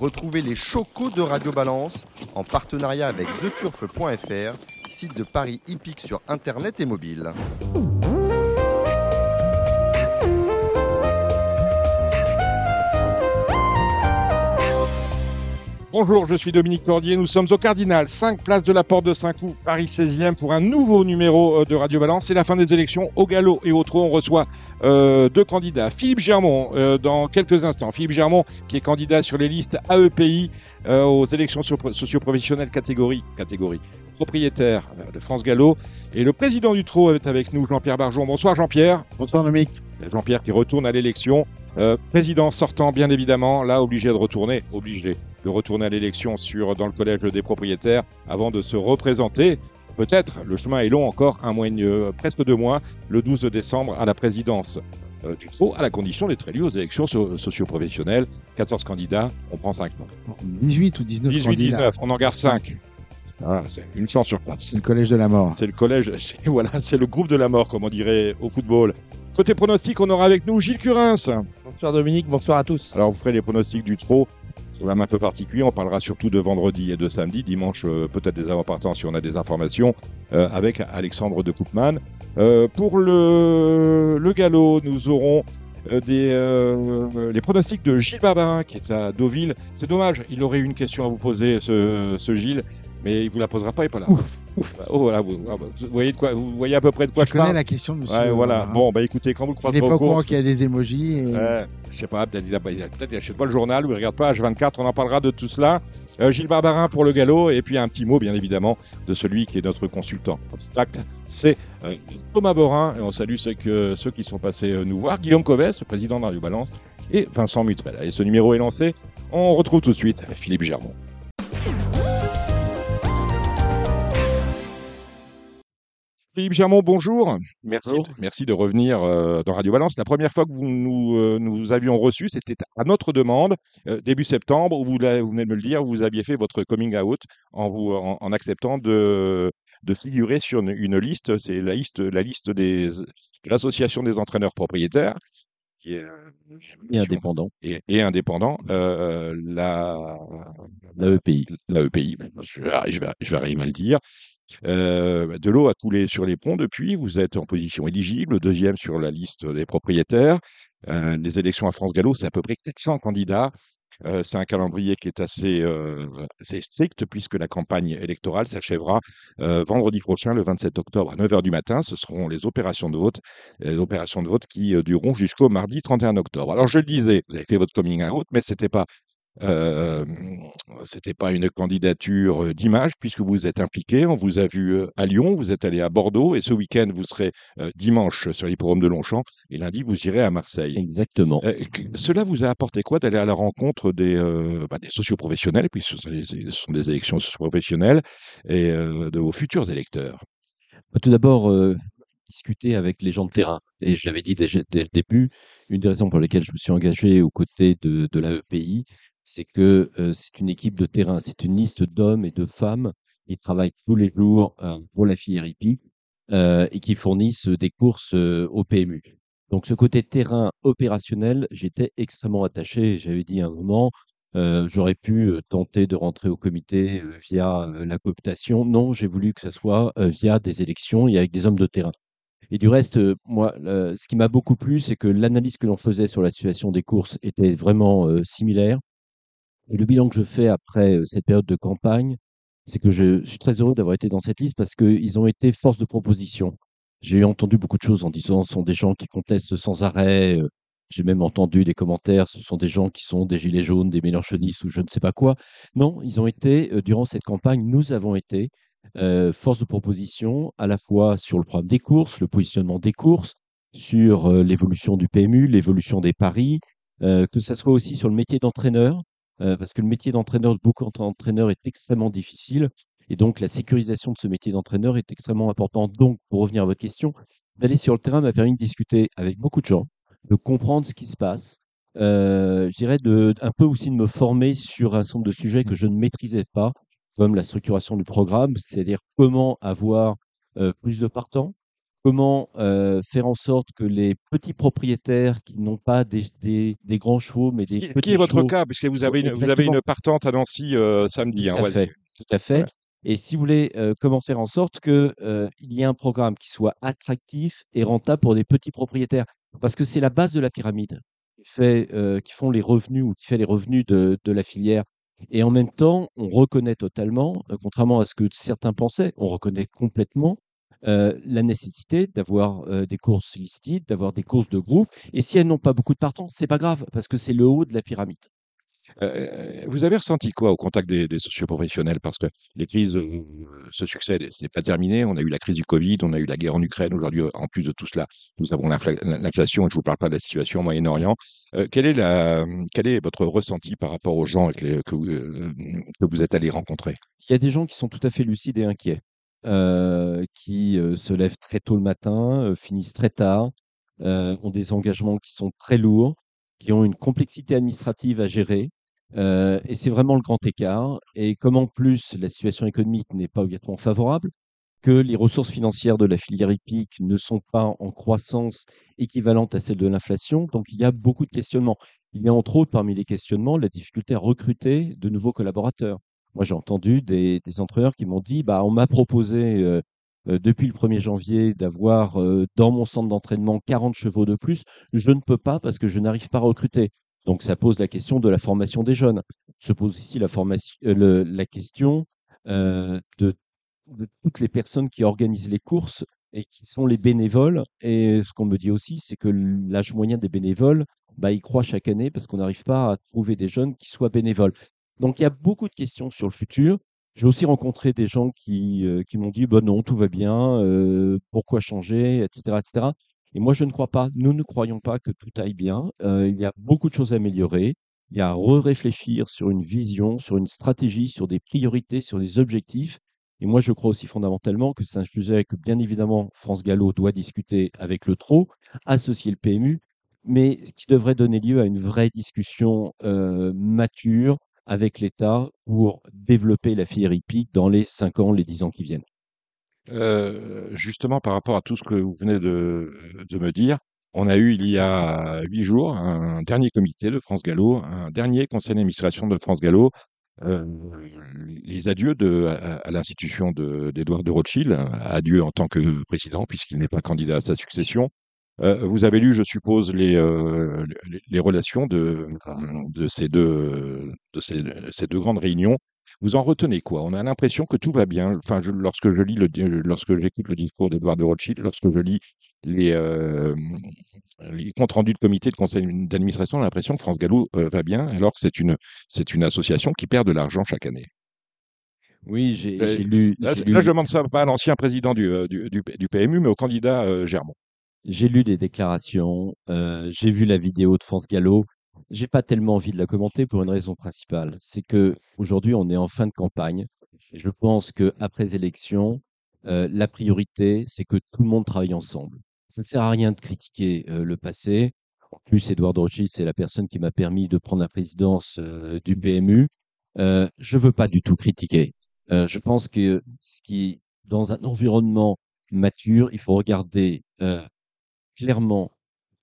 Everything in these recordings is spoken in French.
Retrouvez les chocos de Radio Balance en partenariat avec theturf.fr, site de Paris hippique sur internet et mobile. Bonjour, je suis Dominique Cordier. Nous sommes au Cardinal, 5 places de la Porte de Saint-Cloud, Paris 16e, pour un nouveau numéro euh, de Radio Balance. C'est la fin des élections. Au galop et au trot, on reçoit euh, deux candidats. Philippe Germont, euh, dans quelques instants. Philippe Germont, qui est candidat sur les listes AEPI aux élections socio-professionnelles catégorie, catégorie propriétaire euh, de France Gallo. Et le président du trot est avec nous, Jean-Pierre Barjon. Bonsoir Jean-Pierre. Bonsoir Dominique. Jean-Pierre qui retourne à l'élection. Euh, président sortant, bien évidemment, là obligé de retourner, obligé de retourner à l'élection sur dans le collège des propriétaires avant de se représenter. Peut-être, le chemin est long encore, un mois, euh, presque deux mois, le 12 décembre à la présidence euh, du TRO, à la condition d'être élu aux élections so- socio-professionnelles. 14 candidats, on prend 5 noms. 18 ou 19 18, candidats. 19, on en garde 5. C'est une chance sur place. C'est le collège de la mort. C'est le collège, voilà, c'est le groupe de la mort, comme on dirait au football. Côté pronostic, on aura avec nous Gilles Curins. Bonsoir Dominique, bonsoir à tous. Alors, vous ferez les pronostics du trot. C'est quand même un peu particulier. On parlera surtout de vendredi et de samedi. Dimanche, euh, peut-être des avant-partants si on a des informations, euh, avec Alexandre de Koopman. Euh, pour le, le galop, nous aurons euh, des, euh, les pronostics de Gilles Barbarin, qui est à Deauville. C'est dommage, il aurait eu une question à vous poser, ce, ce Gilles, mais il vous la posera pas, il n'est pas là. Oh, voilà, vous, ah, bah, vous voyez de quoi, vous voyez à peu près de quoi Je je, connais parle. la question de monsieur. Ouais, voilà. Barbarin. Bon, bah écoutez, quand vous le Il croisez pas au courant qu'il y a des emojis. et- euh, je sais pas, peut-être il, a pas- il a- peut-être il achète pas le journal ou il regarde pas H24, on en parlera de tout cela. Euh, Gilles Barbarin pour le galop, et puis un petit mot, bien évidemment, de celui qui est notre consultant obstacle, c'est euh, Thomas Borin, et on salue ceux, que, ceux qui sont passés euh, nous voir, Guillaume Covès, le président de Radio Balance, et Vincent Mutrel. Et ce numéro est lancé, on retrouve tout de suite Philippe Germont. Philippe Germont, bonjour. Merci, Bonjour. merci de revenir euh, dans Radio Balance. La première fois que vous nous, euh, nous avions reçu, c'était à notre demande, euh, début septembre, où vous, venez de me le dire, vous aviez fait votre coming out en, vous, en, en acceptant de, de figurer sur une, une liste, c'est la liste, la liste des, de l'Association des entraîneurs propriétaires, qui est Et indépendant. et, et indépendant, euh, la, La EPI. la EPI, je vais, je vais, je vais arriver à le dire. Euh, de l'eau a coulé sur les ponts depuis, vous êtes en position éligible, deuxième sur la liste des propriétaires. Les élections à France Gallo, c'est à peu près 400 candidats. C'est un calendrier qui est assez, strict puisque la campagne électorale s'achèvera vendredi prochain, le 27 octobre à 9h du matin. Ce seront les opérations de vote, les opérations de vote qui dureront jusqu'au mardi 31 octobre. Alors je le disais, vous avez fait votre coming out, mais c'était pas euh, c'était pas une candidature d'image puisque vous êtes impliqué. On vous a vu à Lyon, vous êtes allé à Bordeaux et ce week-end vous serez euh, dimanche sur l'hippodrome de Longchamp et lundi vous irez à Marseille. Exactement. Euh, cela vous a apporté quoi d'aller à la rencontre des, bah, des socioprofessionnels, puisque ce sont des, ce élections socioprofessionnelles, et de vos futurs électeurs? Tout d'abord, discuter avec les gens de terrain. Et je l'avais dit dès, dès le début, une des raisons pour lesquelles je me suis engagé aux côtés de, de la EPI, c'est que euh, c'est une équipe de terrain, c'est une liste d'hommes et de femmes qui travaillent tous les jours euh, pour la filière euh, et qui fournissent des courses au PMU. Donc ce côté terrain opérationnel, j'étais extrêmement attaché. J'avais dit à un moment, j'aurais pu tenter de rentrer au comité via la cooptation. Non, j'ai voulu que ce soit via des élections et avec des hommes de terrain. Et du reste, moi, euh, ce qui m'a beaucoup plu, c'est que l'analyse que l'on faisait sur la situation des courses était vraiment euh, similaire. Le bilan que je fais après euh, cette période de campagne, c'est que je suis très heureux d'avoir été dans cette liste parce qu'ils ont été force de proposition. J'ai entendu beaucoup de choses en disant ce sont des gens qui contestent sans arrêt. euh, J'ai même entendu des commentaires, ce sont des gens qui sont des gilets jaunes, des mélanchonistes ou je ne sais pas quoi. Non, ils ont été, euh, durant cette campagne, nous avons été force de proposition à la fois sur le programme des courses, le positionnement des courses, sur l'évolution du PMU, l'évolution des paris, que ce soit aussi sur le métier d'entraîneur, euh, parce que le métier d'entraîneur, de beaucoup d'entraîneurs est extrêmement difficile. Et donc, la sécurisation de ce métier d'entraîneur est extrêmement importante. Donc, pour revenir à votre question, d'aller sur le terrain m'a permis de discuter avec beaucoup de gens, de comprendre ce qui se passe, euh, je dirais de, un peu aussi de me former sur un certain nombre de sujets que je ne maîtrisais pas, comme la structuration du programme, c'est-à-dire comment avoir euh, plus de partants, comment euh, faire en sorte que les petits propriétaires qui n'ont pas des, des, des grands chevaux, mais des qui, qui petits est votre chevaux, cas, puisque vous avez une, vous avez une partante à Nancy euh, samedi. Hein, Tout à fait, tout à fait. Et si vous voulez, euh, comment faire en sorte que euh, il y ait un programme qui soit attractif et rentable pour des petits propriétaires, parce que c'est la base de la pyramide qui fait, qui font les revenus ou qui fait les revenus de, de la filière. Et en même temps, on reconnaît totalement, contrairement à ce que certains pensaient, on reconnaît complètement euh, la nécessité d'avoir euh, des courses listides, d'avoir des courses de groupe. Et si elles n'ont pas beaucoup de partants, c'est pas grave, parce que c'est le haut de la pyramide. Euh, vous avez ressenti quoi au contact des, des socioprofessionnels? Parce que les crises euh, se succèdent, ce n'est pas terminé. On a eu la crise du Covid, on a eu la guerre en Ukraine. Aujourd'hui, en plus de tout cela, nous avons l'infla- l'inflation. et Je ne vous parle pas de la situation au Moyen-Orient. Euh, quel, est la, quel est votre ressenti par rapport aux gens que, vous- que vous êtes allés rencontrer? Il y a des gens qui sont tout à fait lucides et inquiets, euh, qui euh, se lèvent très tôt le matin, euh, finissent très tard, ont des engagements qui sont très lourds, qui ont une complexité administrative à gérer. et c'est vraiment le grand écart. Et comme en plus la situation économique n'est pas obligatoirement favorable, que les ressources financières de la filière hippique ne sont pas en croissance équivalente à celle de l'inflation, donc il y a beaucoup de questionnements. Il y a entre autres parmi les questionnements la difficulté à recruter de nouveaux collaborateurs. Moi, j'ai entendu des, des entraîneurs qui m'ont dit, bah, on m'a proposé euh, euh, depuis le 1er janvier d'avoir euh, dans mon centre d'entraînement 40 chevaux de plus. Je ne peux pas parce que je n'arrive pas à recruter. Donc, ça pose la question de la formation des jeunes. Se pose ici la, question de, toutes les personnes qui organisent les courses et qui sont les bénévoles. Et ce qu'on me dit aussi, c'est que l'âge moyen des bénévoles, bah, il croît chaque année parce qu'on n'arrive pas à trouver des jeunes qui soient bénévoles. Donc, il y a beaucoup de questions sur le futur. J'ai aussi rencontré des gens qui, euh, m'ont dit bah non, tout va bien, euh, pourquoi changer, etc., etc. Et moi, je ne crois pas, nous ne croyons pas que tout aille bien. Euh, il y a beaucoup de choses à améliorer. Il y a à re-réfléchir sur une vision, sur une stratégie, sur des priorités, sur des objectifs. Et moi, je crois aussi fondamentalement que c'est un sujet que, bien évidemment, France Gallo doit discuter avec le TRO, associer le PMU, mais ce qui devrait donner lieu à une vraie discussion mature avec l'État pour développer la filière hippique dans les 5 ans, les 10 ans qui viennent. Euh, justement, par rapport à tout ce que vous venez de, de me dire, on a eu il y a huit jours un dernier comité de France Gallo, un dernier conseil d'administration de France Gallo, euh, les adieux de, à, l'institution de- d'Édouard de, Rothschild, adieu en tant que président, puisqu'il n'est pas candidat à sa succession. Euh, vous avez lu, je suppose, les, euh, les, les relations de, de, ces deux, de ces, ces deux grandes réunions. Vous en retenez quoi? On a l'impression que tout va bien. Enfin, je- lorsque je lis le, lorsque j'écoute le discours d'Edouard de Rothschild, lorsque je lis les, euh, les comptes rendus de comité de conseil d'administration, on a l'impression que France Gallo euh, va bien, alors que c'est une, c'est une association qui perd de l'argent chaque année. Oui, j'ai Euh, lu, Là, lu je demande ça pas à l'ancien président du, euh, du, du, du PMU, mais au candidat euh, Germont. J'ai lu des déclarations, euh, j'ai vu la vidéo de France Gallo. J'ai pas tellement envie de la commenter pour une raison principale, c'est que aujourd'hui on est en fin de campagne. Je pense que après élection, euh, la priorité c'est que tout le monde travaille ensemble. Ça ne sert à rien de critiquer euh, le passé. En plus, Edouard de Rothschild, c'est la personne qui m'a permis de prendre la présidence du PMU. Euh, je veux pas du tout critiquer. Je pense que ce qui, dans un environnement mature, il faut regarder clairement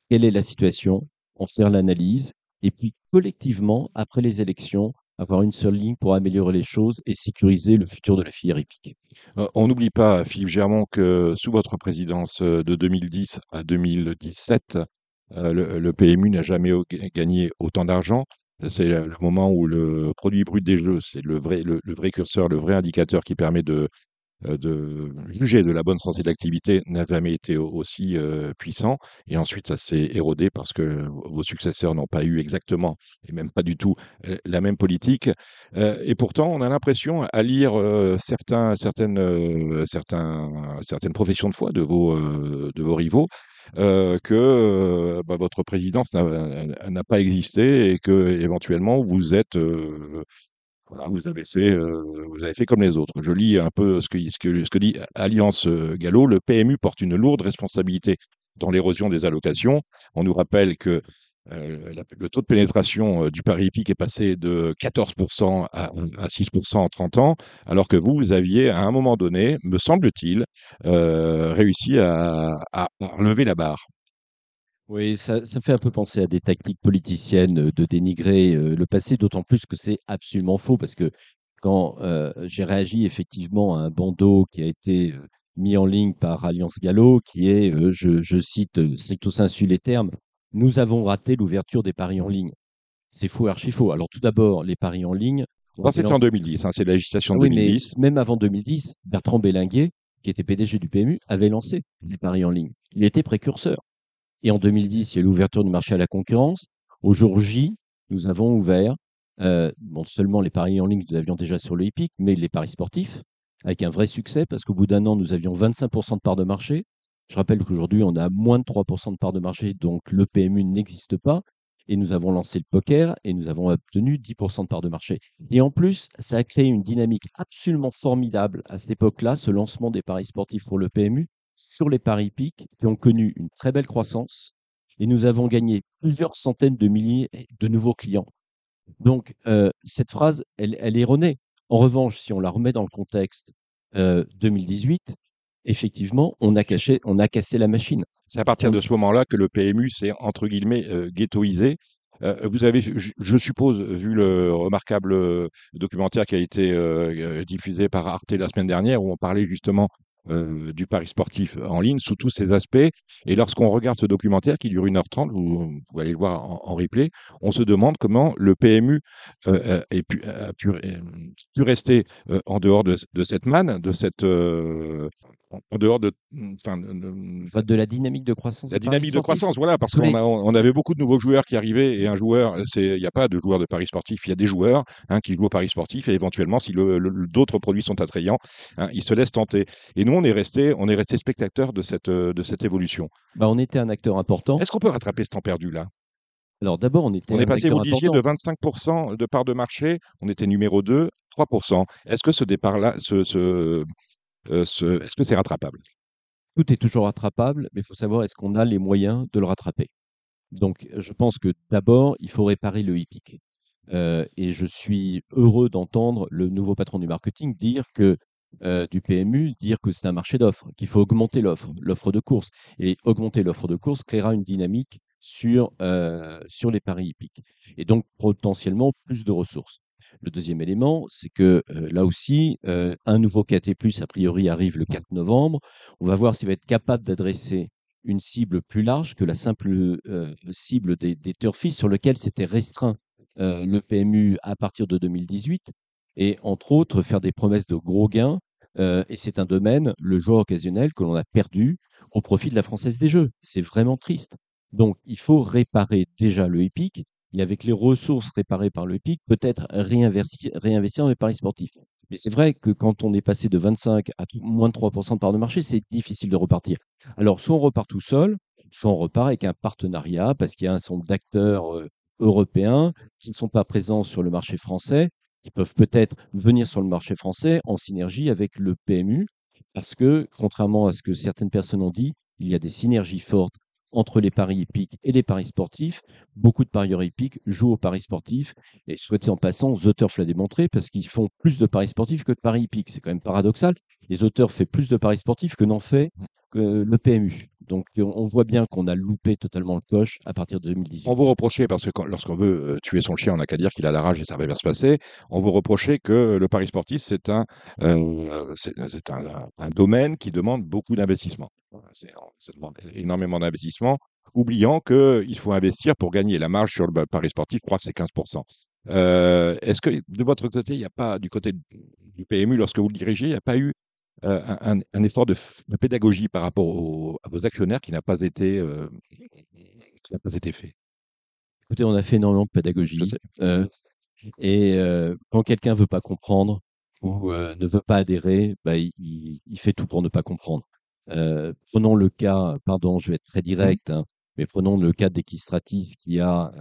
quelle est la situation, en faire l'analyse, et puis collectivement, après les élections, avoir une seule ligne pour améliorer les choses et sécuriser le futur de la filière hippique. Euh, on n'oublie pas, Philippe Germont, que sous votre présidence euh, de 2010 à 2017, euh, le, le PMU n'a jamais gagné autant d'argent. C'est le moment où le produit brut des jeux, c'est le vrai, curseur, le vrai indicateur qui permet de, de juger de la bonne santé de l'activité, n'a jamais été au- aussi euh, puissant. Et ensuite, ça s'est érodé parce que vos successeurs n'ont pas eu exactement, et même pas du tout, euh, la même politique. Euh, et pourtant, on a l'impression, à lire euh, certains, certaines, euh, certains, certaines professions de foi de vos, euh, de vos rivaux, euh, que euh, bah, votre présidence n'a n'a pas existé et que éventuellement vous êtes euh, voilà, vous avez fait euh, vous avez fait comme les autres. Je lis un peu ce que, dit Alliance euh, Gallo. Le PMU porte une lourde responsabilité dans l'érosion des allocations. On nous rappelle que euh, le taux de pénétration du pari hippique est passé de 14% à, à 6% en 30 ans, alors que vous, aviez à un moment donné, me semble-t-il, réussi à, à- à relever la barre. Oui, ça, ça fait un peu penser à des tactiques politiciennes euh, de dénigrer euh, le passé, d'autant plus que c'est absolument faux, parce que quand euh, j'ai réagi effectivement à un bandeau qui a été euh, mis en ligne par Alliance Gallo, qui est, euh, je, je cite euh, stricto sensu les termes, nous avons raté l'ouverture des paris en ligne. C'est faux, archi faux. Alors tout d'abord, les paris en ligne. ont Ça, été c'était en lancés- 2010, hein, c'est la législation Ah de oui, mais 2010. même avant 2010, Bertrand Bélinguet, qui était PDG du PMU, avait lancé les paris en ligne. Il était précurseur. Et en 2010, il y a l'ouverture du marché à la concurrence. Au jour J, nous avons ouvert, euh, bon, seulement les paris en ligne, nous avions déjà sur le hippique, mais les paris sportifs, avec un vrai succès, parce qu'au bout d'un an, nous avions 25% de part de marché. Je rappelle qu'aujourd'hui, on a moins de 3% de part de marché, donc le PMU n'existe pas. Et nous avons lancé le poker et nous avons obtenu 10% de part de marché. Et en plus, ça a créé une dynamique absolument formidable à cette époque-là, ce lancement des paris sportifs pour le PMU, sur les paris hippiques, qui ont connu une très belle croissance. Et nous avons gagné plusieurs centaines de milliers de nouveaux clients. Donc, euh, cette phrase, elle, elle est erronée. En revanche, si on la remet dans le contexte euh, 2018, effectivement, on a, caché, on a cassé la machine. C'est à partir de ce moment-là que le PMU s'est, entre guillemets, euh, ghettoisé. Euh, vous avez, je, je suppose, vu le remarquable euh, documentaire qui a été euh, euh, diffusé par Arte la semaine dernière, où on parlait justement euh, du pari sportif en ligne sous tous ses aspects. Et lorsqu'on regarde ce documentaire qui dure 1h30, vous, vous aller le voir en, replay, on se demande comment le PMU euh, euh, a pu, rester en dehors de, cette manne, de cette, en- dehors de, enfin, de- de- la dynamique de croissance. la dynamique de croissance, voilà, parce qu'on on avait beaucoup de nouveaux joueurs qui arrivaient et un joueur, c'est, il n'y a pas de joueurs de paris sportif, il y a des joueurs hein, qui jouent au paris sportif et éventuellement, si le- le- d'autres produits sont attrayants, hein, ils se laissent tenter. Et nous, on est resté, on est resté spectateurs de cette, euh, de cette évolution. Bah, on était un acteur important. Est-ce qu'on peut rattraper ce temps perdu là? Alors d'abord, on était On est passé, vous disiez, de 25% de part de marché, on était numéro 2, 3%. Est-ce que ce départ-là, ce, ce, ce- est-ce que c'est rattrapable? Tout est toujours rattrapable, mais il faut savoir est-ce qu'on a les moyens de le rattraper? Donc, je pense que d'abord, il faut réparer le hippique. Euh, et je suis heureux d'entendre le nouveau patron du marketing dire que euh, du PMU, dire que c'est un marché d'offres, qu'il faut augmenter l'offre, l'offre de course. Et augmenter l'offre de course créera une dynamique sur, euh, sur les paris hippiques. Et donc, potentiellement, plus de ressources. Le deuxième élément, c'est que euh, là aussi, euh, un nouveau KT, a priori, arrive le 4 novembre. On va voir s'il va être capable d'adresser une cible plus large que la simple euh, cible des, des turfistes sur lequel s'était restreint le PMU à partir de 2018 et entre autres faire des promesses de gros gains. et c'est un domaine, le joueur occasionnel, que l'on a perdu au profit de la Française des Jeux. C'est vraiment triste. Donc il faut réparer déjà le hippique et avec les ressources réparées par le hippique, peut-être réinvestir, dans les paris sportifs. Mais c'est vrai que quand on est passé de 25 à moins de 3% de part de marché, c'est difficile de repartir. Alors, soit on repart tout seul, soit on repart avec un partenariat parce qu'il y a un nombre d'acteurs euh, européens qui ne sont pas présents sur le marché français, qui peuvent peut-être venir sur le marché français en synergie avec le PMU, parce que, contrairement à ce que certaines personnes ont dit, il y a des synergies fortes entre les paris hippiques et les paris sportifs. Beaucoup de parieurs hippiques jouent aux paris sportifs et souhaité en passant, The Turf l'a démontré parce qu'ils font plus de paris sportifs que de paris hippiques. C'est quand même paradoxal. Les auteurs font plus de paris sportifs que n'en fait que le PMU. Donc on voit bien qu'on a loupé totalement le coche à partir de 2018. On vous reprochait, parce que lorsqu'on veut euh, tuer son chien, on n'a qu'à dire qu'il a la rage et ça va bien se passer. On vous reprochait que le pari sportif, c'est un, euh, un, un domaine qui demande beaucoup d'investissement. Ça demande énormément d'investissement, oubliant qu'il faut investir pour gagner. La marge sur le ba- pari sportif, je crois que c'est 15%. Euh, Est-ce que de votre côté, il n'y a pas, du côté du PMU, lorsque vous le dirigez, il n'y a pas eu un, effort de, pédagogie par rapport au- à vos actionnaires qui n'a pas été, euh, qui n'a pas été fait Écoutez, on a fait énormément de pédagogie. Euh, et euh, quand quelqu'un veut pas comprendre ou ne veut pas adhérer, bah, il, il- il fait tout pour ne pas comprendre. Prenons le cas, pardon, je vais être très direct, hein, mais prenons le cas d'Equistratis qui a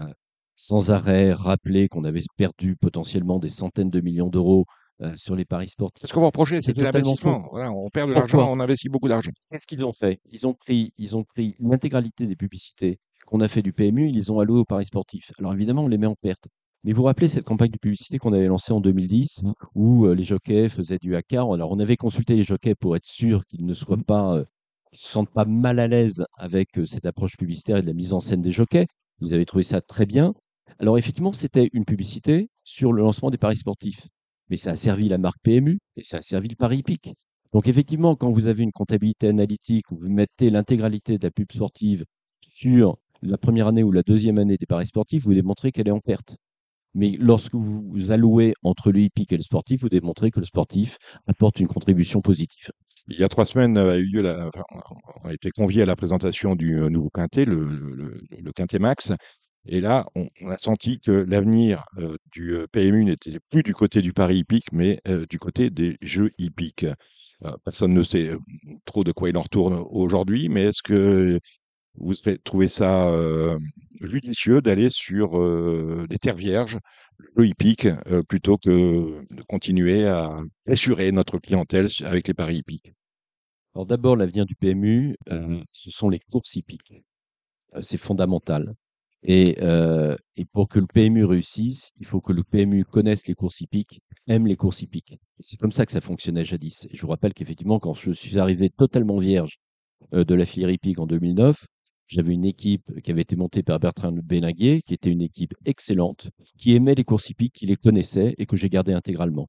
sans arrêt rappelé qu'on avait perdu potentiellement des centaines de millions d'euros euh, sur les paris sportifs. Parce que vos projets, C'est l'investissement. Voilà, on perd de l'argent, on investit beaucoup d'argent. Qu'est-ce qu'ils ont fait? Ils ont pris, ils ont pris l'intégralité des publicités qu'on a fait du PMU, ils les ont alloués aux paris sportifs. Alors évidemment, on les met en perte. Mais vous vous rappelez cette campagne de publicité qu'on avait lancée en 2010, Mmh. où euh, les jockeys faisaient du haka. Alors on avait consulté les jockeys pour être sûr qu'ils ne soient Mmh. pas, euh, se sentent pas mal à l'aise avec euh, cette approche publicitaire et de la mise en scène des jockeys. Ils avaient trouvé ça très bien. Alors effectivement, c'était une publicité sur le lancement des paris sportifs. Mais ça a servi la marque PMU et ça a servi le pari hippique. Donc effectivement, quand vous avez une comptabilité analytique où vous mettez l'intégralité de la pub sportive sur la première année ou la deuxième année des paris sportifs, vous démontrez qu'elle est en perte. Mais lorsque vous allouez entre le hippique et le sportif, vous démontrez que le sportif apporte une contribution positive. Il y a trois semaines a eu lieu, la, enfin, on a été convié à la présentation du euh, nouveau quintet, le, le, le quintet max. Et là, on, a senti que l'avenir du PMU n'était plus du côté du pari hippique, mais du côté des jeux hippiques. Personne ne sait euh, trop de quoi il en retourne aujourd'hui, mais est-ce que vous trouvez ça judicieux d'aller sur des terres vierges, le hippique, plutôt que de continuer à assurer notre clientèle avec les paris hippiques? Alors d'abord, l'avenir du PMU, ce sont les courses hippiques. C'est fondamental. Et, euh, et pour que le PMU réussisse, il faut que le PMU connaisse les courses hippiques, aime les courses hippiques. C'est comme ça que ça fonctionnait jadis. Et je vous rappelle qu'effectivement, quand je suis arrivé totalement vierge euh, de la filière hippique en 2009, j'avais une équipe qui avait été montée par Bertrand Bénaguier, qui était une équipe excellente, qui aimait les courses hippiques, qui les connaissait et que j'ai gardé intégralement.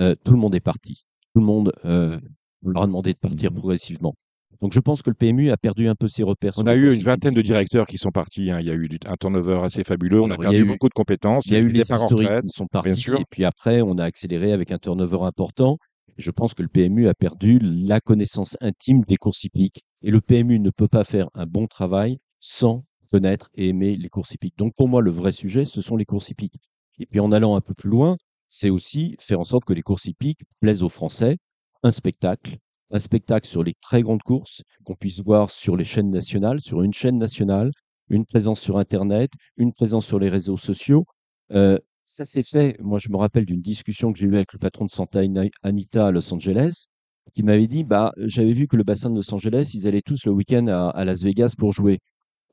Euh, tout le monde est parti. Tout le monde, on leur a demandé de partir progressivement. Donc je pense que le PMU a perdu un peu ses repères. On a eu une vingtaine de directeurs qui sont partis. hein. Il y a eu un turnover assez fabuleux. On a perdu a eu- beaucoup de compétences. Il y a eu des les historiques retraite. qui sont partis, sûr. et puis après, on a accéléré avec un turnover important. Je pense que le PMU a perdu la connaissance intime des courses hippiques. Et le PMU ne peut pas faire un bon travail sans connaître et aimer les courses hippiques. Donc pour moi, le vrai sujet, ce sont les courses hippiques. Et puis en allant un peu plus loin, c'est aussi faire en sorte que les courses hippiques plaisent aux Français. Un spectacle, un spectacle sur les très grandes courses qu'on puisse voir sur les chaînes nationales, sur une chaîne nationale, une présence sur Internet, une présence sur les réseaux sociaux. Euh, ça s'est fait. Moi, je me rappelle d'une discussion que j'ai eue avec le patron de Santa Anita à Los Angeles, qui m'avait dit, bah, j'avais vu que le bassin de Los Angeles, ils allaient tous le week-end à, à Las Vegas pour jouer.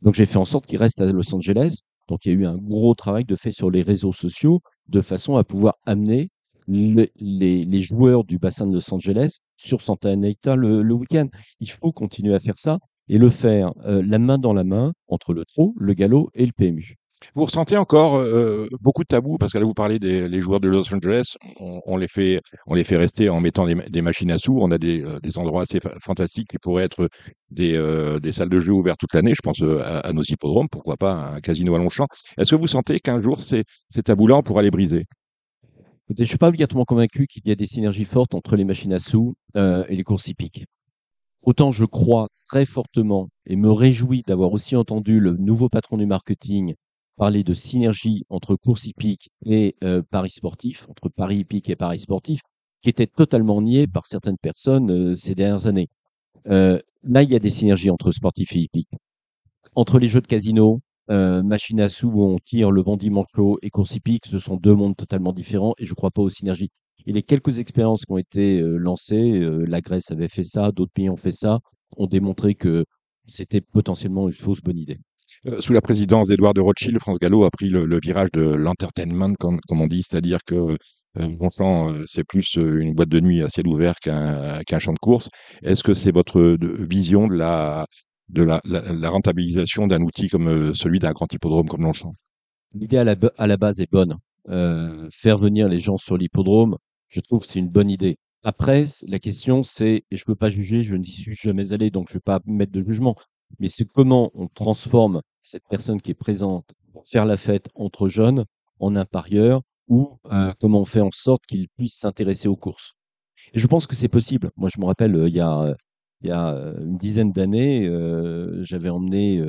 Donc, j'ai fait en sorte qu'ils restent à Los Angeles. Donc, il y a eu un gros travail de fait sur les réseaux sociaux, de façon à pouvoir amener le- les, joueurs du bassin de Los Angeles sur Santa Anita le, week-end. Il faut continuer à faire ça et le faire euh, la main dans la main entre le trot, le galop et le PMU. Vous ressentez encore euh, beaucoup de tabous? Parce que là vous parlez des joueurs de Los Angeles, on, les fait on les fait rester en mettant des, ma- des machines à sous. On a des, euh, endroits assez fa- fantastiques qui pourraient être des, euh, salles de jeu ouvertes toute l'année. Je pense euh, à, nos hippodromes, pourquoi pas un casino à Longchamp. Est-ce que vous sentez qu'un jour ces, ces tabous-là on pourra les briser? Je ne suis pas obligatoirement convaincu qu'il y a des synergies fortes entre les machines à sous euh, et les courses hippiques. Autant je crois très fortement et me réjouis d'avoir aussi entendu le nouveau patron du marketing parler de synergie entre courses hippiques et euh, paris sportifs, entre paris hippiques et paris sportifs, qui était totalement nié par certaines personnes euh, ces dernières années. Euh, là, il y a des synergies entre sportifs et hippiques. Entre les jeux de casino, euh, machine à sous où on tire le bandit manquot et course hippique, ce sont deux mondes totalement différents et je ne crois pas aux synergies. Et les quelques expériences qui ont été euh, lancées, euh, la Grèce avait fait ça, d'autres pays ont fait ça, ont démontré que c'était potentiellement une fausse bonne idée. Sous la présidence d'Edouard de Rothschild, France Gallo a pris le, virage de l'entertainment, comme, on dit, c'est-à-dire que euh, c'est plus une boîte de nuit à ciel ouvert qu'un champ de course. Est-ce que c'est votre vision de la, de la, rentabilisation d'un outil comme euh, celui d'un grand hippodrome comme Longchamp L'idée à la, base est bonne. Euh, faire venir les gens sur l'hippodrome, je trouve que c'est une bonne idée. Après, la question c'est, et je ne peux pas juger, je n'y suis jamais allé, donc je ne vais pas mettre de jugement, mais c'est comment on transforme cette personne qui est présente pour faire la fête entre jeunes en un parieur ou euh, comment on fait en sorte qu'il puisse s'intéresser aux courses. Et je pense que c'est possible. Moi, je me rappelle, il y a, il y a une dizaine d'années, j'avais emmené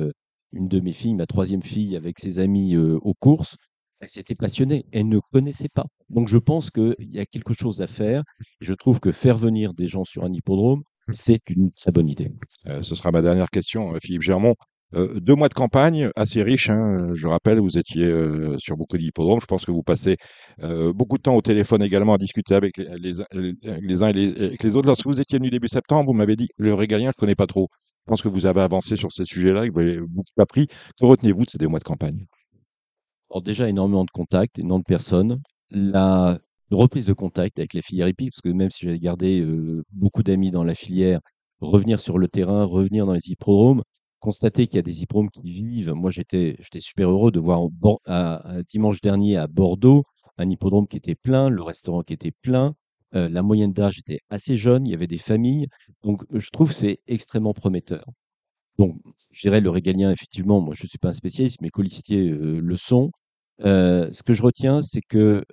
une de mes filles, ma troisième fille, avec ses amis aux courses. Elle s'était passionnée, elle ne connaissait pas. Donc je pense qu'il y a quelque chose à faire. Je trouve que faire venir des gens sur un hippodrome, c'est une très bonne idée. Euh, ce sera ma dernière question, euh, Philippe Germont. Euh, deux mois de campagne assez riche. hein. Je rappelle, vous étiez euh, sur beaucoup d'hippodromes. Je pense que vous passez euh, beaucoup de temps au téléphone également à discuter avec les, uns et les, avec les autres. Lorsque vous étiez venu début septembre, vous m'avez dit le régalien, je ne connais pas trop. pense que vous avez avancé sur ces sujets-là, que vous avez beaucoup appris. Que retenez-vous de ces deux mois de campagne? Alors déjà, énormément de contacts, énormément de personnes. La reprise de contact avec les filières hippiques, parce que même si j'avais gardé euh, beaucoup d'amis dans la filière, revenir sur le terrain, revenir dans les hippodromes, constater qu'il y a des hippodromes qui vivent. Moi, j'étais super heureux de voir dimanche dernier à Bordeaux un hippodrome qui était plein, le restaurant qui était plein, euh, la moyenne d'âge était assez jeune, il y avait des familles. Donc, je trouve que c'est extrêmement prometteur. Donc, je dirais le régalien, effectivement, moi je ne suis pas un spécialiste, mais colistiers euh, le sont. Euh, ce que je retiens, c'est que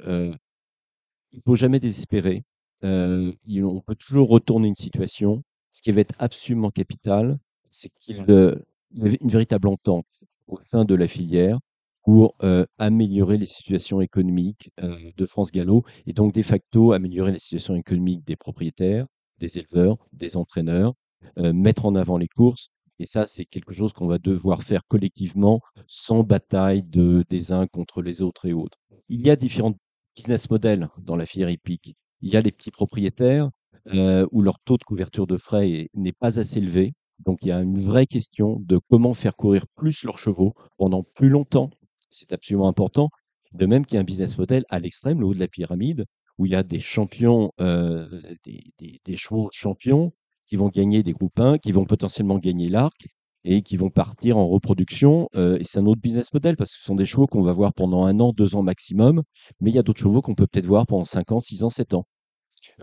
il ne faut jamais désespérer. on peut toujours retourner une situation. Ce qui va être absolument capital, c'est qu'il y avait une véritable entente au sein de la filière pour améliorer les situations économiques de France Gallo et donc de facto améliorer les situations économiques des propriétaires, des éleveurs, des entraîneurs, mettre en avant les courses. Et ça, c'est quelque chose qu'on va devoir faire collectivement, sans bataille de, des uns contre les autres et autres. Il y a différents business models dans la filière hippique. Il y a les petits propriétaires où leur taux de couverture de frais n'est pas assez élevé. Donc il y a une vraie question de comment faire courir plus leurs chevaux pendant plus longtemps c'est absolument important. De même qu'il y a un business model à l'extrême, le haut de la pyramide, où il y a des champions, euh, des, chevaux champions qui vont gagner des groupes 1, qui vont potentiellement gagner l'arc et qui vont partir en reproduction. Euh, et c'est un autre business model parce que ce sont des chevaux qu'on va voir pendant un an, deux ans maximum, mais il y a d'autres chevaux qu'on peut peut-être voir pendant 5 ans, 6 ans, 7 ans.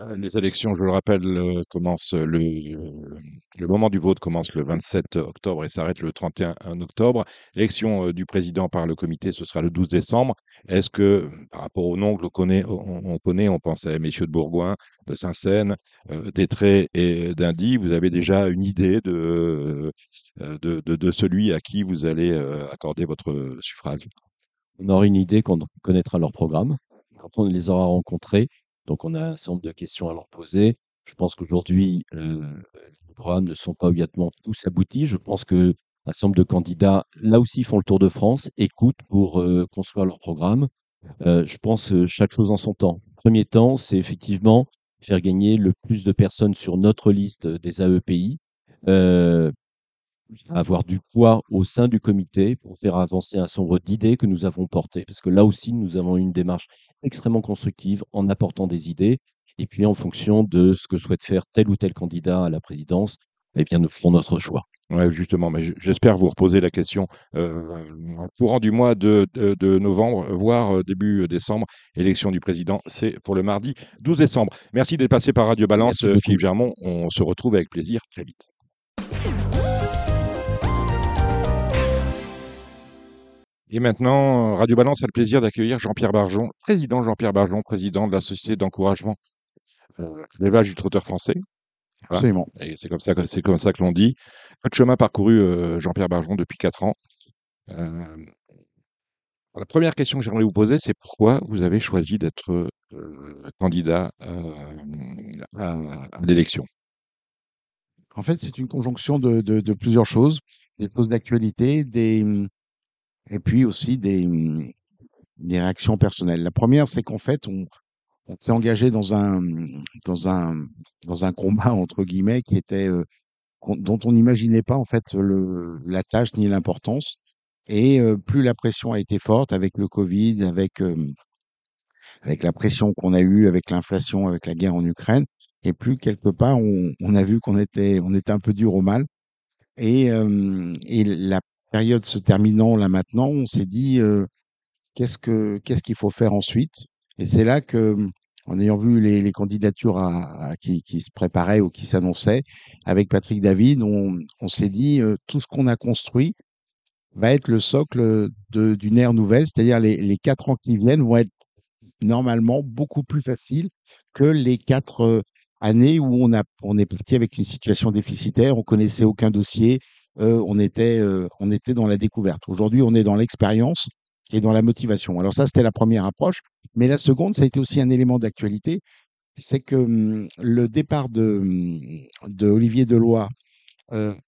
Euh, les élections, je le rappelle, euh, commencent le, moment du vote commence le 27 octobre et s'arrête le 31 octobre. L'élection euh, du président par le comité, ce sera le 12 décembre. Est-ce que, par rapport au nom que l'on connaît, on, connaît, on pense à messieurs de Bourgoin, de Saint-Seine, d'Etré et d'Indy, vous avez déjà une idée de, de, de, celui à qui vous allez accorder votre suffrage? On aura une idée quand on connaîtra leur programme, quand on les aura rencontrés. Donc, on a un certain nombre de questions à leur poser. Je pense qu'aujourd'hui, euh, les programmes ne sont pas obligatoirement tous aboutis. Je pense que un certain nombre de candidats, là aussi, font le tour de France, écoutent pour euh, construire leur programme. Euh, je pense que chaque chose en son temps. Premier temps, c'est effectivement faire gagner le plus de personnes sur notre liste des AEPI, avoir du poids au sein du comité pour faire avancer un nombre d'idées que nous avons portées. Parce que là aussi, nous avons une démarche extrêmement constructive en apportant des idées. Et puis, en fonction de ce que souhaite faire tel ou tel candidat à la présidence, eh bien, nous ferons notre choix. Oui, justement, mais j'espère vous reposer la question euh, courant du mois de, novembre, voire euh, début décembre. Élection du président, c'est pour le mardi 12 décembre. Merci d'être passé par Radio Balance, Philippe Germont. On se retrouve avec plaisir très vite. Et maintenant, Radio Balance a le plaisir d'accueillir Jean-Pierre Barjon, président Jean-Pierre Barjon, président de la Société d'encouragement euh, l'élevage du trotteur français. Absolument. Et c'est comme ça, c'est comme ça que l'on dit. Votre chemin parcouru, euh, Jean-Pierre Barjon, depuis quatre ans. Euh, la première question que j'aimerais vous poser, c'est pourquoi vous avez choisi d'être candidat à, l'élection? En fait, c'est une conjonction de, de, plusieurs choses, des choses d'actualité, des, et puis aussi des, mmh, des réactions personnelles. La première, c'est qu'en fait, on, s'est engagé dans un, dans un, dans un combat entre guillemets qui était euh, dont on n'imaginait pas en fait la tâche ni l'importance. Et euh, plus la pression a été forte avec le Covid, avec euh, avec la pression qu'on a eue, avec l'inflation, avec la guerre en Ukraine, et plus quelque part on, on a vu qu'on était on était un peu dur au mal. Et, et la période se terminant là maintenant, on s'est dit qu'est-ce que qu'est-ce qu'il faut faire ensuite? Et c'est là que, en ayant vu les, candidatures qui, se préparaient ou qui s'annonçaient, avec Patrick David, on, s'est dit tout ce qu'on a construit va être le socle d'une ère nouvelle, c'est-à-dire les, les quatre ans qui viennent vont être normalement beaucoup plus faciles que les quatre années où on, on est parti avec une situation déficitaire, on connaissait aucun dossier, on, était, on était dans la découverte. Aujourd'hui, on est dans l'expérience et dans la motivation. Alors ça, c'était la première approche. Mais la seconde, ça a été aussi un élément d'actualité. C'est que mmh, le départ de, mmh, de Olivier Deloy,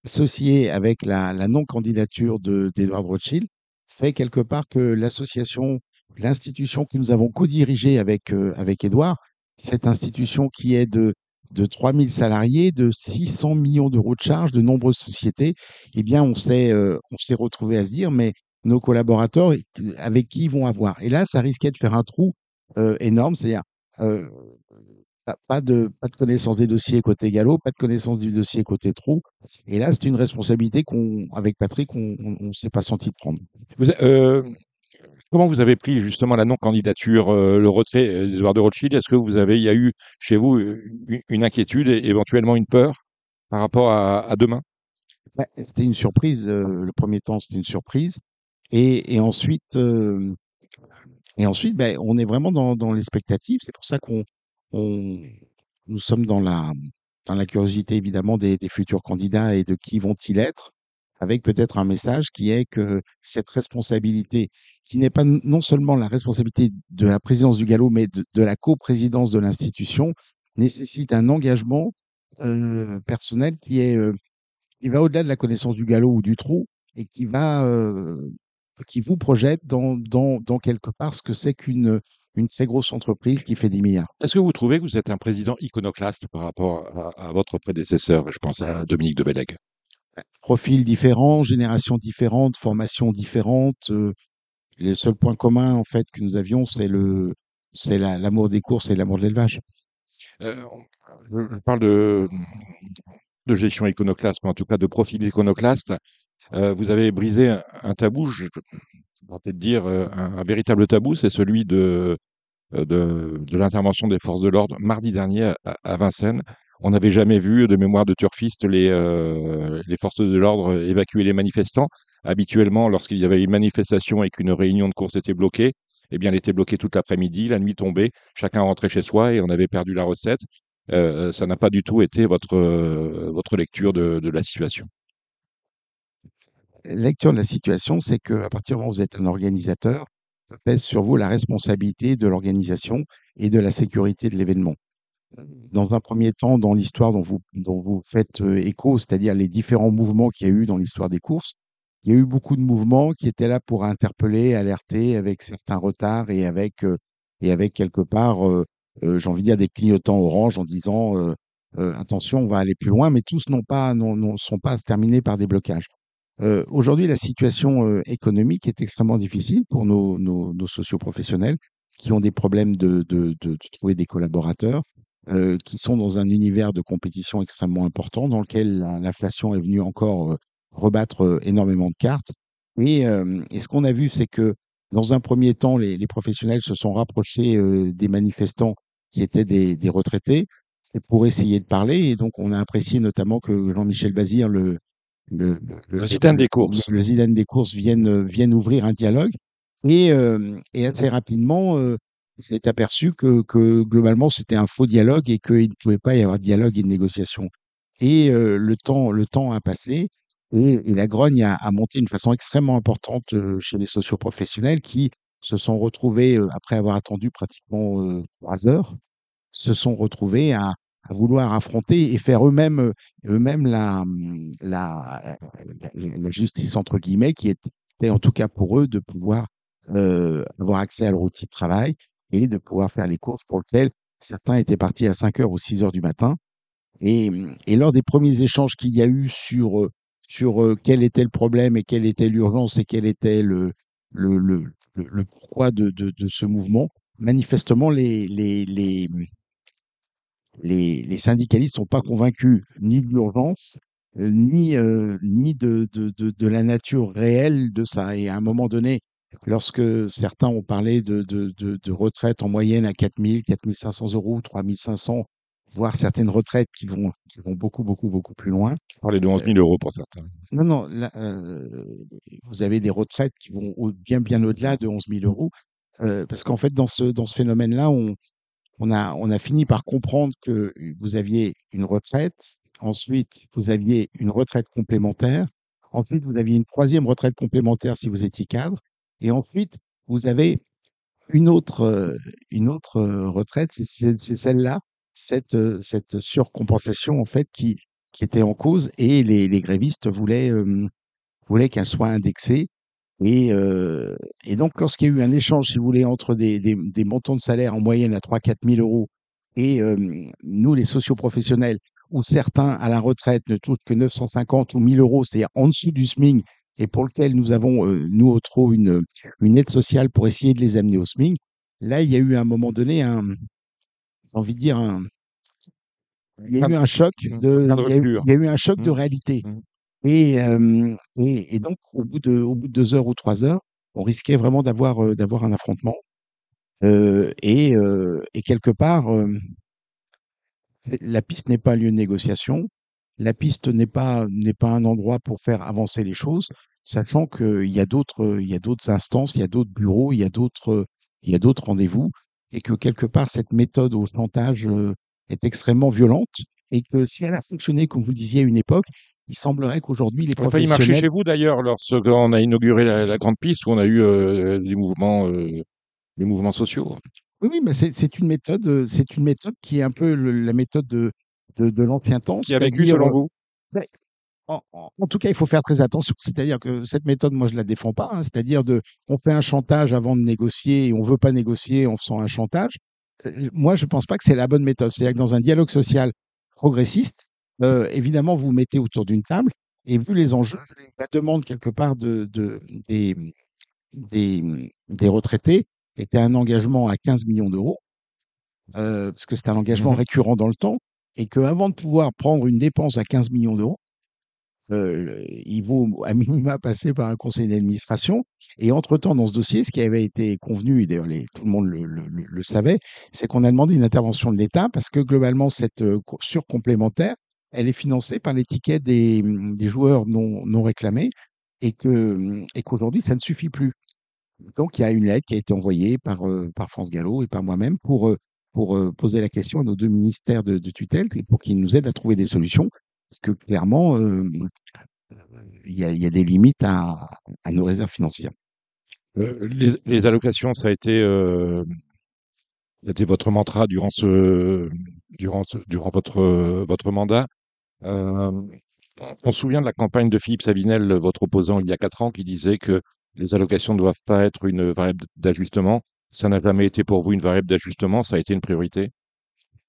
associé avec la, non-candidature d'Edouard Rothschild, fait quelque part que l'association, l'institution que nous avons co-dirigée avec, avec Edouard, cette institution qui est de de 3000 salariés, de 600 millions d'euros de charges, de nombreuses sociétés, eh bien, on s'est euh, on s'est retrouvé à se dire, mais nos collaborateurs, avec qui ils vont avoir? Et là, ça risquait de faire un trou euh, énorme, c'est-à-dire euh, pas de, pas de connaissance des dossiers côté galop, pas de connaissance du dossier côté trou. Et là, c'est une responsabilité qu'on, avec Patrick, on ne s'est pas senti prendre. Euh, comment vous avez pris justement la non-candidature, euh, le retrait d'Edouard de Rothschild? Est-ce que vous avez, il y a eu chez vous une, inquiétude et éventuellement une peur par rapport à, demain? C'était une surprise. le premier temps, c'était une surprise. Et, ensuite, et ensuite ben, on est vraiment dans, dans l'expectative. C'est pour ça qu'on on, nous sommes dans la, dans la curiosité évidemment des futurs candidats et de qui vont-ils être, avec peut-être un message qui est que cette responsabilité, qui n'est pas non seulement la responsabilité de la présidence du galop, mais de, de la coprésidence de l'institution, nécessite un engagement euh, personnel qui est euh, qui va au-delà de la connaissance du galop ou du trou et qui va euh, qui vous projette dans, dans, quelque part ce que c'est qu'une une très grosse entreprise qui fait 10 milliards. Est-ce que vous trouvez que vous êtes un président iconoclaste par rapport à, votre prédécesseur? Je pense à Dominique de Bellègue. Profil différent, génération différente, formation différente. Euh, le seul point commun en fait que nous avions, c'est le, c'est l'amour des courses et l'amour de l'élevage. Euh, je parle de, de gestion iconoclaste, mais en tout cas de profil iconoclaste. Euh, vous avez brisé un, tabou, je, vais peut-être dire un, véritable tabou, c'est celui de de, de l'intervention des forces de l'ordre mardi dernier à, Vincennes. On n'avait jamais vu de mémoire de turfistes les, euh, les forces de l'ordre évacuer les manifestants. Habituellement, lorsqu'il y avait une manifestation et qu'une réunion de course était bloquée, eh bien, elle était bloquée toute l'après-midi, la nuit tombée, chacun rentrait chez soi et on avait perdu la recette. Euh, ça n'a pas du tout été votre, votre lecture de, de la situation. Lecture de la situation, c'est qu'à partir du moment où vous êtes un organisateur, pèse sur vous la responsabilité de l'organisation et de la sécurité de l'événement. Dans un premier temps, dans l'histoire dont vous, dont vous faites euh, écho, c'est-à-dire les différents mouvements qu'il y a eu dans l'histoire des courses, il y a eu beaucoup de mouvements qui étaient là pour interpeller, alerter avec certains retards et avec, euh, et avec quelque part, euh, j'ai envie de dire, des clignotants orange en disant attention, on va aller plus loin, mais tous n'ont pas, ne sont pas terminés par des blocages. Aujourd'hui, la situation économique est extrêmement difficile pour nos, nos, nos socioprofessionnels qui ont des problèmes de, de, de, trouver des collaborateurs, euh, qui sont dans un univers de compétition extrêmement important dans lequel l'inflation est venue encore rebattre énormément de cartes. Et, et ce qu'on a vu, c'est que dans un premier temps, les, les professionnels se sont rapprochés des manifestants qui étaient des, des retraités pour essayer de parler. Et donc, on a apprécié notamment que Jean-Michel Bazir, le, le, le, Zidane des courses. Le, Zidane des courses viennent, viennent ouvrir un dialogue. Et, euh, et assez rapidement, euh, s'est aperçu que, que globalement, c'était un faux dialogue et qu'il ne pouvait pas y avoir de dialogue et de négociation. Et euh, le, temps, le temps a passé et, la grogne a, a, monté d'une façon extrêmement importante euh, chez les socioprofessionnels qui se sont retrouvés, euh, après avoir attendu pratiquement trois heures, se sont retrouvés à, à vouloir affronter et faire eux-mêmes euh, eux-mêmes la, la, la, justice entre guillemets qui était en tout cas pour eux de pouvoir euh, avoir accès à leur outil de travail et de pouvoir faire les courses pour lesquelles certains étaient partis à 5 heures ou 6 heures du matin. Et, et lors des premiers échanges qu'il y a eu sur, euh, sur quel était le problème et quelle était l'urgence et quel était le, le, pourquoi de, de, ce mouvement, manifestement, les, les, les, les, les syndicalistes sont pas convaincus ni de l'urgence, euh, ni, euh, ni de, de, de, la nature réelle de ça. Et à un moment donné, lorsque certains ont parlé de, de, de, de retraite en moyenne à 4000, 4500 euros, 3500, voire certaines retraites qui vont, qui vont beaucoup, beaucoup, beaucoup plus loin. Vous parlez de 11 000 euros pour certains. Non, non, là, euh, vous avez des retraites qui vont bien, bien au-delà de 11 000 euros. Euh, parce qu'en fait, dans ce, dans ce phénomène-là, on, on a, on a fini par comprendre que vous aviez une retraite, ensuite vous aviez une retraite complémentaire, ensuite vous aviez une troisième retraite complémentaire si vous étiez cadre, et ensuite vous avez une autre, une autre retraite, c'est celle-là, cette, cette surcompensation en fait qui, qui était en cause, et les, grévistes voulaient, voulaient qu'elle soit indexée. Et, euh, et donc, lorsqu'il y a eu un échange, si vous voulez, entre des, des, montants de salaire en moyenne à 3-4 000 euros Et euh, nous, les socioprofessionnels, où certains à la retraite ne touchent que 950 ou 1000 euros, c'est-à-dire en dessous du SMIC, et pour lequel nous avons, euh, nous, au trop, une, une aide sociale pour essayer de les amener au SMIC, là, il y a eu à un moment donné un, j'ai envie de dire un, il y a eu un choc de, il y a eu, rupture. il y a eu un choc de Mmh. réalité. Mmh. Et, euh, et, et donc, au bout de, au bout de deux heures ou trois heures, on risquait vraiment d'avoir, euh, d'avoir un affrontement. Euh, et, euh, et quelque part, euh, la piste n'est pas un lieu de négociation. La piste n'est pas, n'est pas un endroit pour faire avancer les choses, sachant qu'il y a d'autres, il y a d'autres instances, il y a d'autres bureaux, il y a d'autres, il y a d'autres rendez-vous, et que quelque part, cette méthode au chantage euh, est extrêmement violente, et que si elle a fonctionné, comme vous le disiez à une époque, il semblerait qu'aujourd'hui, les On a failli marcher professionnels chez vous d'ailleurs lorsqu'on a inauguré la, la grande piste où on a eu euh, des mouvements, euh, des mouvements sociaux. Oui, oui, mais c'est c'est une méthode, c'est une méthode qui est un peu le- la méthode de, de, de l'ancien temps. Qui a vécu selon vous en, en- en tout cas, il faut faire très attention. C'est-à-dire que cette méthode, moi, je la défends pas. hein. C'est-à-dire de, on fait un chantage avant de négocier et on veut pas négocier en faisant un chantage. Euh, moi, je pense pas que c'est la bonne méthode. C'est-à-dire que dans un dialogue social progressiste, euh, évidemment, vous vous mettez autour d'une table et vu les enjeux, la demande quelque part de, de, des, des, des retraités était un engagement à 15 millions d'euros, euh, parce que c'est un engagement Mhm. récurrent dans le temps, et qu'avant de pouvoir prendre une dépense à 15 millions d'euros, euh, il vaut à minima passer par un conseil d'administration. Et entre-temps, dans ce dossier, ce qui avait été convenu, et d'ailleurs tout le monde le, savait, c'est qu'on a demandé une intervention de l'État parce que globalement, cette euh, co- surcomplémentaire, elle est financée par les tickets des, des joueurs non, réclamés et que et qu'aujourd'hui, ça ne suffit plus. Donc, il y a une lettre qui a été envoyée par, euh, France Gallo et par moi-même pour, pour euh, poser la question à nos deux ministères de, de tutelle pour qu'ils nous aident à trouver des solutions. Parce que clairement, euh, il y, a, des limites à, nos réserves financières. Euh, les, allocations, ça a été, votre mantra durant ce, durant durant votre, votre mandat. On se souvient de la campagne de Philippe Savinel, votre opposant, il y a quatre ans, qui disait que les allocations ne doivent pas être une variable d'ajustement. Ça n'a jamais été pour vous une variable d'ajustement, ça a été une priorité?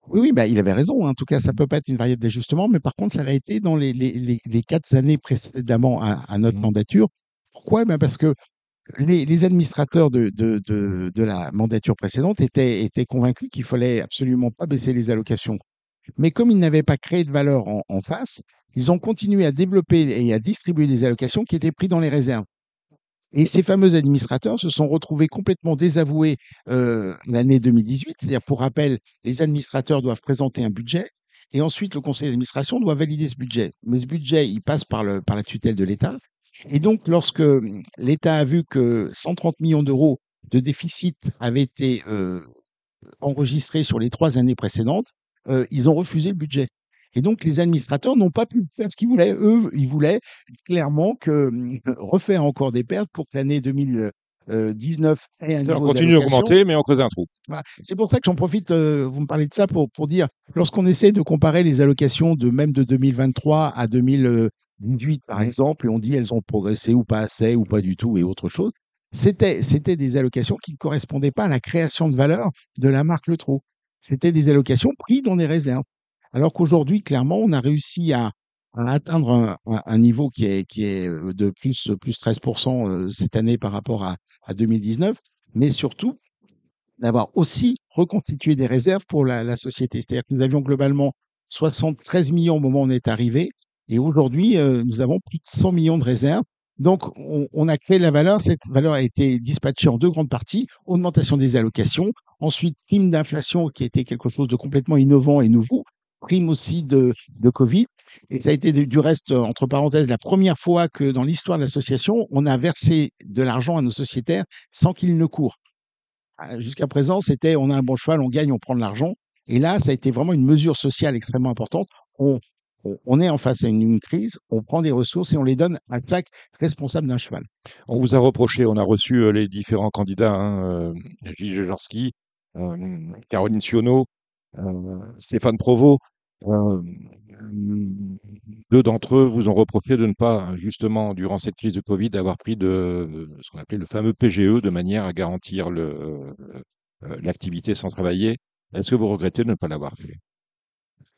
Oui, oui, bah, il avait raison. hein. En tout cas, ça peut pas être une variable d'ajustement, mais par contre, ça l'a été dans les, les, les, les quatre années précédemment à, à notre Mhm. mandature. Pourquoi? Ben Parce que les, les administrateurs de, de, de, de la mandature précédente étaient, étaient convaincus qu'il fallait absolument pas baisser les allocations. Mais comme ils n'avaient pas créé de valeur en, en face, ils ont continué à développer et à distribuer des allocations qui étaient prises dans les réserves. Et ces fameux administrateurs se sont retrouvés complètement désavoués l'année 2018. C'est-à-dire, pour rappel, les administrateurs doivent présenter un budget et ensuite le conseil d'administration doit valider ce budget. Mais ce budget, il passe par, la tutelle de l'État. Et donc, lorsque hum, l'État a vu que 130 millions d'euros de déficit avaient été enregistrés sur les trois années précédentes, ils ont refusé le budget. Et donc, les administrateurs n'ont pas pu faire ce qu'ils voulaient. Eux, ils voulaient clairement que hum, refaire encore des pertes pour que l'année 2019 ait un Ça, on continue d'augmenter, mais on creuse un trou. Voilà. C'est pour ça que j'en profite, euh, vous me parlez de ça pour, pour dire, lorsqu'on essaie de comparer les allocations de même de 2023 à 2018, par exemple, et on dit elles ont progressé ou pas assez ou pas du tout et autre chose, c'était, c'était des allocations qui ne correspondaient pas à la création de valeur de la marque Le Trot. C'était des allocations prises dans des réserves. Alors qu'aujourd'hui, clairement, on a réussi à, atteindre un, niveau qui est, euh, de plus, plus 13% euh, cette année par rapport à, à 2019, mais surtout d'avoir aussi reconstitué des réserves pour la, société. C'est-à-dire que nous avions globalement 73 millions au moment où on est arrivé, et aujourd'hui, euh, nous avons plus de 100 millions de réserves. Donc, on, on a créé la valeur. Cette valeur a été dispatchée en deux grandes parties. Augmentation des allocations. Ensuite, prime d'inflation qui était quelque chose de complètement innovant et nouveau. Prime aussi de, Covid. Et ça a été du reste, euh, entre parenthèses, la première fois que dans l'histoire de l'association, on a versé de l'argent à nos sociétaires sans qu'ils ne courent. Ah, Jusqu'à présent, c'était on a un bon cheval, on gagne, on prend de l'argent. Et là, ça a été vraiment une mesure sociale extrêmement importante. On, est en face à une, crise, on prend des ressources et on les donne à chaque responsable d'un cheval. On vous a reproché, on a reçu euh, les différents candidats, hein, euh, Gilles euh, Caroline Sionneau, Stéphane Provost. Euh, deux d'entre eux vous ont reproché de ne pas, justement, durant cette crise de Covid, avoir pris de ce qu'on appelait le fameux PGE de manière à garantir euh, l'activité sans travailler. Est-ce que vous regrettez de ne pas l'avoir fait?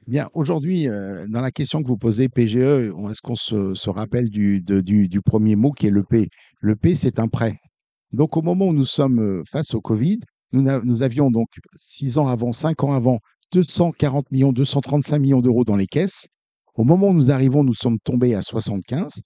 Bien, aujourd'hui, euh, dans la question que vous posez, PGE, est-ce qu'on se, rappelle du, du, premier mot qui est le P? Le P, c'est un prêt. Donc, au moment où nous sommes euh, face au Covid, nous, avions donc six ans avant, cinq ans avant, 240 millions, 235 millions d'euros dans les caisses. Au moment où nous arrivons, nous sommes tombés à 75.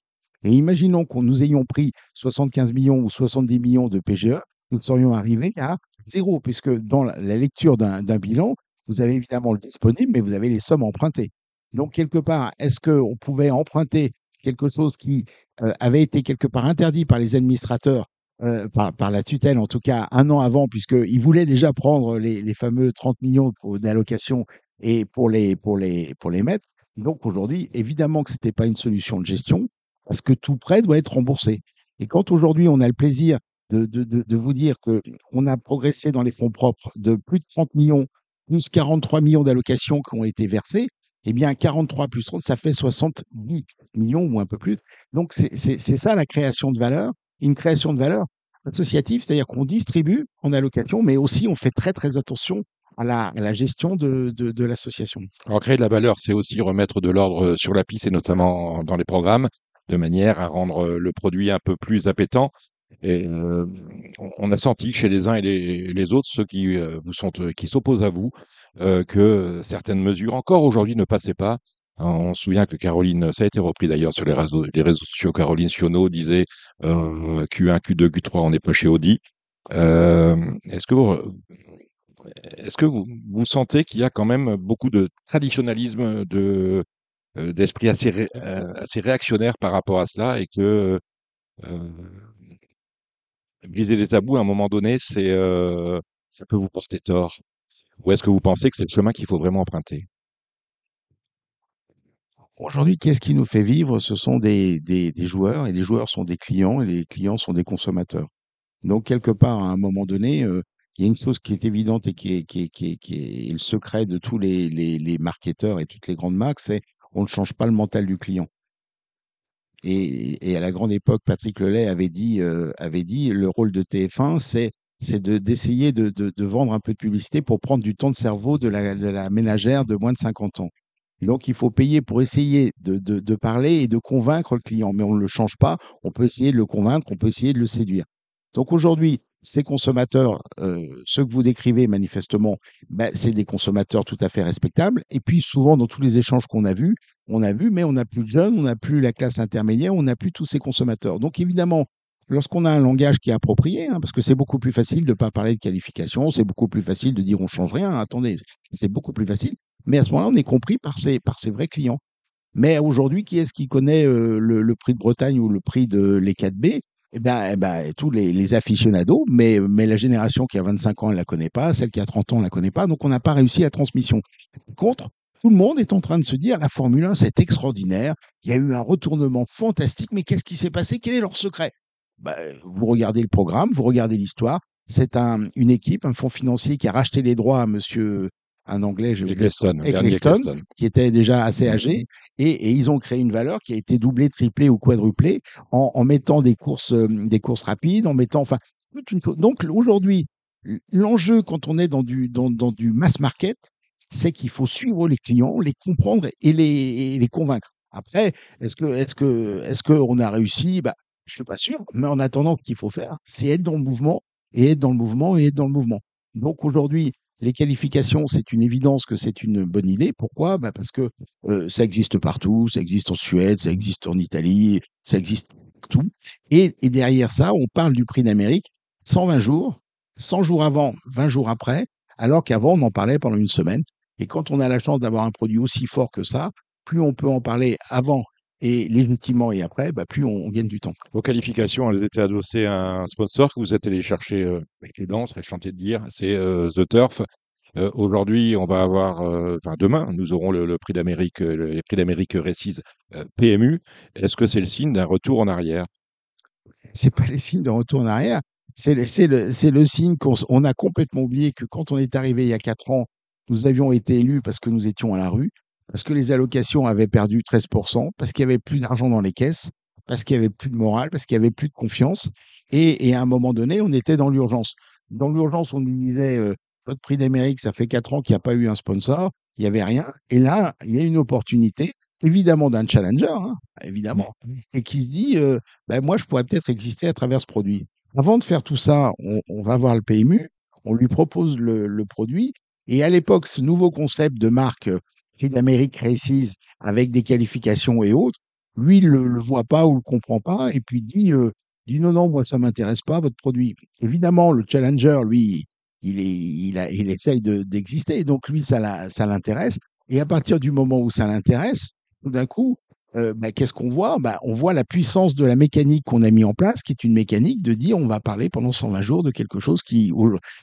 Et imaginons qu'on nous ayons pris 75 millions ou 70 millions de PGE, nous serions arrivés à zéro, puisque dans la, lecture d'un d'un bilan, vous avez évidemment le disponible, mais vous avez les sommes empruntées. Donc, quelque part, est-ce qu'on pouvait emprunter quelque chose qui euh, avait été quelque part interdit par les administrateurs, euh, par, par la tutelle en tout cas, un an avant, puisqu'ils voulaient déjà prendre les, les fameux 30 millions d'allocations et pour les, pour, les, pour les mettre. Donc, aujourd'hui, évidemment que ce n'était pas une solution de gestion, parce que tout prêt doit être remboursé. Et quand aujourd'hui, on a le plaisir de, de, de, de vous dire qu'on a progressé dans les fonds propres de plus de 30 millions plus 43 millions d'allocations qui ont été versées, eh bien 43 plus 30, ça fait 70 millions ou un peu plus. Donc c'est ça la création de valeur, une création de valeur associative, c'est-à-dire qu'on distribue en allocation, mais aussi on fait très très attention à la, gestion de, l'association. Alors, créer de la valeur, c'est aussi remettre de l'ordre euh, sur la piste et notamment dans les programmes, de manière à rendre euh, le produit un peu plus appétant. Et euh, on- a senti chez les uns et les, autres, ceux qui vous sont, qui s'opposent à vous, que certaines mesures encore aujourd'hui ne passaient pas. Hein, On se souvient que Caroline, ça a été repris d'ailleurs sur les réseaux, les réseaux sociaux, Caroline Sionneau disait euh, Q1, Q2, Q3, on n'est pas chez Audi. Euh, est-ce que vous, est-ce que vous, vous sentez qu'il y a quand même beaucoup de traditionnalisme, de, euh, d'esprit assez, euh, assez réactionnaire par rapport à cela et que euh, briser les tabous à un moment donné, c'est, euh, ça peut vous porter tort? Ou est-ce que vous pensez que c'est le chemin qu'il faut vraiment emprunter? Aujourd'hui, qu'est-ce qui nous fait vivre? Ce sont des, des, des joueurs, et les joueurs sont des clients, et les clients sont des consommateurs. Donc, quelque part, à un moment donné, euh, il y a une chose qui est évidente et qui est, qui est, qui est, qui est le secret de tous les, les, les marketeurs et toutes les grandes marques, c'est on ne change pas le mental du client. Et, et à la grande époque, Patrick Lelay avait dit, euh, avait dit le rôle de TF1, c'est c'est de- d'essayer de, de, de vendre un peu de publicité pour prendre du temps de cerveau de la, de la ménagère de moins de 50 ans. Donc, il faut payer pour essayer de, parler et de convaincre le client. Mais on ne le change pas. On peut essayer de le convaincre, on peut essayer de le séduire. Donc, aujourd'hui, ces consommateurs, euh, ceux que vous décrivez manifestement, ben, c'est des consommateurs tout à fait respectables. Et puis, souvent, dans tous les échanges qu'on a vus, on a vu, mais on n'a plus de jeunes, on n'a plus la classe intermédiaire, on n'a plus tous ces consommateurs. Donc, évidemment, lorsqu'on a un langage qui est approprié, hein, parce que c'est beaucoup plus facile de ne pas parler de qualification, c'est beaucoup plus facile de dire on change rien. Attendez, c'est beaucoup plus facile. Mais à ce moment-là, on est compris par ses, par ses vrais clients. Mais aujourd'hui, qui est-ce qui connaît euh, le, prix de Bretagne ou le prix de les 4B eh ben, eh ben, tous les, les aficionados, mais, mais la génération qui a 25 ans, elle ne la connaît pas, celle qui a 30 ans, elle ne la connaît pas, donc on n'a pas réussi la transmission. Contre, tout le monde est en train de se dire, la Formule 1, c'est extraordinaire, il y a eu un retournement fantastique, mais qu'est-ce qui s'est passé? Quel est leur secret? Ben, Vous regardez le programme, vous regardez l'histoire, c'est un, une équipe, un fonds financier qui a racheté les droits à monsieur, un anglais, je vais Eccleston, Eccleston, qui était déjà assez âgé, et, et ils ont créé une valeur qui a été doublée, triplée ou quadruplée en, en mettant des courses, euh, des courses rapides, en mettant, enfin, toute une donc aujourd'hui, l'enjeu quand on est dans du, dans, dans du mass market, c'est qu'il faut suivre les clients, les comprendre et les, et les convaincre. Après, est-ce que, est-ce que, est-ce que on a réussi? Bah, je suis pas sûr. Mais en attendant, ce qu'il faut faire, c'est être dans le mouvement et être dans le mouvement et être dans le mouvement. Donc aujourd'hui, les qualifications, c'est une évidence que c'est une bonne idée. Pourquoi? Bah Parce que euh, ça existe partout, ça existe en Suède, ça existe en Italie, ça existe partout. Et, et derrière ça, on parle du prix d'Amérique, 120 jours, 100 jours avant, 20 jours après, alors qu'avant, on en parlait pendant une semaine. Et quand on a la chance d'avoir un produit aussi fort que ça, plus on peut en parler avant et légitimement et après, bah, plus on, on gagne du temps. Vos qualifications, elles étaient adossées à un sponsor que vous êtes allé chercher euh, avec les dents, serait chanté de dire, c'est euh, The Turf. Euh, Aujourd'hui, on va avoir, euh, enfin demain, nous aurons le, le prix d'Amérique, le- les prix d'Amérique Récise PMU. Est-ce que c'est le signe d'un retour en arrière? C'est pas les signes de retour en arrière. C'est le, le, le signe qu'on a complètement oublié que quand on est arrivé il y a quatre ans, nous avions été élus parce que nous étions à la rue, parce que les allocations avaient perdu 13%, parce qu'il y avait plus d'argent dans les caisses, parce qu'il y avait plus de morale, parce qu'il y avait plus de confiance. Et, et à un moment donné, on était dans l'urgence. Dans l'urgence, on nous disait, euh, votre prix d'Amérique, ça fait quatre ans qu'il n'y a pas eu un sponsor, il n'y avait rien. Et là, il y a une opportunité, évidemment d'un challenger, hein, évidemment, et qui se dit, euh, ben moi, je pourrais peut-être exister à travers ce produit. Avant de faire tout ça, on, on va voir le PMU, on lui propose le, le produit, et à l'époque, ce nouveau concept de marque euh, prix d'Amérique Races avec des qualifications et autres, lui, il le, le voit pas ou le comprend pas, et puis dit, euh, dit non, non, moi, ça m'intéresse pas, votre produit. Évidemment, le challenger, lui, il, est, il, essaye de- d'exister, donc lui, ça, l'intéresse. Et à partir du moment où ça l'intéresse, tout d'un coup, euh, bah, qu'est-ce qu'on voit? Bah, On voit la puissance de la mécanique qu'on a mis en place, qui est une mécanique de dire on va parler pendant 120 jours de quelque chose qui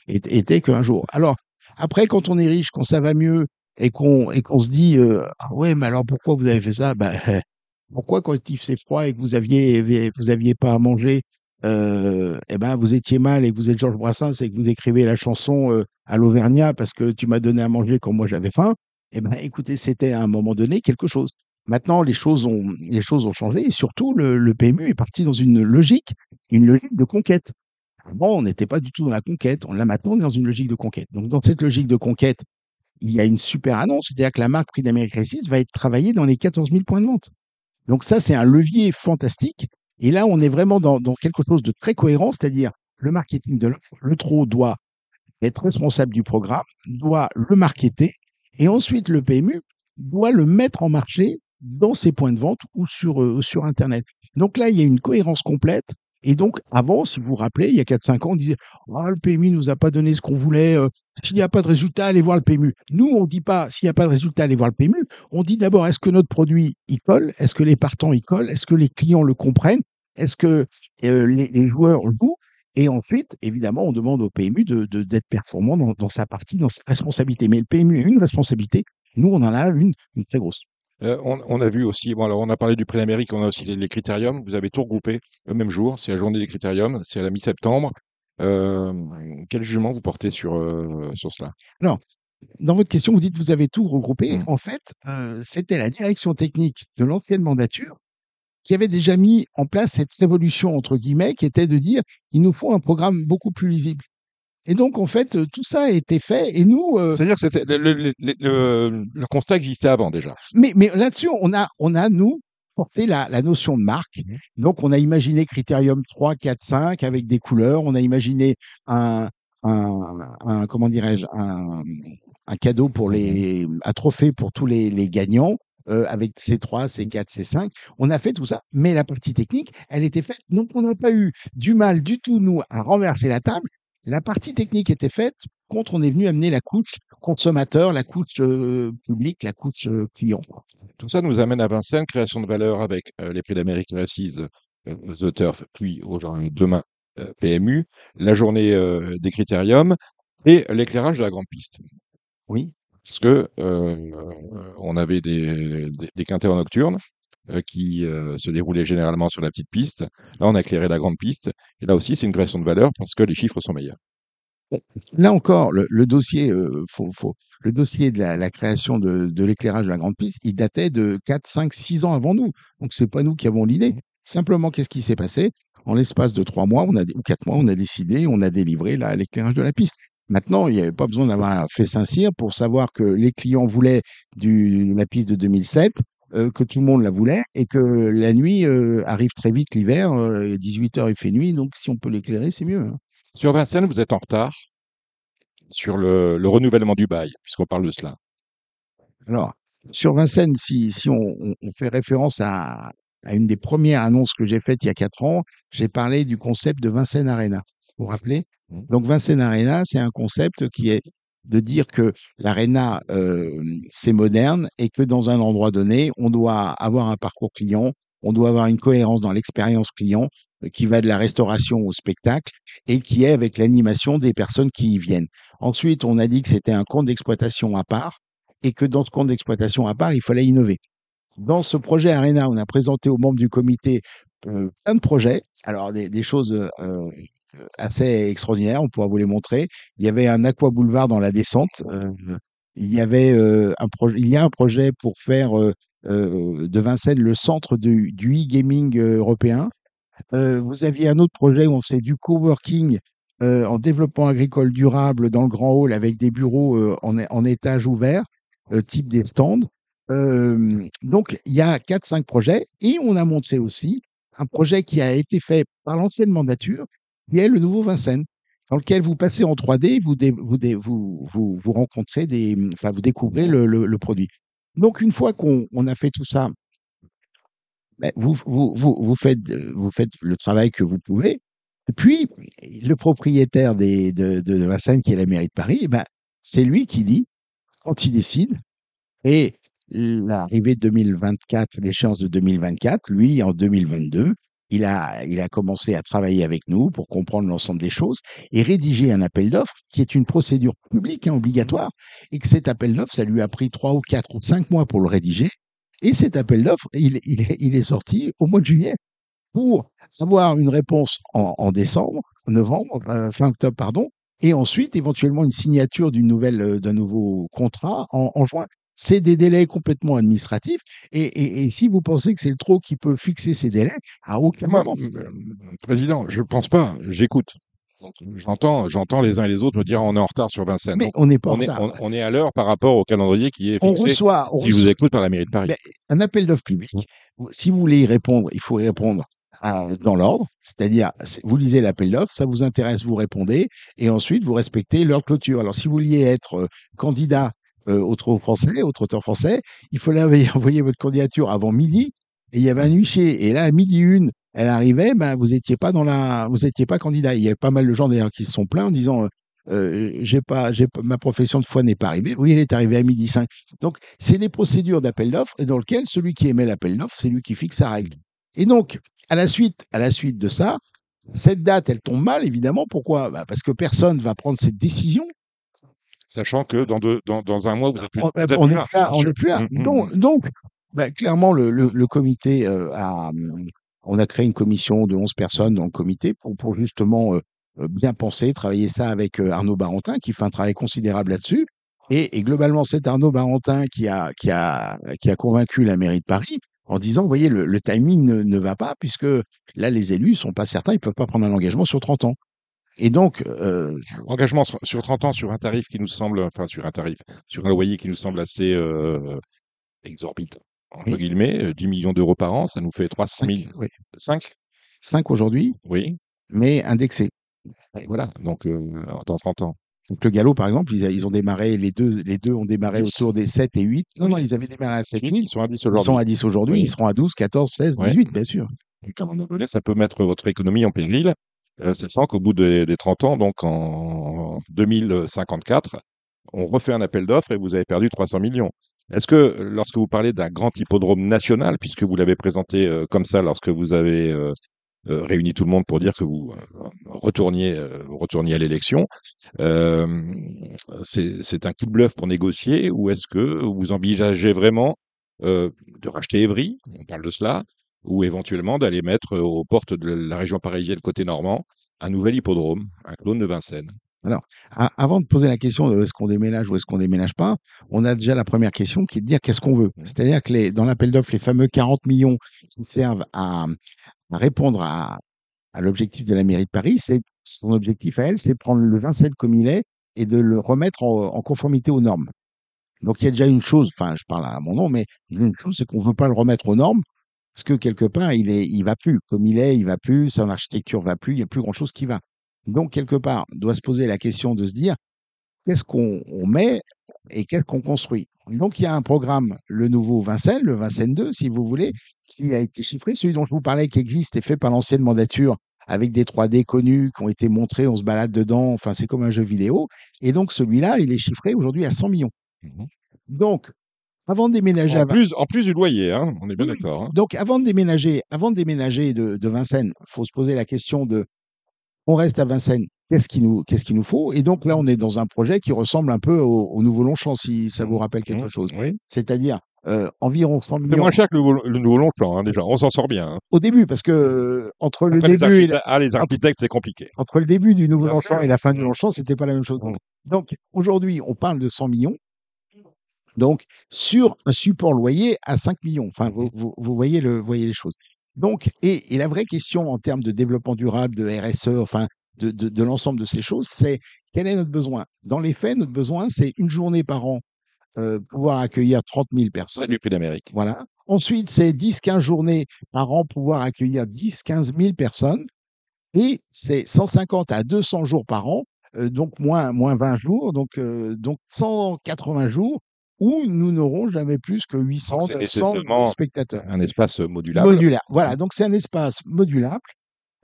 était qu'un jour. Alors, après, quand on est riche, quand ça va mieux, et qu'on et qu'on se dit euh, ah ouais, mais alors pourquoi vous avez fait ça? Bah, Pourquoi quand il faisait froid et que vous aviez vous aviez pas à manger, euh, eh ben vous étiez mal et que vous êtes Georges Brassens et que vous écrivez la chanson euh, à l'Auvergnat parce que tu m'as donné à manger quand moi j'avais faim. Eh ben écoutez, c'était à un moment donné quelque chose. Maintenant, les choses ont les choses ont changé et surtout le, PMU est parti dans une logique, une logique de conquête. Avant, on n'était pas du tout dans la conquête. On, là maintenant, on est dans une logique de conquête. Donc dans cette logique de conquête, il y a une super annonce, c'est-à-dire que la marque Prix d'Amérique Récise va être travaillée dans les 14 000 points de vente. Donc ça, c'est un levier fantastique. Et là, on est vraiment dans, quelque chose de très cohérent, c'est-à-dire le marketing de l'offre. Le TRO doit être responsable du programme, doit le marketer, et ensuite le PMU doit le mettre en marché dans ses points de vente ou sur, euh, sur Internet. Donc là, il y a une cohérence complète. Et donc, avant, si vous vous rappelez, il y a 4-5 ans, on disait Ah, le PMU nous a pas donné ce qu'on voulait. euh, s'il n'y a pas de résultat, allez voir le PMU. Nous, on dit pas s'il n'y a pas de résultat, allez voir le PMU. On dit d'abord est-ce que notre produit y colle? Est-ce que les partants y collent? Est-ce que les clients le comprennent? Est-ce que euh, les, joueurs le jouent? Et ensuite, évidemment, on demande au PMU de- d'être performant dans, dans sa partie, dans sa responsabilité. Mais le PMU a une responsabilité. Nous, on en a une, une très grosse. Euh, on, on a vu aussi, bon, alors on a parlé du prix d'Amérique, on a aussi les, les critériums. Vous avez tout regroupé le même jour. C'est la journée des critériums, c'est à la mi-septembre. Euh, quel jugement vous portez sur, euh, sur cela? Dans votre question, vous dites vous avez tout regroupé. Mm. En fait, c'était la direction technique de l'ancienne mandature qui avait déjà mis en place cette révolution, entre guillemets, qui était de dire il nous faut un programme beaucoup plus lisible. Et donc, en fait, euh, tout ça a été fait. Et nous, euh, C'est-à-dire que c'était, le, le- le- constat existait avant déjà. mais, mais là-dessus, on a, on a, nous, porté la, la notion de marque. Mhm. Donc, on a imaginé Critérium 3, 4, 5 avec des couleurs. On a imaginé un, un, un comment dirais-je, un, un cadeau pour les, un trophée pour tous les, les gagnants. euh, avec C3, C4, C5, on a fait tout ça, mais la partie technique, elle était faite. Donc, on n'a pas eu du mal du tout, nous, à renverser la table. La partie technique était faite. Contre, on est venu amener la couche consommateur, la couche euh, publique, la couche euh, client. Tout ça nous amène à Vincennes, création de valeur avec euh, les prix d'Amérique euh, The Turf, puis aujourd'hui, demain, PMU, la journée des critériums et l'éclairage de la grande piste. Oui. Parce que on avait des, des, des quintets en nocturne qui euh, se déroulaient généralement sur la petite piste. Là, on a éclairé la grande piste. Et là aussi, c'est une création de valeur parce que les chiffres sont meilleurs. Là encore, le, dossier, euh, le dossier de la, création de, l'éclairage de la grande piste, il datait de 4, 5, 6 ans avant nous. Donc, c'est pas nous qui avons l'idée. Simplement, qu'est-ce qui s'est passé? En l'espace de 3 mois, on a, ou 4 mois, on a décidé, on a délivré la- l'éclairage de la piste. Maintenant, il n'y avait pas besoin d'avoir fait Saint-Cyr pour savoir que les clients voulaient la piste de 2007, euh, que tout le monde la voulait et que la nuit euh, arrive très vite l'hiver. Euh, 18 heures, il fait nuit, donc si on peut l'éclairer, c'est mieux. hein. Sur Vincennes, vous êtes en retard sur le, le renouvellement du bail, puisqu'on parle de cela. Alors, sur Vincennes, si, si on, fait référence à, à une des premières annonces que j'ai faites il y a quatre ans, j'ai parlé du concept de Vincennes Arena. Vous vous rappelez? Mhm. Donc, Vincennes Arena, c'est un concept qui est de dire que l'arena, c'est moderne et que dans un endroit donné, on doit avoir un parcours client, on doit avoir une cohérence dans l'expérience client euh, qui va de la restauration au spectacle et qui est avec l'animation des personnes qui y viennent. Ensuite, on a dit que c'était un compte d'exploitation à part et que dans ce compte d'exploitation à part, il fallait innover. Dans ce projet Arena, on a présenté aux membres du comité euh, plein de projets, alors des, choses euh, assez extraordinaires, on pourra vous les montrer. Il y avait un aqua boulevard dans la descente. euh, il y avait euh, un projet, il y a un projet pour faire euh, de Vincennes le centre du, e-gaming européen. Vous aviez un autre projet où on faisait du coworking en développement agricole durable dans le grand hall avec des bureaux en, en étage ouvert, type des stands. Donc, il y a 4-5 projets et on a montré aussi un projet qui a été fait par l'ancienne mandature, qui est le nouveau Vincennes, dans lequel vous passez en 3D, vous, vous, vous, vous, rencontrez des, enfin, vous découvrez le, le- produit. Donc, une fois qu'on on a fait tout ça, ben, vous, vous, vous, vous, faites, vous faites le travail que vous pouvez. Et puis, le propriétaire des, de, de Vincennes, qui est la mairie de Paris, ben, c'est lui qui dit, quand il décide, et l'arrivée de 2024, l'échéance de 2024, lui, en 2022, il a, il a commencé à travailler avec nous pour comprendre l'ensemble des choses et rédiger un appel d'offres qui est une procédure publique hein, obligatoire et que cet appel d'offres, ça lui a pris trois ou quatre ou cinq mois pour le rédiger. Et cet appel d'offres, il, il, est, il est sorti au mois de juillet pour avoir une réponse en, en décembre, en novembre, euh, fin octobre, pardon, et ensuite éventuellement une signature d'une nouvelle, euh, d'un nouveau contrat en, en juin. C'est des délais complètement administratifs. Et, et, et si vous pensez que c'est le trop qui peut fixer ces délais, à aucun Moi, moment. euh, président, je pense pas. J'écoute. J'entends, j'entends les uns et les autres me dire on est en retard sur Vincennes. Mais on n'est pas en on, est, retard. on, on est à l'heure par rapport au calendrier qui est On fixé. reçoit, on si reçoit- vous écoute par la mairie de Paris. Un appel d'offres public. Si vous voulez y répondre, il faut y répondre euh, dans l'ordre, c'est-à-dire c'est- vous lisez l'appel d'offres, ça vous intéresse, vous répondez, et ensuite vous respectez l'heure de clôture. Alors si vous vouliez être euh, candidat euh, au trot français, au trotteur français, il fallait envoyer, votre candidature avant midi, et il y avait un huissier. Et là, à midi une, elle arrivait, ben vous étiez pas dans la, vous étiez pas candidat. Il y avait pas mal de gens d'ailleurs qui se sont plaints en disant. euh, euh, j'ai pas, j'ai ma profession de foi n'est pas arrivée. Oui, elle est arrivée à midi 5. Donc, c'est des procédures d'appel d'offres et dans lequel celui qui émet l'appel d'offres, c'est lui qui fixe sa règle. Et donc, à la suite, à la suite de ça, cette date, elle tombe mal, évidemment. Pourquoi? Bah, Parce que personne va prendre cette décision. Sachant que dans, deux, dans, dans un mois, vous êtes plus, On vous êtes on plus n'est là. plus là. bien on sûr. n'est plus là. Donc, donc bah, clairement, le, le- le comité euh, a, on a créé une commission de 11 personnes dans le comité pour, pour justement euh, euh, bien penser, travailler ça avec Arnaud Barentin, qui fait un travail considérable là-dessus. Et, et globalement, c'est Arnaud Barentin qui a, qui, a, qui a convaincu la mairie de Paris en disant, vous voyez, le, le timing ne, ne va pas, puisque là, les élus sont pas certains, ils peuvent pas prendre un engagement sur 30 ans. Et donc, euh, Engagement sur, sur 30 ans sur un tarif qui nous semble, enfin sur un tarif, sur un loyer qui nous semble assez euh, exorbitant, entre Oui. guillemets, euh, 10 millions d'euros par an, ça nous fait 300 000. 5, oui, 5 5 aujourd'hui, Oui. mais indexé. Voilà, donc euh, dans 30 ans. Donc le galop, par exemple, ils, ils ont démarré, les deux, les deux ont démarré 10. autour des 7 et 8. Non, non, ils avaient démarré à 7, Ils 8. sont à 10 Ils sont aujourd'hui. à 10 aujourd'hui, Oui. ils seront à 12, 14, 16, Ouais. 18, bien sûr. Donc, à un moment donné, ça peut mettre votre économie en péril, euh, sachant qu'au bout des, des 30 ans, donc en 2054, on refait un appel d'offres et vous avez perdu 300 millions. Est-ce que lorsque vous parlez d'un grand hippodrome national, puisque vous l'avez présenté euh, comme ça lorsque vous avez euh, euh, réuni tout le monde pour dire que vous euh, retourniez, euh, retourniez à l'élection, euh, c'est c'est un coup de bluff pour négocier ou est-ce que vous envisagez vraiment euh, de racheter Evry, on parle de cela, ou éventuellement d'aller mettre aux portes de la région parisienne côté normand un nouvel hippodrome, un clone de Vincennes. A- avant de poser la question de est-ce qu'on déménage ou est-ce qu'on déménage pas, on a déjà la première question qui est de dire qu'est-ce qu'on veut. C'est-à-dire que dans l'appel d'offres, les fameux 40 millions qui servent à, répondre à, l'objectif de la mairie de Paris, c'est son objectif à elle, c'est prendre le Vincennes comme il est et de le remettre en, en conformité aux normes. Donc il y a déjà une chose, enfin je parle à mon nom, mais une chose c'est qu'on veut pas le remettre aux normes parce que quelque part il est, il va plus comme il est, il va plus, son architecture va plus, il y a plus grand chose qui va. Donc quelque part on doit se poser la question de se dire qu'est-ce qu'on on met et qu'est-ce qu'on construit? Donc il y a un programme, le nouveau Vincennes, le Vincennes 2 si vous voulez, qui a été chiffré, celui dont je vous parlais qui existe et fait par l'ancienne mandature avec des 3D connus qui ont été montrés, on se balade dedans, enfin c'est comme un jeu vidéo. Et donc celui-là, il est chiffré aujourd'hui à 100 millions. Donc, avant de déménager à En plus, en plus du loyer, hein, on est bien Oui, d'accord. hein. donc, avant de déménager, avant de déménager de, de Vincennes, faut se poser la question de, on reste à Vincennes, qu'est-ce qu'il nous, qu'est-ce qu'il nous faut? Et donc là, on est dans un projet qui ressemble un peu au, au Nouveau Longchamp, si ça vous rappelle quelque Mmh, chose. Oui. C'est-à-dire euh, environ 100 C'est millions moins cher que le, nouveau- le nouveau Longchamp, hein, déjà. On s'en sort bien. hein. au début, parce que euh, entre le Après, les, début et la- ah, les architectes, c'est compliqué. entre le début du Nouveau Longchamp et la fin du Longchamp, c'était pas la même chose. Donc aujourd'hui, on parle de 100 millions. Donc sur un support loyer à 5 millions. Enfin, vous, vous, vous voyez le, voyez les choses. Donc et, et la vraie question en termes de développement durable, de RSE, enfin de, de, de l'ensemble de ces choses, c'est quel est notre besoin? Dans les faits, notre besoin, c'est une journée par an euh, pouvoir accueillir 30 000 C'est personnes. du prix d'Amérique. Voilà. Ensuite, c'est 10-15 journées par an pouvoir accueillir 10-15 000 personnes. Et c'est 150 à 200 jours par an, euh, donc moins, moins 20 jours, donc, euh, donc 180 jours où nous n'aurons jamais plus que 800, Donc, c'est 900 nécessairement spectateurs. Un espace modulable. Modulaire. Voilà, donc c'est un espace modulable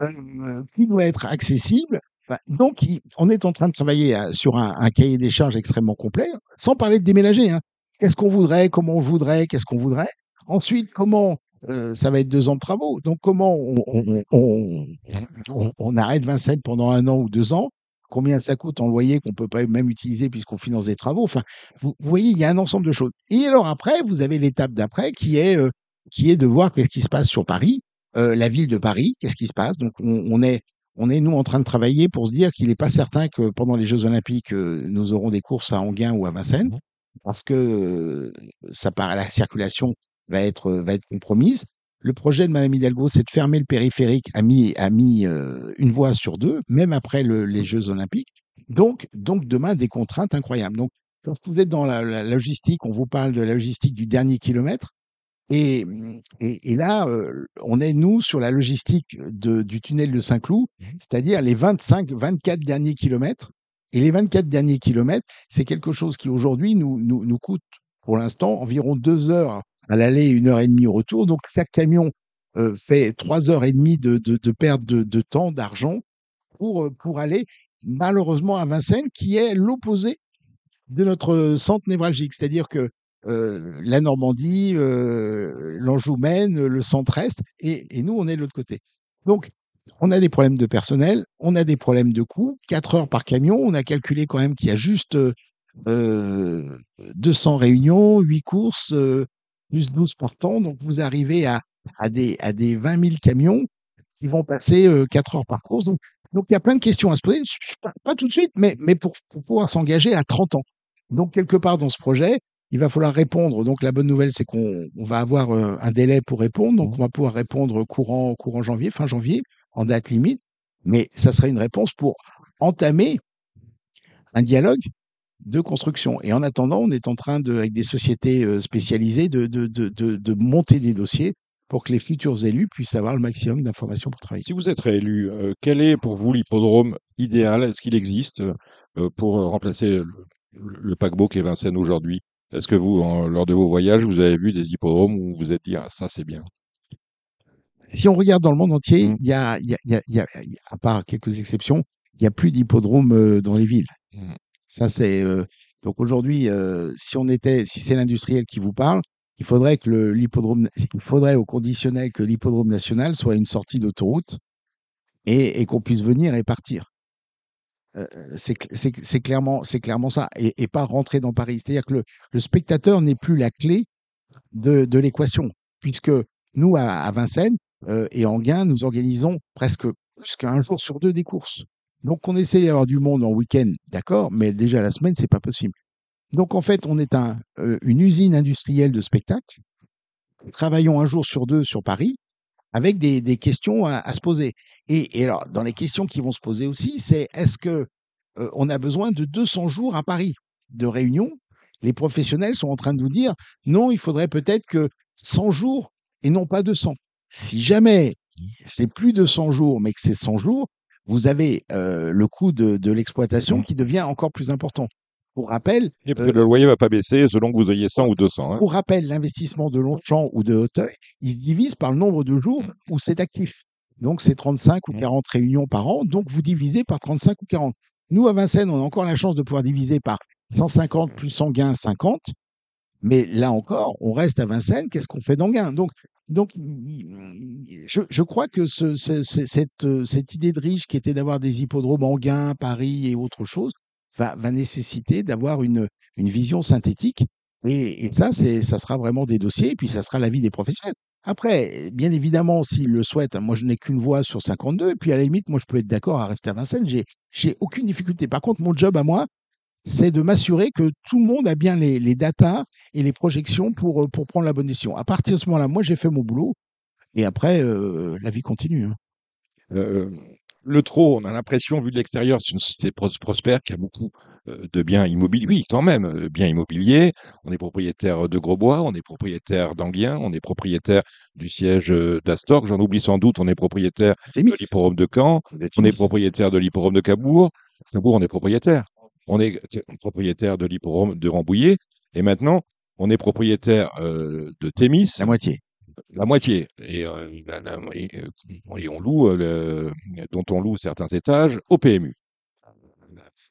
euh, qui doit être accessible. Enfin, donc, il- on est en train de travailler euh, sur un, un cahier des charges extrêmement complet, sans parler de déménager. hein. Qu'est-ce qu'on voudrait, comment on voudrait, qu'est-ce qu'on voudrait? Ensuite, comment euh, ça va être deux ans de travaux. Donc, comment on, on, on- on- on arrête Vincennes pendant un an ou deux ans? Combien ça coûte en loyer qu'on peut pas même utiliser puisqu'on finance des travaux Enfin, vous, vous voyez, il y a un ensemble de choses. Et alors après, vous avez l'étape d'après qui est euh, qui est de voir qu'est-ce qui se passe sur Paris, euh, la ville de Paris, qu'est-ce qui se passe. Donc, on, on est on est nous en train de travailler pour se dire qu'il n'est pas certain que pendant les Jeux Olympiques euh, nous aurons des courses à Anguin ou à Vincennes Mhm. parce que ça paraît la circulation va être va être compromise. Le projet de Mme Hidalgo, c'est de fermer le périphérique à mis à mis euh, une voie sur deux, même après le- les Jeux Olympiques. Donc donc demain des contraintes incroyables. Donc lorsque vous êtes dans la, la logistique, on vous parle de la logistique du dernier kilomètre. Et, et, et là, euh, on est, nous, sur la logistique de, du tunnel de Saint-Cloud, c'est-à-dire les 25, 24 derniers kilomètres. Et les 24 derniers kilomètres, c'est quelque chose qui aujourd'hui nous, nous, nous coûte pour l'instant environ deux heures à l'aller une heure et demie au retour. Donc chaque camion euh, fait trois heures et demie de, de, perte de, de temps, d'argent pour, euh, pour aller malheureusement à Vincennes, qui est l'opposé de notre centre névralgique. C'est-à-dire que euh, la Normandie, euh, l'Anjou Maine, le centre-est, et, nous, on est de l'autre côté. Donc, on a des problèmes de personnel, on a des problèmes de coûts. 4 heures par camion, on a calculé quand même qu'il y a juste euh, 200 réunions, 8 courses, plus 12 par temps. Donc, vous arrivez à, à, des, à des 20 000 camions qui vont passer euh, 4 heures par course. Donc, donc, il y a plein de questions à se poser. Pas, pas tout de suite, mais, mais pour, pour pouvoir s'engager à 30 ans. Donc, quelque part dans ce projet, il va falloir répondre. Donc, la bonne nouvelle, c'est qu'on on va avoir euh, un délai pour répondre. Donc, on va pouvoir répondre courant, courant janvier, fin janvier, en date limite. Mais ça serait une réponse pour entamer un dialogue de construction. Et en attendant, on est en train, de, avec des sociétés euh, spécialisées, de, de, de, de, de monter des dossiers pour que les futurs élus puissent avoir le maximum d'informations pour travailler. Si vous êtes réélu, euh, quel est pour vous l'hippodrome idéal? Est-ce qu'il existe euh, pour remplacer le, paquebot qui est Vincennes aujourd'hui? Est-ce que vous, en- lors de vos voyages, vous avez vu des hippodromes où vous vous êtes dit ah, ça c'est bien? Si on regarde dans le monde entier, il y a, il y a, il y a, il y a- il y a- à part quelques exceptions, il n'y a plus d'hippodrome euh, dans les villes. Mm. Ça, c'est euh, donc aujourd'hui, euh, si on était, si c'est l'industriel qui vous parle, il faudrait que l'hippodrome, il faudrait au conditionnel que l'hippodrome national soit une sortie d'autoroute et, qu'on puisse venir et partir. Euh, c'est cl- c'est cl- c'est clairement, c'est clairement ça, et, pas rentrer dans Paris. C'est-à-dire que le, spectateur n'est plus la clé de, l'équation, puisque nous, à, Vincennes et en Gain, nous organisons presque plus qu'un jour sur deux des courses. Donc, on essaie d'avoir du monde en week-end, d'accord, mais déjà la semaine, c'est pas possible. Donc, en fait, on est un, euh, une usine industrielle de spectacle. Travaillons un jour sur deux sur Paris avec des, questions à, se poser. Et, et alors, dans les questions qui vont se poser aussi, c'est est-ce que euh, on a besoin de 200 jours à Paris de réunion? Les professionnels sont en train de nous dire non, il faudrait peut-être que 100 jours et non pas 200. Si jamais c'est plus de 100 jours, mais que c'est 100 jours, vous avez euh, le coût de, de l'exploitation qui devient encore plus important. Pour rappel, Et peut-être le loyer va pas baisser selon que vous ayez 100 ou 200. hein. pour rappel, l'investissement de Longchamp ou de Hauteuil, il se divise par le nombre de jours où c'est actif. Donc, c'est 35 ou Mmh. 40 réunions par an. Donc, vous divisez par 35 ou 40. Nous, à Vincennes, on a encore la chance de pouvoir diviser par 150 plus Sanguin, 50. Mais là encore, on reste à Vincennes. Qu'est-ce qu'on fait d'Anguin Donc, donc je, crois que euh, cette idée de riche qui était d'avoir des hippodromes Anguin, Paris et autre chose va, nécessiter d'avoir une, vision synthétique. Et, et ça, ça sera vraiment des dossiers, et puis ça sera l'avis des professionnels. Après, bien évidemment, s'ils le souhaitent, moi je n'ai qu'une voix sur 52, et puis à la limite, moi je peux être d'accord à rester à Vincennes, j'ai aucune difficulté. Par contre, mon job à moi, c'est de m'assurer que tout le monde a bien les, les datas et les projections pour, euh, pour prendre la bonne décision. À partir de ce moment-là, moi j'ai fait mon boulot, et après, euh, la vie continue. hein. Euh, le trop, on a l'impression, vu de l'extérieur, c'est une société pros- prospère qui a beaucoup de biens immobiliers. Oui, quand même, biens immobiliers. On est propriétaire de Grosbois, on est propriétaire d'Anguien, on est propriétaire du siège d'Astorg. J'en oublie sans doute, on est propriétaire de l'hipporome de Caen, on est propriétaire de l'hipporome de Cabourg. Cabourg, on est propriétaire. On est propriétaire de l'hipporome de Rambouillet. Et maintenant, on est propriétaire euh, de Thémis, La moitié. la moitié. Et, euh, la- la- et, euh, et on loue, le- dont on loue certains étages au PMU.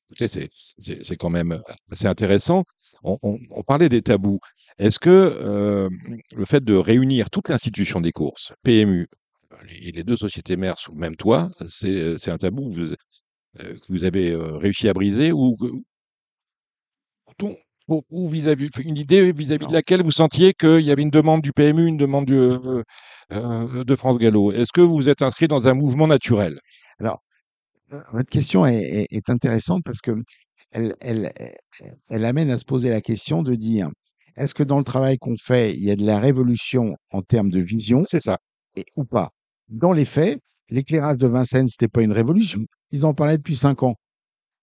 Écoutez, c'est, quand même assez intéressant. On, on- on parlait des tabous. Est-ce que euh, le fait de réunir toute l'institution des courses, PMU, et les deux sociétés mères sous le même toit, c'est, un tabou? Vous, que vous avez euh, réussi à briser ou, ou- vis-à-vis, une idée vis-à-vis de laquelle vous sentiez qu'il y avait une demande du PMU, une demande du, euh, euh, de France Gallo. Est-ce que vous êtes inscrit dans un mouvement naturel? Votre question est, est- est intéressante parce que elle, elle, elle- elle amène à se poser la question de dire est-ce que dans le travail qu'on fait, il y a de la révolution en termes de vision C'est ça. et, ou pas? Dans les faits, l'éclairage de Vincennes, c'était pas une révolution. Ils en parlaient depuis cinq ans.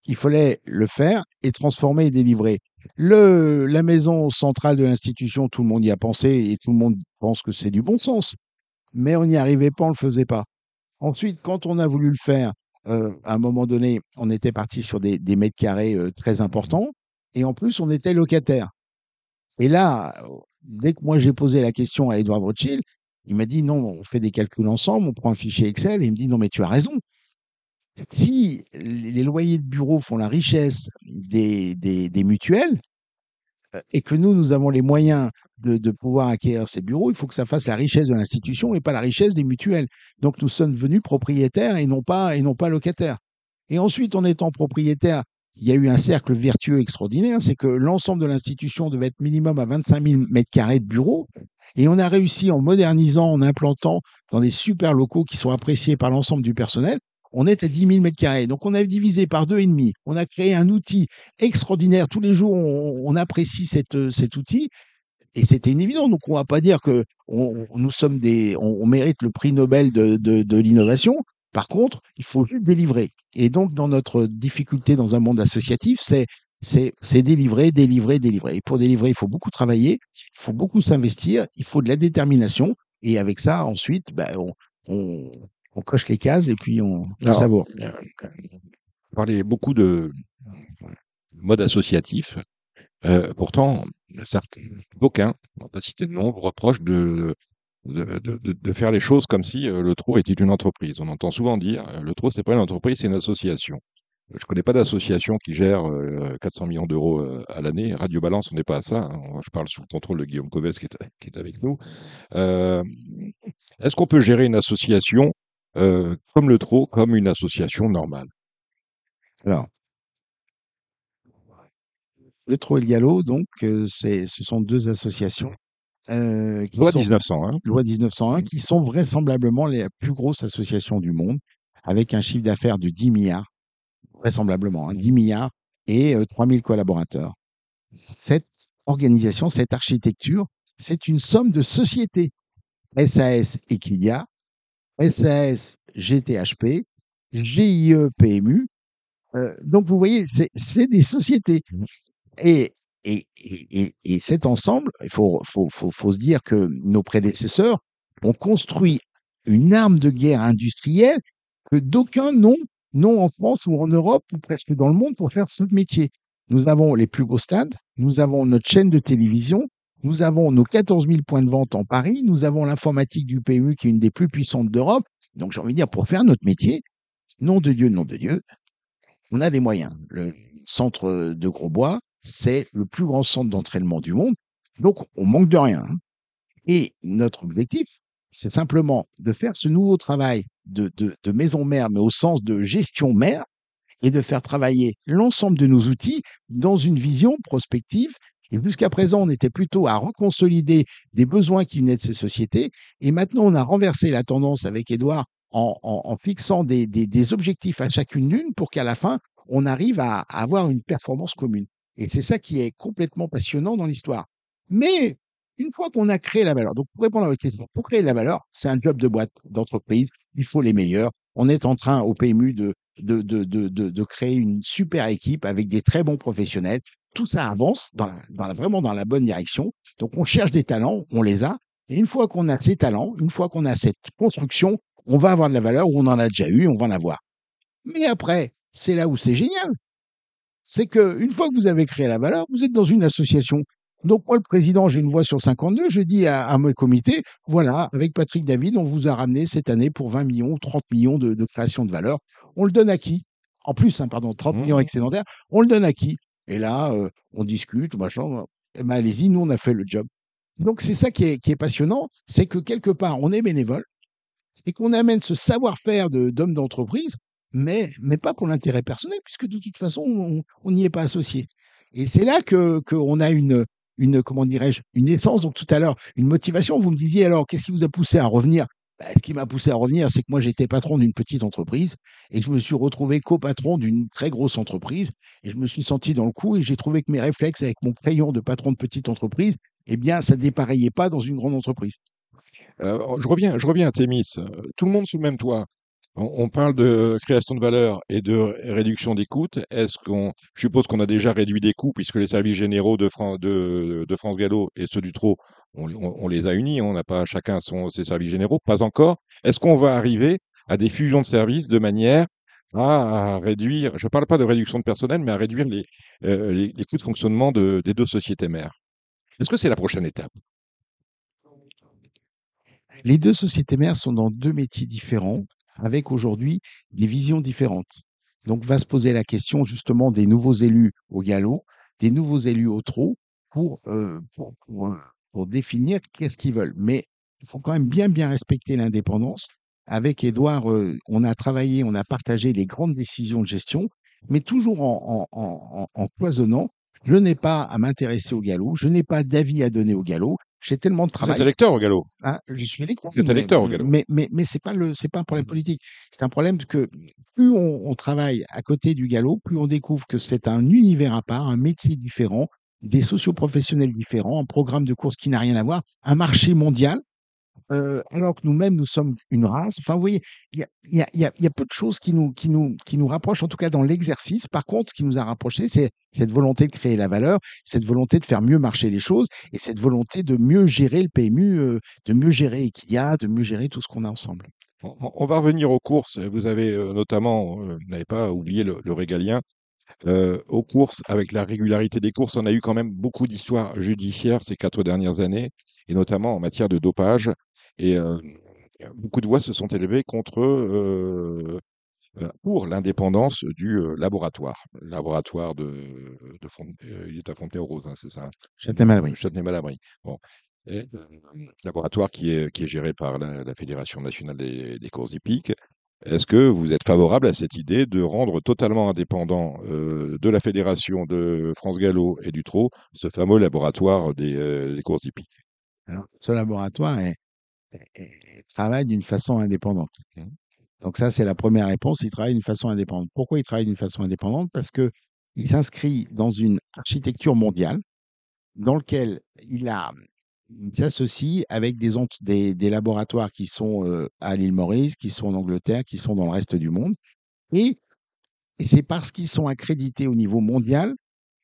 Il fallait le faire et transformer et délivrer. Le, la maison centrale de l'institution, tout le monde y a pensé et tout le monde pense que c'est du bon sens. Mais on n'y arrivait pas, on le faisait pas. Ensuite, quand on a voulu le faire, euh, à un moment donné, on était parti sur des, des mètres carrés euh, très importants et en plus, on était locataire. Et là, dès que moi j'ai posé la question à Edward Rothschild, il m'a dit non, on fait des calculs ensemble, on prend un fichier Excel et il me dit non, mais tu as raison. Si les loyers de bureau font la richesse des, mutuelles euh, et que nous, nous avons les moyens de, pouvoir acquérir ces bureaux, il faut que ça fasse la richesse de l'institution et pas la richesse des mutuelles. Donc nous sommes devenus propriétaires et non pas, locataires. Et ensuite, en étant propriétaire, il y a eu un cercle vertueux extraordinaire, c'est que l'ensemble de l'institution devait être minimum à 25 000 mètres carrés de bureaux. Et on a réussi en modernisant, en implantant dans des super locaux qui sont appréciés par l'ensemble du personnel, on est à 10 000 mètres carrés. Donc on a divisé par deux et demi. On a créé un outil extraordinaire. Tous les jours, on, apprécie cette, cet outil. Et c'était une. Donc on va pas dire que on, nous sommes des, on, mérite le prix Nobel de, l'innovation. Par contre, il faut juste délivrer. Et donc, dans notre difficulté dans un monde associatif, c'est délivrer, délivrer, délivrer. Et pour délivrer, il faut beaucoup travailler, il faut beaucoup s'investir, il faut de la détermination. Et avec ça, ensuite, ben, on, on coche les cases et puis on, on savoure. euh, Vous parlez beaucoup de mode associatif. Euh, pourtant, certains, d'aucuns, on va pas citer de nom, vous reprochent de, de, de, de- de faire les choses comme si euh, le TRO était une entreprise. On entend souvent dire le TRO, c'est pas une entreprise, c'est une association. Je connais pas d'association qui gère euh, 400 millions d'euros à l'année. Radio Balance, on n'est pas à ça. hein. Je parle sous le contrôle de Guillaume Coves qui est, qui est avec nous. Euh, Est-ce qu'on peut gérer une association euh, comme le TRO, comme une association normale Alors, le Trot et le Galop, donc, euh, c'est, ce sont deux associations euh, qui Loi sont 1900, hein loi 1901, qui sont vraisemblablement les plus grosses associations du monde, avec un chiffre d'affaires de 10 milliards, vraisemblablement, hein, 10 milliards et euh, 3000 collaborateurs. Cette organisation, cette architecture, c'est une somme de sociétés. SAS Equilia, SAS GTHP, GIE PMU. Euh, donc, vous voyez, c'est des sociétés. Et, et, et, et- et cet ensemble, il faut, faut, faut, faut se dire que nos prédécesseurs ont construit une arme de guerre industrielle que d'aucuns n'ont, n'ont en France ou en Europe ou presque dans le monde pour faire ce métier. Nous avons les plus beaux stades, nous avons notre chaîne de télévision, nous avons nos 14 000 points de vente en Paris, nous avons l'informatique du PMU qui est une des plus puissantes d'Europe. Donc j'ai envie de dire, pour faire notre métier, nom de Dieu, nom de Dieu, on a des moyens. Le centre de Grosbois, c'est le plus grand centre d'entraînement du monde. Donc, on manque de rien. hein. Et notre objectif, c'est simplement de faire ce nouveau travail de maison mère, mais au sens de gestion mère, et de faire travailler l'ensemble de nos outils dans une vision prospective. Et jusqu'à présent, on était plutôt à reconsolider des besoins qui venaient de ces sociétés. Et maintenant, on a renversé la tendance avec Edouard en, fixant des, objectifs à chacune l'une pour qu'à la fin, on arrive à, avoir une performance commune. Et c'est ça qui est complètement passionnant dans l'histoire. Mais une fois qu'on a créé la valeur, donc pour répondre à votre question, pour créer la valeur, c'est un job de boîte, d'entreprise, il faut les meilleurs, on est en train au PMU de, de, de créer une super équipe avec des très bons professionnels. Tout ça avance dans dans la, vraiment dans la bonne direction. Donc, on cherche des talents, on les a. Et une fois qu'on a ces talents, une fois qu'on a cette construction, on va avoir de la valeur ou on en a déjà eu, on va en avoir. Mais après, c'est là où c'est génial. C'est que une fois que vous avez créé la valeur, vous êtes dans une association. Donc moi, le président, j'ai une voix sur 52, je dis à, à mes comités, voilà, avec Patrick David, on vous a ramené cette année pour 20 millions ou 30 millions de, création de valeur. On le donne à qui? En plus, hein, pardon, 30 millions mmh. excédentaires, on le donne à qui? Et là, on discute, machin, eh ben, allez-y, nous, on a fait le job. Donc c'est ça qui est, passionnant, c'est que quelque part, on est bénévole et qu'on amène ce savoir-faire d'homme d'entreprise, mais, mais pas pour l'intérêt personnel, puisque de toute façon, on n'y est pas associé. Et c'est là que qu'on a une, une comment dirais-je, une essence. Donc tout à l'heure, une motivation. Vous me disiez alors, qu'est-ce qui vous a poussé à revenir bah, Ce qui m'a poussé à revenir, c'est que moi j'étais patron d'une petite entreprise et je me suis retrouvé copatron d'une très grosse entreprise et je me suis senti dans le coup et j'ai trouvé que mes réflexes avec mon crayon de patron de petite entreprise, eh bien, ça dépareillait pas dans une grande entreprise. Euh, je reviens, je reviens à Thémis. Tout le monde sous le même toit. On, parle de création de valeur et de réduction des coûts. Est-ce qu'on, suppose qu'on a déjà réduit des coûts puisque les services généraux de, France Gallo et ceux du Trot, on, les a unis. On n'a pas chacun ses services généraux. Pas encore. Est-ce qu'on va arriver à des fusions de services de manière à, réduire, je ne parle pas de réduction de personnel, mais à réduire les, euh, les, coûts de fonctionnement des deux sociétés mères? Est-ce que c'est la prochaine étape? Les deux sociétés mères sont dans deux métiers différents avec aujourd'hui des visions différentes. Donc va se poser la question justement des nouveaux élus au galop, des nouveaux élus au trot pour, euh, pour, pour, pour, définir qu'est-ce qu'ils veulent. Mais il faut quand même bien bien respecter l'indépendance. Avec Edouard, euh, on a travaillé, on a partagé les grandes décisions de gestion, mais toujours en, en, en, en cloisonnant. Je n'ai pas à m'intéresser au galop, je n'ai pas d'avis à donner au galop, j'ai tellement de travail. Vous êtes électeur au galop. Ah, je suis électeur. Vous êtes électeur au galop. Mais, mais, mais c'est pas le, c'est pas un problème politique. C'est un problème que plus on, on, travaille à côté du galop, plus on découvre que c'est un univers à part, un métier différent, des socioprofessionnels différents, un programme de course qui n'a rien à voir, un marché mondial euh, alors que nous-mêmes, nous sommes une race. Enfin, vous voyez, il y a, peu de choses qui nous, qui, nous, qui nous rapprochent, en tout cas dans l'exercice. Par contre, ce qui nous a rapprochés, c'est cette volonté de créer la valeur, cette volonté de faire mieux marcher les choses et cette volonté de mieux gérer le PMU, euh, de mieux gérer Equidia, de mieux gérer tout ce qu'on a ensemble. On va revenir aux courses. Vous avez euh, notamment, vous n'avez pas oublié le, régalien. aux courses, avec la régularité des courses, on a eu quand même beaucoup d'histoires judiciaires ces quatre dernières années, et notamment en matière de dopage. Et beaucoup de voix se sont élevées contre, pour l'indépendance du laboratoire. Le laboratoire de, de il est à Fontenay-aux-Roses, hein, c'est ça Châtenay-Malabry. Châtenay-Malabry. Bon. Et, laboratoire qui est, qui est géré par la, Fédération nationale des, courses hippiques. Est-ce que vous êtes favorable à cette idée de rendre totalement indépendant de la Fédération de France Gallo et du Trot ce fameux laboratoire des, courses hippiques? Alors, ce laboratoire est, travaille d'une façon indépendante. Mmh. Donc ça, c'est la première réponse. Il travaille d'une façon indépendante. Pourquoi il travaille d'une façon indépendante? Parce que il s'inscrit dans une architecture mondiale dans laquelle il a s'associe avec des, des, des, laboratoires qui sont euh, à l'île Maurice, qui sont en Angleterre, qui sont dans le reste du monde. Et, et c'est parce qu'ils sont accrédités au niveau mondial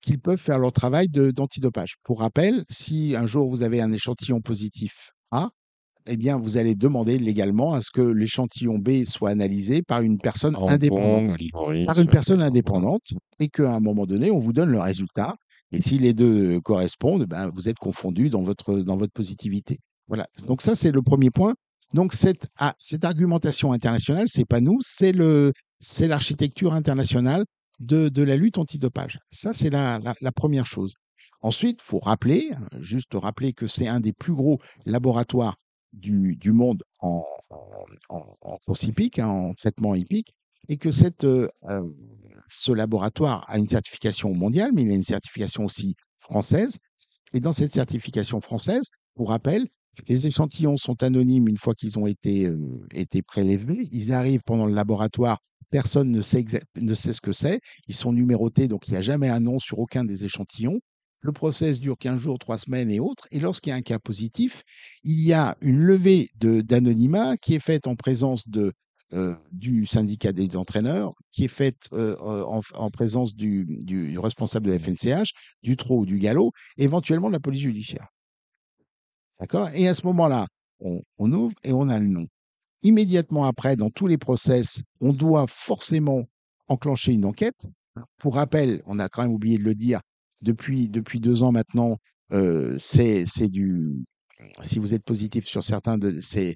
qu'ils peuvent faire leur travail d'antidopage. Pour rappel, si un jour vous avez un échantillon positif A, eh bien, vous allez demander légalement à ce que l'échantillon B soit analysé par une personne indépendante. par une personne indépendante, et qu'à un moment donné, on vous donne le résultat. Et si les deux correspondent, ben, vous êtes confondu dans votre, dans votre positivité. Voilà. Donc ça, c'est le premier point. Donc cette, ah, cette argumentation internationale, c'est pas nous, c'est le, c'est l'architecture internationale de, de la lutte antidopage. Ça, c'est la, la, la première chose. Ensuite, faut rappeler, juste rappeler que c'est un des plus gros laboratoires du, monde en, en, course hippique, hein, en traitement hippique, et que cette, euh, ce laboratoire a une certification mondiale, mais il a une certification aussi française. Et dans cette certification française, pour rappel, les échantillons sont anonymes une fois qu'ils ont été, euh, été prélevés. Ils arrivent pendant le laboratoire, personne ne sait, ne sait ce que c'est. Ils sont numérotés, donc il n'y a jamais un nom sur aucun des échantillons. Le process dure 15 jours, 3 semaines et autres. Et lorsqu'il y a un cas positif, il y a une levée d'anonymat qui est faite en présence de, euh, du syndicat des entraîneurs, qui est faite euh, en, en présence du, du- responsable de la FNCH, du trot ou du galop, éventuellement de la police judiciaire. D'accord? Et à ce moment-là, on, on ouvre et on a le nom. Immédiatement après, dans tous les process, on doit forcément enclencher une enquête. Pour rappel, on a quand même oublié de le dire, depuis, depuis deux ans maintenant, c'est du. Si vous êtes positif sur certains, c'est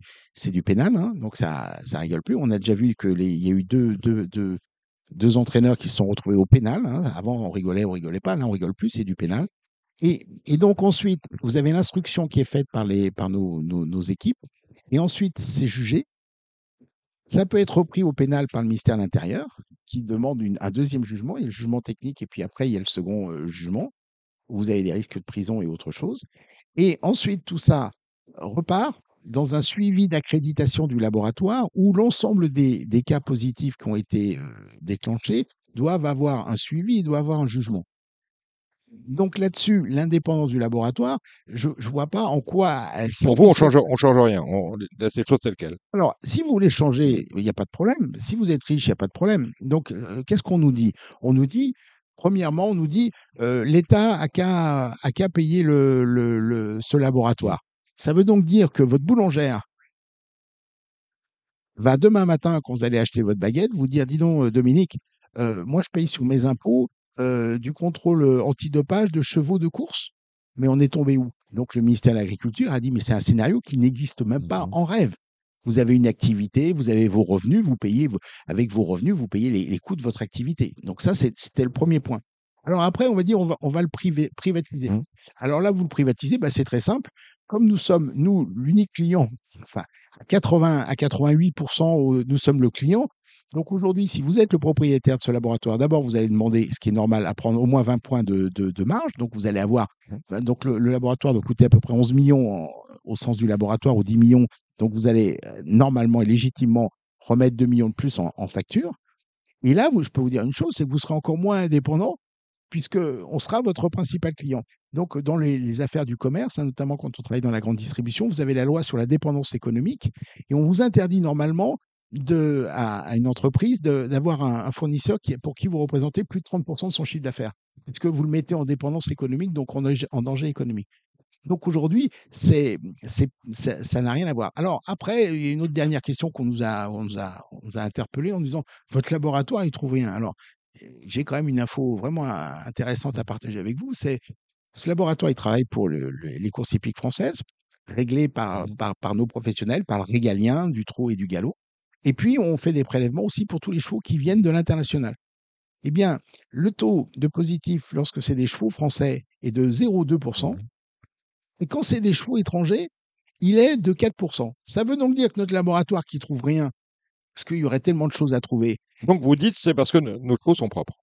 du pénal, hein, donc ça ça rigole plus. On a déjà vu que les, il y a eu deux, deux, deux, deux entraîneurs qui se sont retrouvés au pénal. hein. Avant, on rigolait, on rigolait pas. Là, on rigole plus, c'est du pénal. Et, et donc ensuite, vous avez l'instruction qui est faite par, les, par nos, nos, nos équipes, et ensuite c'est jugé. Ça peut être repris au pénal par le ministère de l'Intérieur, qui demande un deuxième jugement. Il y a le jugement technique, et puis après, il y a le second euh, jugement, où vous avez des risques de prison et autre chose. Et ensuite, tout ça repart dans un suivi d'accréditation du laboratoire, où l'ensemble des, des cas positifs qui ont été euh, déclenchés doivent avoir un suivi, doivent avoir un jugement. Donc là-dessus, l'indépendance du laboratoire, je ne vois pas en quoi elle Pour vous, on change, on change rien. On laisse les choses telles quelles. alors, si vous voulez changer, il n'y a pas de problème. Si vous êtes riche, il n'y a pas de problème. Donc, euh, qu'est-ce qu'on nous dit? On nous dit, premièrement, on nous dit, euh, l'État a qu'à payer le, le- le- ce laboratoire. Ça veut donc dire que votre boulangère va demain matin, quand vous allez acheter votre baguette, vous dire, dis donc, euh, Dominique, euh, moi, je paye sur mes impôts euh, du contrôle euh, antidopage de chevaux de course. Mais on est tombé où? Donc, le ministère de l'Agriculture a dit, mais c'est un scénario qui n'existe même pas Mhm. en rêve. Vous avez une activité, vous avez vos revenus, vous payez avec vos revenus, vous payez les, les coûts de votre activité. Donc ça, c'était le premier point. Alors après, on va dire, on va, on va le privatiser. Mhm. Alors là, vous le privatisez, bah, c'est très simple. Comme nous sommes, nous, l'unique client, enfin, à 80 à 88%, euh, nous sommes le client. Donc aujourd'hui, si vous êtes le propriétaire de ce laboratoire, d'abord, vous allez demander, ce qui est normal, à prendre au moins 20 points de, marge. Donc vous allez avoir, donc le, laboratoire doit coûter à peu près 11 millions au sens du laboratoire ou 10 millions. Donc vous allez euh, normalement et légitimement remettre 2 millions de plus en, facture. Et là, je peux vous dire une chose, c'est que vous serez encore moins indépendant puisque on sera votre principal client. Donc, dans les, les affaires du commerce, hein, notamment quand on travaille dans la grande distribution, vous avez la loi sur la dépendance économique et on vous interdit normalement de, à, à une entreprise d'avoir un, un fournisseur qui, pour qui vous représentez plus de 30% de son chiffre d'affaires. Parce que vous le mettez en dépendance économique, donc en, danger- en danger économique. Donc aujourd'hui, c'est, ça n'a rien à voir. Alors après, il y a une autre dernière question qu'on nous a, on nous a, on nous a interpellé en disant votre laboratoire, il trouve rien. Alors j'ai quand même une info vraiment intéressante à partager avec vous. C'est ce laboratoire, il travaille pour le- le- les courses hippiques françaises, réglé par, par, par nos professionnels, par le régalien, du trot et du galop. Et puis, on fait des prélèvements aussi pour tous les chevaux qui viennent de l'international. Eh bien, le taux de positif lorsque c'est des chevaux français est de 0,2%. Et quand c'est des chevaux étrangers, il est de 4%. Ça veut donc dire que notre laboratoire qui trouve rien, parce qu'il y aurait tellement de choses à trouver. Donc vous dites c'est parce que no- nos chevaux sont propres.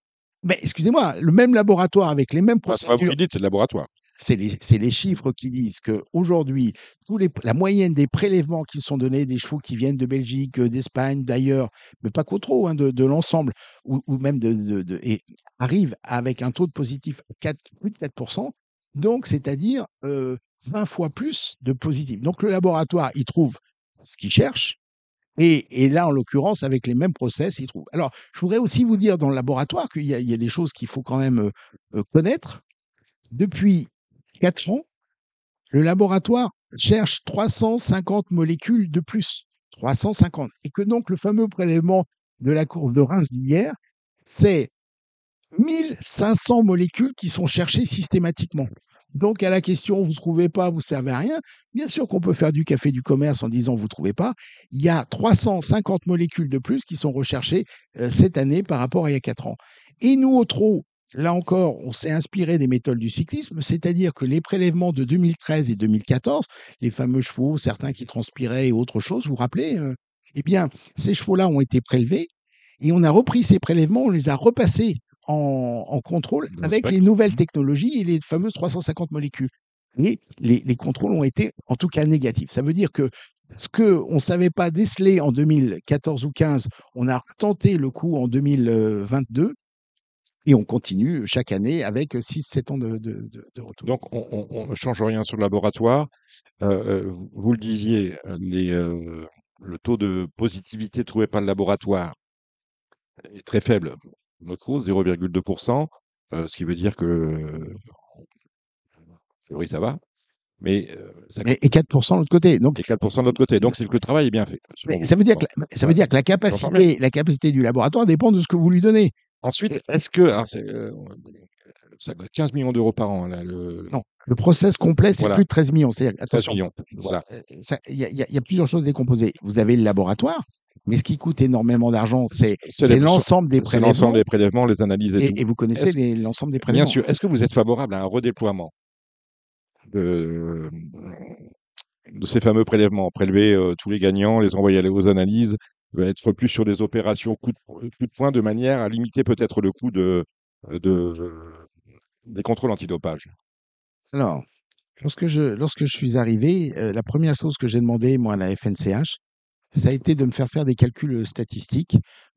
Mais excusez-moi, le même laboratoire avec les mêmes Enfin, vous procédures, qui dites, c'est le laboratoire. C'est les, les chiffres qui disent que aujourd'hui, tous les, la moyenne des prélèvements qui sont donnés des chevaux qui viennent de Belgique, euh, d'Espagne, d'ailleurs, mais pas qu'au trop, hein, de, l'ensemble, ou, ou même de, de, et arrive avec un taux de positif 4, plus de 4%, donc c'est-à-dire euh, 20 fois plus de positifs. Donc le laboratoire, il trouve ce qu'il cherche, et, et là, en l'occurrence, avec les mêmes process, il trouve. Alors, je voudrais aussi vous dire dans le laboratoire qu'il y, y a des choses qu'il faut quand même euh, euh, connaître. Depuis 4 ans, le laboratoire cherche 350 molécules de plus. 350. Et que donc le fameux prélèvement de la course de Reims d'hier, c'est 1500 molécules qui sont cherchées systématiquement. Donc à la question vous ne trouvez pas, vous servez à rien, bien sûr qu'on peut faire du café du commerce en disant vous ne trouvez pas. Il y a 350 molécules de plus qui sont recherchées euh, cette année par rapport à il y a 4 ans. Et nous, au trot, là encore, on s'est inspiré des méthodes du cyclisme, c'est-à-dire que les prélèvements de 2013 et 2014, les fameux chevaux, certains qui transpiraient et autre chose, vous vous rappelez euh, Eh bien, ces chevaux-là ont été prélevés et on a repris ces prélèvements, on les a repassés en, en contrôle avec les nouvelles technologies et les fameuses 350 molécules. Et les, les contrôles ont été en tout cas négatifs. Ça veut dire que ce qu'on ne savait pas déceler en 2014 ou 15, on a tenté le coup en 2022 et on continue chaque année avec 6-7 ans de, de, retour. Donc on, ne change rien sur le laboratoire. Euh, euh, vous, vous le disiez, euh, les, euh, le taux de positivité trouvé par le laboratoire est très faible. Notre faux, 0,2%, euh, ce qui veut dire que, oui, ça va. Mais euh, ça Et, et 4% de l'autre côté. Donc, et 4% de l'autre côté. Donc, c'est que le travail est bien fait. mais ça veut dire que, ça veut dire que la capacité, la capacité du laboratoire dépend de ce que vous lui donnez. Ensuite, est-ce que. alors, euh, ça coûte 15 millions d'euros par an, là, le, Non, le process complet, c'est Voilà. plus de 13 millions. C'est-à-dire, 13 attention. Voilà. euh, ça- il y, y a- il y a plusieurs choses décomposées. Vous avez le laboratoire, mais ce qui coûte énormément d'argent, c'est l'ensemble des prélèvements. l'ensemble des prélèvements, les analyses et, tout. Et, et vous connaissez l'ensemble des Bien prélèvements? sûr. Est-ce que vous êtes favorable à un redéploiement de, de ces fameux prélèvements, prélever euh, tous les gagnants, les envoyer aux analyses, euh, être plus sur des opérations coup de, coup de poing de manière à limiter peut-être le coût de, de, des contrôles antidopage Alors, lorsque je, suis arrivé, euh, la première chose que j'ai demandé, moi, à la FNCH, ça a été de me faire faire des calculs statistiques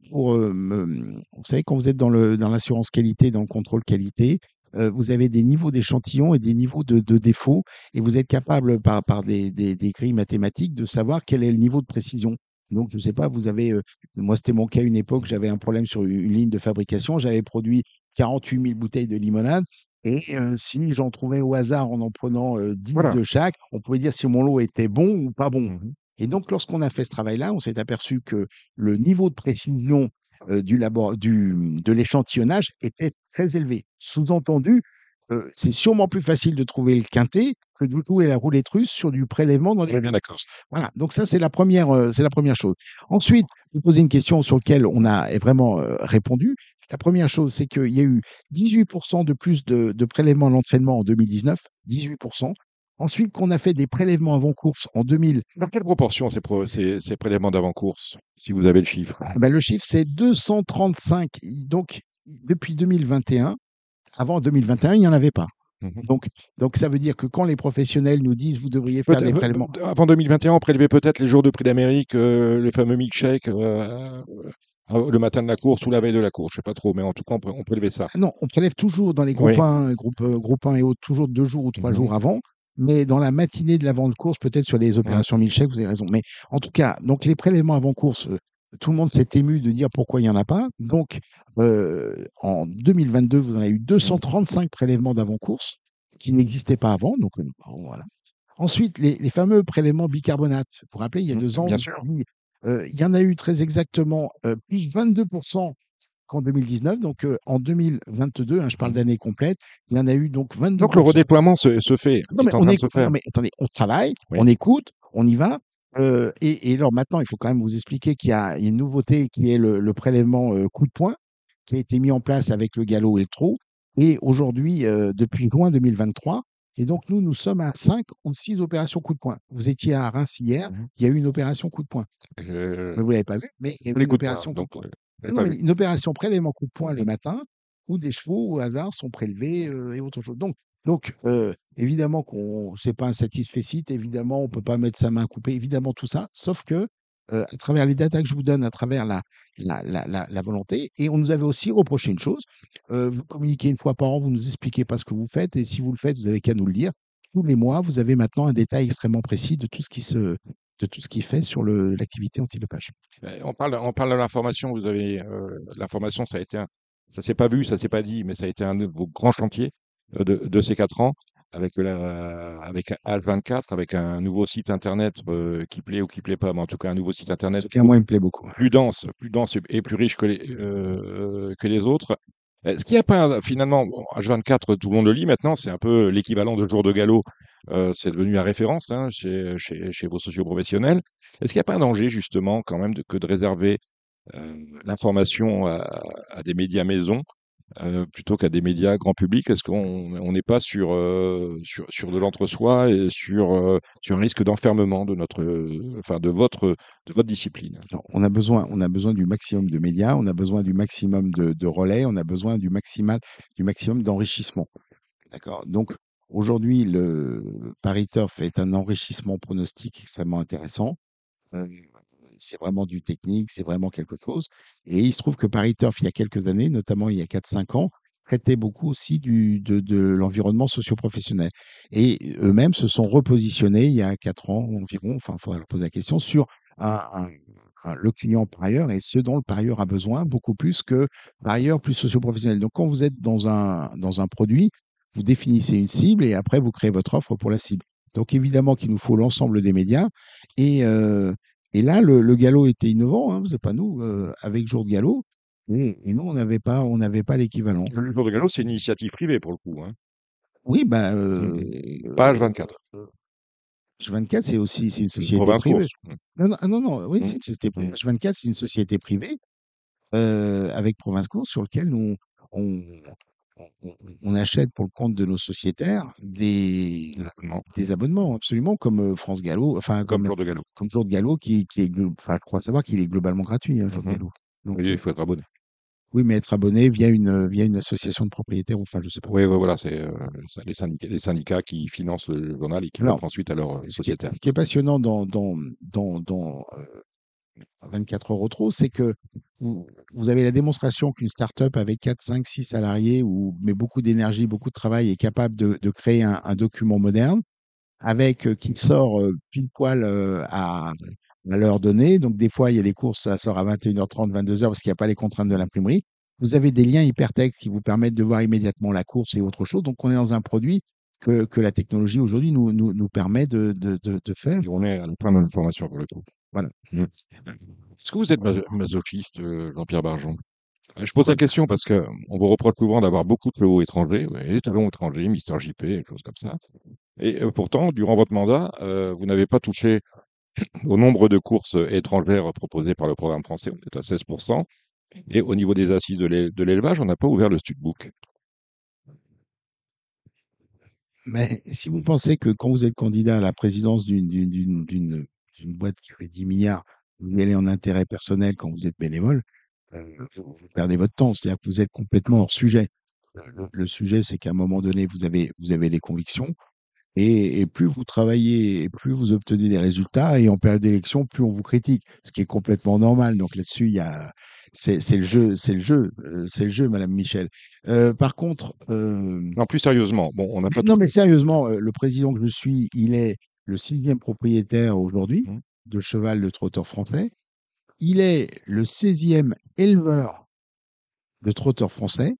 pour, euh, me- vous savez, quand vous êtes dans l'assurance qualité, dans le contrôle qualité, euh, vous avez des niveaux d'échantillons et des niveaux de, défauts, et vous êtes capable, par, par des, des, des grilles mathématiques, de savoir quel est le niveau de précision. Donc, je ne sais pas, vous avez, euh, moi, c'était mon cas à une époque, j'avais un problème sur une, une ligne de fabrication, j'avais produit 48 000 bouteilles de limonade, et euh, si j'en trouvais au hasard en en prenant euh, 10 Voilà. de chaque, on pouvait dire si mon lot était bon ou pas bon. Mhm. Et donc, lorsqu'on a fait ce travail-là, on s'est aperçu que le niveau de précision du labor, du, de l'échantillonnage était très élevé. Sous-entendu, euh, c'est sûrement plus facile de trouver le quintet que de jouer la roulette russe sur du prélèvement dans est bien d'accord. voilà, donc ça c'est la première, euh, c'est la première chose. Ensuite, vous posez une question sur laquelle on a vraiment euh, répondu. La première chose, c'est qu'il y a eu 18% de plus de, de prélèvements à l'entraînement en 2019, 18%. Ensuite, qu'on a fait des prélèvements avant course en 2000. Dans quelle proportion ces, pro- ces, ces prélèvements d'avant-course, si vous avez le chiffre? Ben, le chiffre c'est 235. Donc depuis 2021, avant 2021, il n'y en avait pas. Mhm. Donc, donc ça veut dire que quand les professionnels nous disent vous devriez faire des Peut-être- prélèvements, euh, Avant 2021, on prélevait peut-être les jours de prix d'Amérique, euh, les fameux milkshakes, euh, euh, le matin de la course ou la veille de la course, je sais pas trop, mais en tout cas, on, on prélevait ça. Ah Non, on prélève toujours dans les groupes Oui. 1, groupe, euh, groupe 1 et autres, toujours deux jours ou trois Mhm. jours avant. Mais dans la matinée de l'avant-course, peut-être sur les opérations mille chèques, vous avez raison. Mais en tout cas, donc les prélèvements avant-course, euh, tout le monde s'est ému de dire pourquoi il n'y en a pas. Donc, euh, en 2022, vous en avez eu 235 prélèvements d'avant-course qui n'existaient pas avant. Donc, euh, voilà. Ensuite, les, les fameux prélèvements bicarbonate. Vous vous rappelez, il y a Mhm, deux ans, bien sûr. euh, il y en a eu très exactement euh, plus 22% qu'en 2019. Donc, euh, en 2022, hein, je parle Mhm. d'année complète, il y en a eu donc 22%. Donc le redéploiement se, se fait, Non, mais est on se non, mais attendez, on travaille, Oui. on écoute, on y va. Euh, et, et alors maintenant, il faut quand même vous expliquer qu'il y a une nouveauté qui est le, le prélèvement euh, coup de poing qui a été mis en place avec le galop et le trot. Et aujourd'hui, euh, depuis juin 2023, et donc nous, nous sommes à 5 ou 6 opérations coup de poing. Vous étiez à Reims hier, Mhm. il y a eu une opération coup de poing. Je, Mais vous l'avez pas vu, mais il y a eu une opération coup de poing. Non, une opération prélèvement coup de poing le matin, où des chevaux au hasard sont prélevés euh, et autre chose. Donc, donc euh, évidemment qu'on c'est pas un satisfait évidemment on peut pas mettre sa main coupée, évidemment tout ça, sauf que euh, à travers les datas que je vous donne, à travers la, la, la, la, volonté, et on nous avait aussi reproché une chose, euh, vous communiquez une fois par an, vous nous expliquez pas ce que vous faites, et si vous le faites, vous avez qu'à nous le dire. Tous les mois, vous avez maintenant un détail extrêmement précis de tout ce qui se de tout ce qui fait sur l'activité antidopage. Euh, On parle, on parle de l'information. Vous avez euh, l'information, ça a été, un, ça s'est pas vu, ça s'est pas dit, mais ça a été un de vos grands chantiers de, de ces quatre ans avec la, avec H24, avec un nouveau site internet euh, qui plaît ou qui plaît pas, mais en tout cas un nouveau site internet Et moi, il me plaît beaucoup. plus dense, plus dense et plus riche que les, euh, que les autres. Est-ce qu'il n'y a pas un- finalement bon, H24, tout le monde le lit maintenant, c'est un peu l'équivalent de jour de galop, euh, c'est devenu la référence hein, chez, chez, chez vos socioprofessionnels. Est-ce qu'il n'y a pas un danger justement quand même de, que de réserver euh, l'information à, à des médias maison euh, plutôt qu'à des médias grand public Est-ce qu'on on n'est pas sur, euh, sur, sur de l'entre-soi et sur, euh, sur un risque d'enfermement de notre, enfin de votre, de votre discipline? On a besoin, on a besoin du maximum de médias, on a besoin du maximum de, de relais, on a besoin du maximal, du maximum d'enrichissement. D'accord? Donc aujourd'hui, le Paris Turf est un enrichissement pronostique extrêmement intéressant. C'est vraiment du technique, c'est vraiment quelque chose. Et il se trouve que Paris il y a quelques années, notamment il y a 4-5 ans, traitait beaucoup aussi du, de, de l'environnement socio-professionnel. Et eux-mêmes se sont repositionnés il y a 4 ans environ, enfin, il faudra leur poser la question, sur un- un- le client parieur et ce dont le parieur a besoin, beaucoup plus que parieur plus socio-professionnel. Donc, quand vous êtes dans un, dans un produit, vous définissez une cible et après, vous créez votre offre pour la cible. Donc, évidemment qu'il nous faut l'ensemble des médias. Et, euh, et là, le, le galop était innovant, hein, c'est pas nous, euh, avec Jour de Galop. Et, et nous, on n'avait pas, on n'avait pas l'équivalent. Le jour de galop, c'est une initiative privée pour le coup. Hein. Oui, bah, euh, Page 24. H24, c'est aussi c'est une société privée. Non, non, ah non, non, oui, c'est une société privée. Mm. H24, c'est une société privée euh, avec Province Course sur lequel nous, on, on, on achète pour le compte de nos sociétaires des, abonnements, absolument, comme euh, France Gallo, enfin, Comme comme, jour de galop. comme Jour de Gallo, qui, qui est, enfin, je crois savoir qu'il est globalement gratuit, hein, Jour de Mhm. Gallo. Donc, Oui, euh, il faut être abonné. oui, mais être abonné via une, via une association de propriétaires, enfin, je sais pas. Oui, oui, voilà, c'est euh, les, syndicats, les syndicats qui financent le journal et qui l'offrent ensuite à leurs euh, Ce qui, est, sociétaires. ce qui est passionnant dans, dans, dans, dans euh, 24 heures au trop, c'est que vous, avez la démonstration qu'une start-up avec 4, 5, 6 salariés, ou, mais beaucoup d'énergie, beaucoup de travail, est capable de, créer un, document moderne avec euh, qui sort euh, pile poil euh, à, à l'heure donnée. Donc, des fois, il y a les courses, ça sort à 21h30, 22h parce qu'il n'y a pas les contraintes de l'imprimerie. Vous avez des liens hypertextes qui vous permettent de voir immédiatement la course et autre chose. Donc, on est dans un produit que, que la technologie aujourd'hui nous, nous, nous permet de, de, de, faire. On est à la fin de l'information pour le coup. Voilà. Mm. Est-ce que vous êtes mas- masochiste, euh, Jean-Pierre Barjon Je pose la question parce que on vous reproche souvent d'avoir beaucoup de talons étrangers, ouais, talons étrangers, Mister JP, des choses comme ça. Et euh, pourtant, durant votre mandat, euh, vous n'avez pas touché au nombre de courses étrangères proposées par le programme français, on est à 16%. Et au niveau des assises de l'é- de l'élevage, on n'a pas ouvert le studbook. Mais si vous pensez que quand vous êtes candidat à la présidence d'une d'une- d'une- d'une- d'une boîte qui fait 10 milliards, vous y allez en intérêt personnel quand vous êtes bénévole, euh, vous, vous perdez votre temps. C'est-à-dire que vous êtes complètement hors sujet. Le, le sujet, c'est qu'à un moment donné, vous avez, vous avez les convictions. Et, et plus vous travaillez, et plus vous obtenez des résultats, et en période d'élection, plus on vous critique, ce qui est complètement normal. Donc là-dessus, il y a, c'est c'est le jeu, c'est le jeu, euh, c'est le jeu, Madame Michel. Euh, par contre, euh, Non, plus sérieusement, bon, on n'a pas non, tout- mais sérieusement, euh, le président que je suis, il est le sixième propriétaire aujourd'hui Mhm. de cheval de trotteur français. Il est le 16e éleveur de trotteurs français.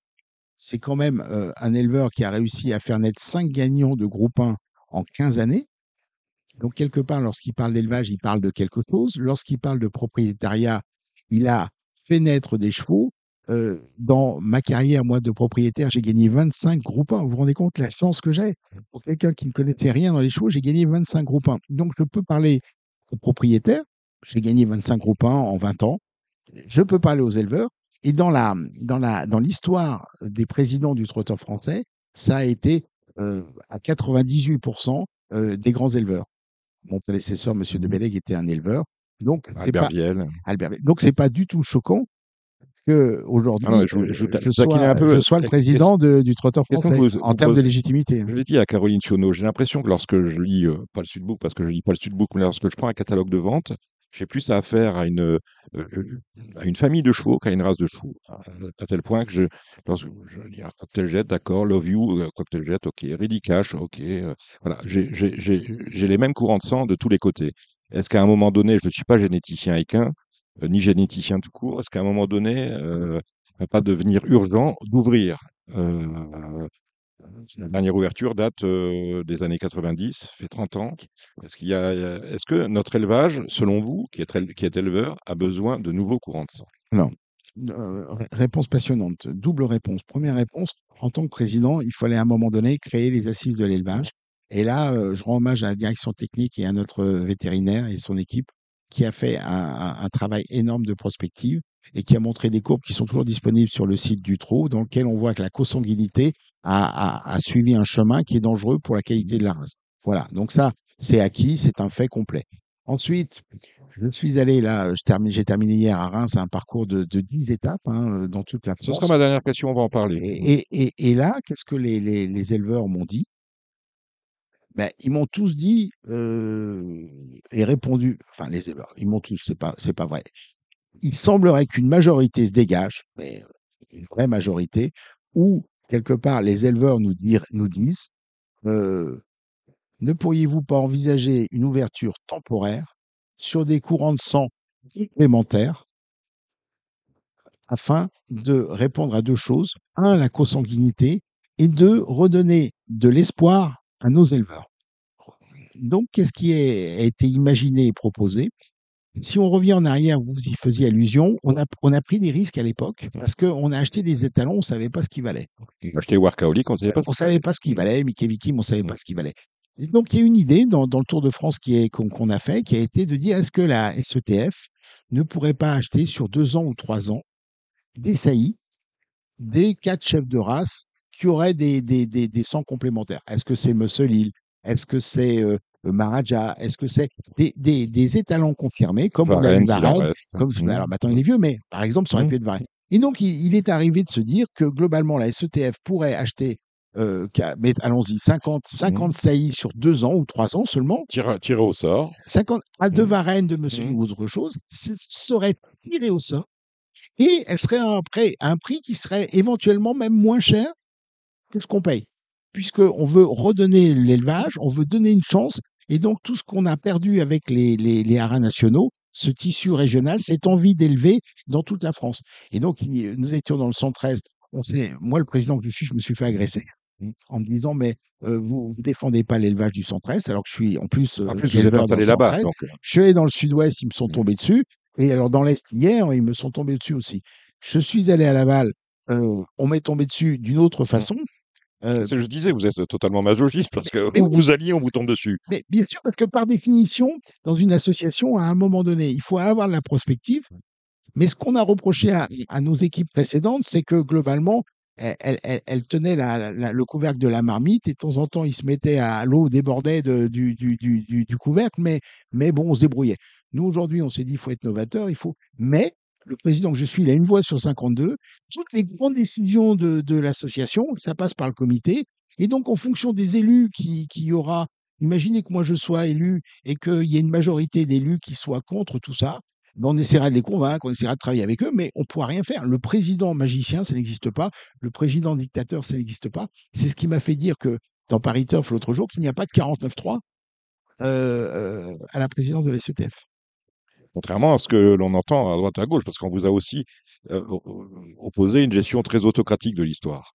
C'est quand même euh, un éleveur qui a réussi à faire naître cinq gagnants de groupe 1 en 15 années. Donc, quelque part, lorsqu'il parle d'élevage, il parle de quelque chose. Lorsqu'il parle de propriétariat, il a fait naître des chevaux. Euh, dans ma carrière, moi, de propriétaire, j'ai gagné 25 groupes 1. Vous vous rendez compte la chance que j'ai? Pour quelqu'un qui ne connaissait rien dans les chevaux, j'ai gagné 25 groupes 1. Donc, je peux parler aux propriétaires. J'ai gagné 25 groupes 1 en 20 ans. Je peux parler aux éleveurs. Et dans la dans la dans l'histoire des présidents du trotteur français, ça a été euh, à 98% euh, des grands éleveurs. Mon prédécesseur, Monsieur de Bellègue, était un éleveur. Donc c'est Albert pas Biel. Albert. Donc c'est pas du tout choquant que aujourd'hui Ah non, je- euh, je je, sois, je le président de- du trotteur français vous- en termes de légitimité. Je l'ai dit à Caroline Thionneau, j'ai l'impression que lorsque je lis, euh, pas le studbook, parce que je lis pas le studbook, mais lorsque je prends un catalogue de vente, j'ai plus à affaire à une, euh, à une famille de chevaux qu'à une race de chevaux. À, à tel point que je, lorsque je lis un cocktail jet, d'accord, Love You, euh, cocktail jet, ok, Ready Cash, ok, voilà, j'ai les mêmes courants de sang de tous les côtés. Est-ce qu'à un moment donné, je ne suis pas généticien équin, ni généticien tout court, est-ce qu'à un moment donné, euh, va pas devenir urgent d'ouvrir euh, la dernière ouverture date euh, des années 90, fait 30 ans. Est-ce que notre élevage, selon vous, qui est, qui éleveur, a besoin de nouveaux courants de sang? Euh, ré- réponse passionnante. Double réponse. Première réponse, en tant que président, il fallait à un moment donné créer les assises de l'élevage. Et là, euh, je rends hommage à la direction technique et à notre vétérinaire et son équipe qui a fait un, un- un travail énorme de prospective et qui a montré des courbes qui sont toujours disponibles sur le site du Trot, dans lequel on voit que la consanguinité a, a- a suivi un chemin qui est dangereux pour la qualité de la race. Voilà. Donc ça, c'est acquis, c'est un fait complet. Ensuite, je suis allé là, j'ai terminé hier à Reims un parcours de, de 10 étapes hein, dans toute la Ce France. sera ma dernière question, on va en parler. Et, et, et, et là, qu'est-ce que les, les, les éleveurs m'ont dit? Ben, Ils m'ont tous dit euh, et répondu, enfin les éleveurs, ils m'ont tous, c'est pas, c'est pas vrai. Il semblerait qu'une majorité se dégage, mais une vraie majorité, où quelque part les éleveurs nous, dire, nous disent euh, ne pourriez-vous pas envisager une ouverture temporaire sur des courants de sang complémentaires afin de répondre à deux choses. Un, la consanguinité et deux, redonner de l'espoir à nos éleveurs. Donc, qu'est-ce qui a été imaginé et proposé? Si on revient en arrière, vous y faisiez allusion, on a, on a pris des risques à l'époque parce qu'on a acheté des étalons, on ne savait pas ce qu'ils valaient. Acheter Workaholic, on ne savait pas. On ne savait pas ce qu'il valait, Mickey Vikim, on ne savait pas ce qu'il valait. Et donc, il y a une idée dans, dans le Tour de France qui est, qu'on, qu'on a fait, qui a été de dire est-ce que la SETF ne pourrait pas acheter sur deux ans ou trois ans des saillies, des quatre chefs de race qui auraient des, des, des, des sangs complémentaires Est-ce que c'est Muscle Hill? Est-ce que c'est euh, le Maharaja? Est-ce que c'est des, des, des étalons confirmés, comme on a eu en Varenne comme, Mmh. alors maintenant il est vieux, mais par exemple, ça aurait Mmh. pu être Varenne. Et donc, il, il est arrivé de se dire que globalement, la SETF pourrait acheter, euh, mais allons-y, 50, Mmh. 50 saillies sur deux ans ou trois ans seulement, Tiré, tiré au sort. 50 à deux Mmh. Varennes de Monsieur Mmh. ou autre chose, ce serait tiré au sort et elle serait à un, prix, un prix qui serait éventuellement même moins cher que ce qu'on paye. Puisqu'on veut redonner l'élevage, on veut donner une chance, et donc tout ce qu'on a perdu avec les, les, les haras nationaux, ce tissu régional, cette envie d'élever dans toute la France. Et donc, nous étions dans le 113. On sait, moi, le président que je suis, je me suis fait agresser Mmh. en me disant, mais euh, vous vous défendez pas l'élevage du 113, alors que je suis en plus, En euh, plus, vous installé là-bas. 113. Donc, euh, Je suis allé dans le sud-ouest, ils me sont Mmh. tombés dessus. Et alors, dans l'est, hier, ils me sont tombés dessus aussi. Je suis allé à Laval, euh, on m'est tombé dessus d'une autre façon. Euh, c'est ce que je disais, vous êtes totalement masochiste parce que Mais où vous alliez, on vous tombe dessus. mais bien sûr, parce que par définition, dans une association, à un moment donné, il faut avoir de la prospective. Mais ce qu'on a reproché à, à nos équipes précédentes, c'est que globalement, elles, elles- tenaient la- la- le couvercle de la marmite et de temps en temps, ils se mettaient à l'eau débordait de- du, du, du, du- du couvercle, mais, mais bon, on se débrouillait. Nous, aujourd'hui, on s'est dit, il faut être novateur, il faut. Mais le président que je suis, il a une voix sur 52. Toutes les grandes décisions de, l'association, ça passe par le comité. Et donc, en fonction des élus qui, y aura, imaginez que moi je sois élu et qu'il y ait une majorité d'élus qui soient contre tout ça, ben, on essaiera de les convaincre, on essaiera de travailler avec eux, mais on ne pourra rien faire. Le président magicien, ça n'existe pas. Le président dictateur, ça n'existe pas. C'est ce qui m'a fait dire que dans Paris Turf l'autre jour, qu'il n'y a pas de 49-3 euh, euh, à la présidence de la. Contrairement à ce que l'on entend à droite et à gauche, parce qu'on vous a aussi euh, opposé une gestion très autocratique de l'histoire.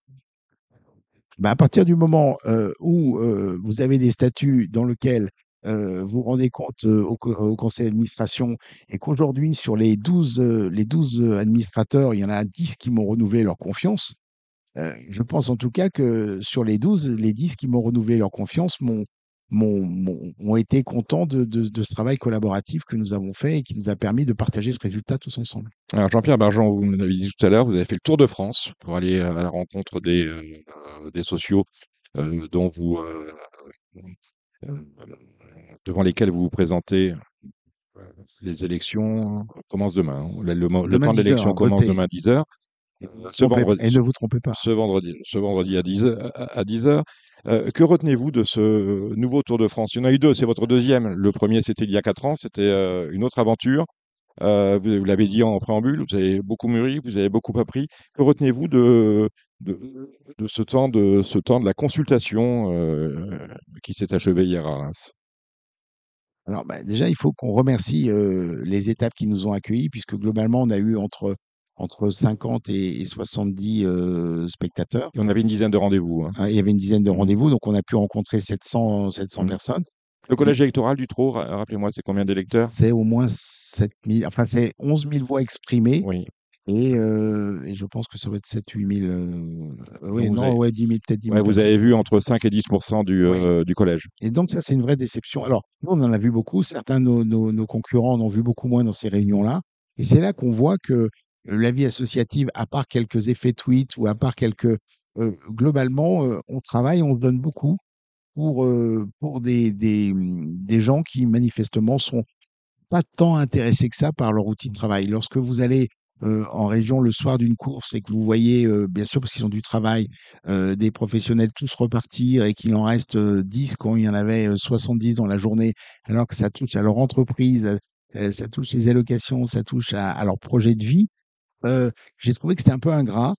Ben, à partir du moment euh, où euh, vous avez des statuts dans lesquels euh, vous rendez compte au, co- au conseil d'administration et qu'aujourd'hui, sur les 12, euh, les 12 euh, administrateurs, il y en a 10 qui m'ont renouvelé leur confiance, je pense en tout cas que sur les 12, les 10 qui m'ont renouvelé leur confiance m'ont- ont été contents de, de- de ce travail collaboratif que nous avons fait et qui nous a permis de partager ce résultat tous ensemble. Alors Jean-Pierre Bargeon, vous m'avez dit tout à l'heure, vous avez fait le tour de France pour aller à la rencontre des, euh, euh, des sociaux euh, dont vous, euh, euh, devant lesquels vous vous présentez. Euh, Les élections commencent demain. hein. Le, le temps de 10 l'élection heures, commence demain à 10h. Et ne vous ce trompez- vendredi- et ne vous trompez pas. ce vendredi, ce vendredi à 10 heures. À 10 heures. Euh, que retenez-vous de ce nouveau Tour de France? Il y en a eu deux, c'est votre deuxième. Le premier, c'était il y a 4 ans, c'était euh, une autre aventure. Euh, vous l'avez dit en préambule, vous avez beaucoup mûri, vous avez beaucoup appris. Que retenez-vous de, de, ce, temps de ce temps de la consultation euh, qui s'est achevé hier à Reims? Alors, bah, déjà, il faut qu'on remercie euh, les étapes qui nous ont accueillis, puisque globalement, on a eu entre, entre 50 et, et 70 euh, spectateurs. Et On avait une dizaine de rendez-vous. hein. Hein, Il y avait une dizaine de rendez-vous, donc on a pu rencontrer 700, 700 Mhm. personnes. Le collège électoral du Trot, ra- rappelez-moi, c'est combien d'électeurs? C'est au moins 7000, enfin, c'est 11 000 voix exprimées, Oui. et, euh, et je pense que ça va être 7 8 000. euh, oui, vous non, avez- ouais, 10 000, peut-être 10 000. Ouais, vous avez vu entre 5 et 10 du, Oui. euh, du collège. Et donc, ça, c'est une vraie déception. Alors, nous, on en a vu beaucoup. Certains de nos, nos- nos concurrents en ont vu beaucoup moins dans ces réunions-là. Et c'est là qu'on voit que euh, la vie associative, à part quelques effets tweets ou à part quelques. euh, globalement, euh, on travaille, on se donne beaucoup pour, euh, pour des, des, des gens qui, manifestement, sont pas tant intéressés que ça par leur outil de travail. Lorsque vous allez euh, en région le soir d'une course et que vous voyez, euh, bien sûr, parce qu'ils ont du travail, euh, des professionnels tous repartir et qu'il en reste euh, 10 quand il y en avait euh, 70 dans la journée, alors que ça touche à leur entreprise, euh, ça touche les allocations, ça touche à, leur projet de vie, euh, j'ai trouvé que c'était un peu ingrat.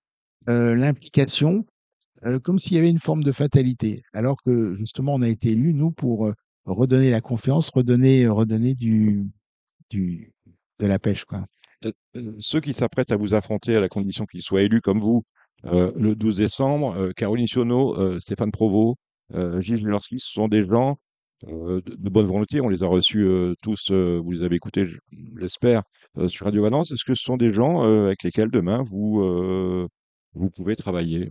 Euh, L'implication, euh, comme s'il y avait une forme de fatalité, alors que justement on a été élus, nous, pour euh, redonner la confiance, redonner, redonner du, du, de la pêche. Quoi. Euh, euh, ceux qui s'apprêtent à vous affronter à la condition qu'ils soient élus comme vous euh, le 12 décembre, euh, Caroline Sionneau, euh, Stéphane Provost, euh, Gilles Lorski, ce sont des gens euh, de, bonne volonté. On les a reçus euh, tous, euh, vous les avez écoutés, je l'espère, euh, sur Radio Valence. Est-ce que ce sont des gens avec lesquels demain vous, vous pouvez travailler?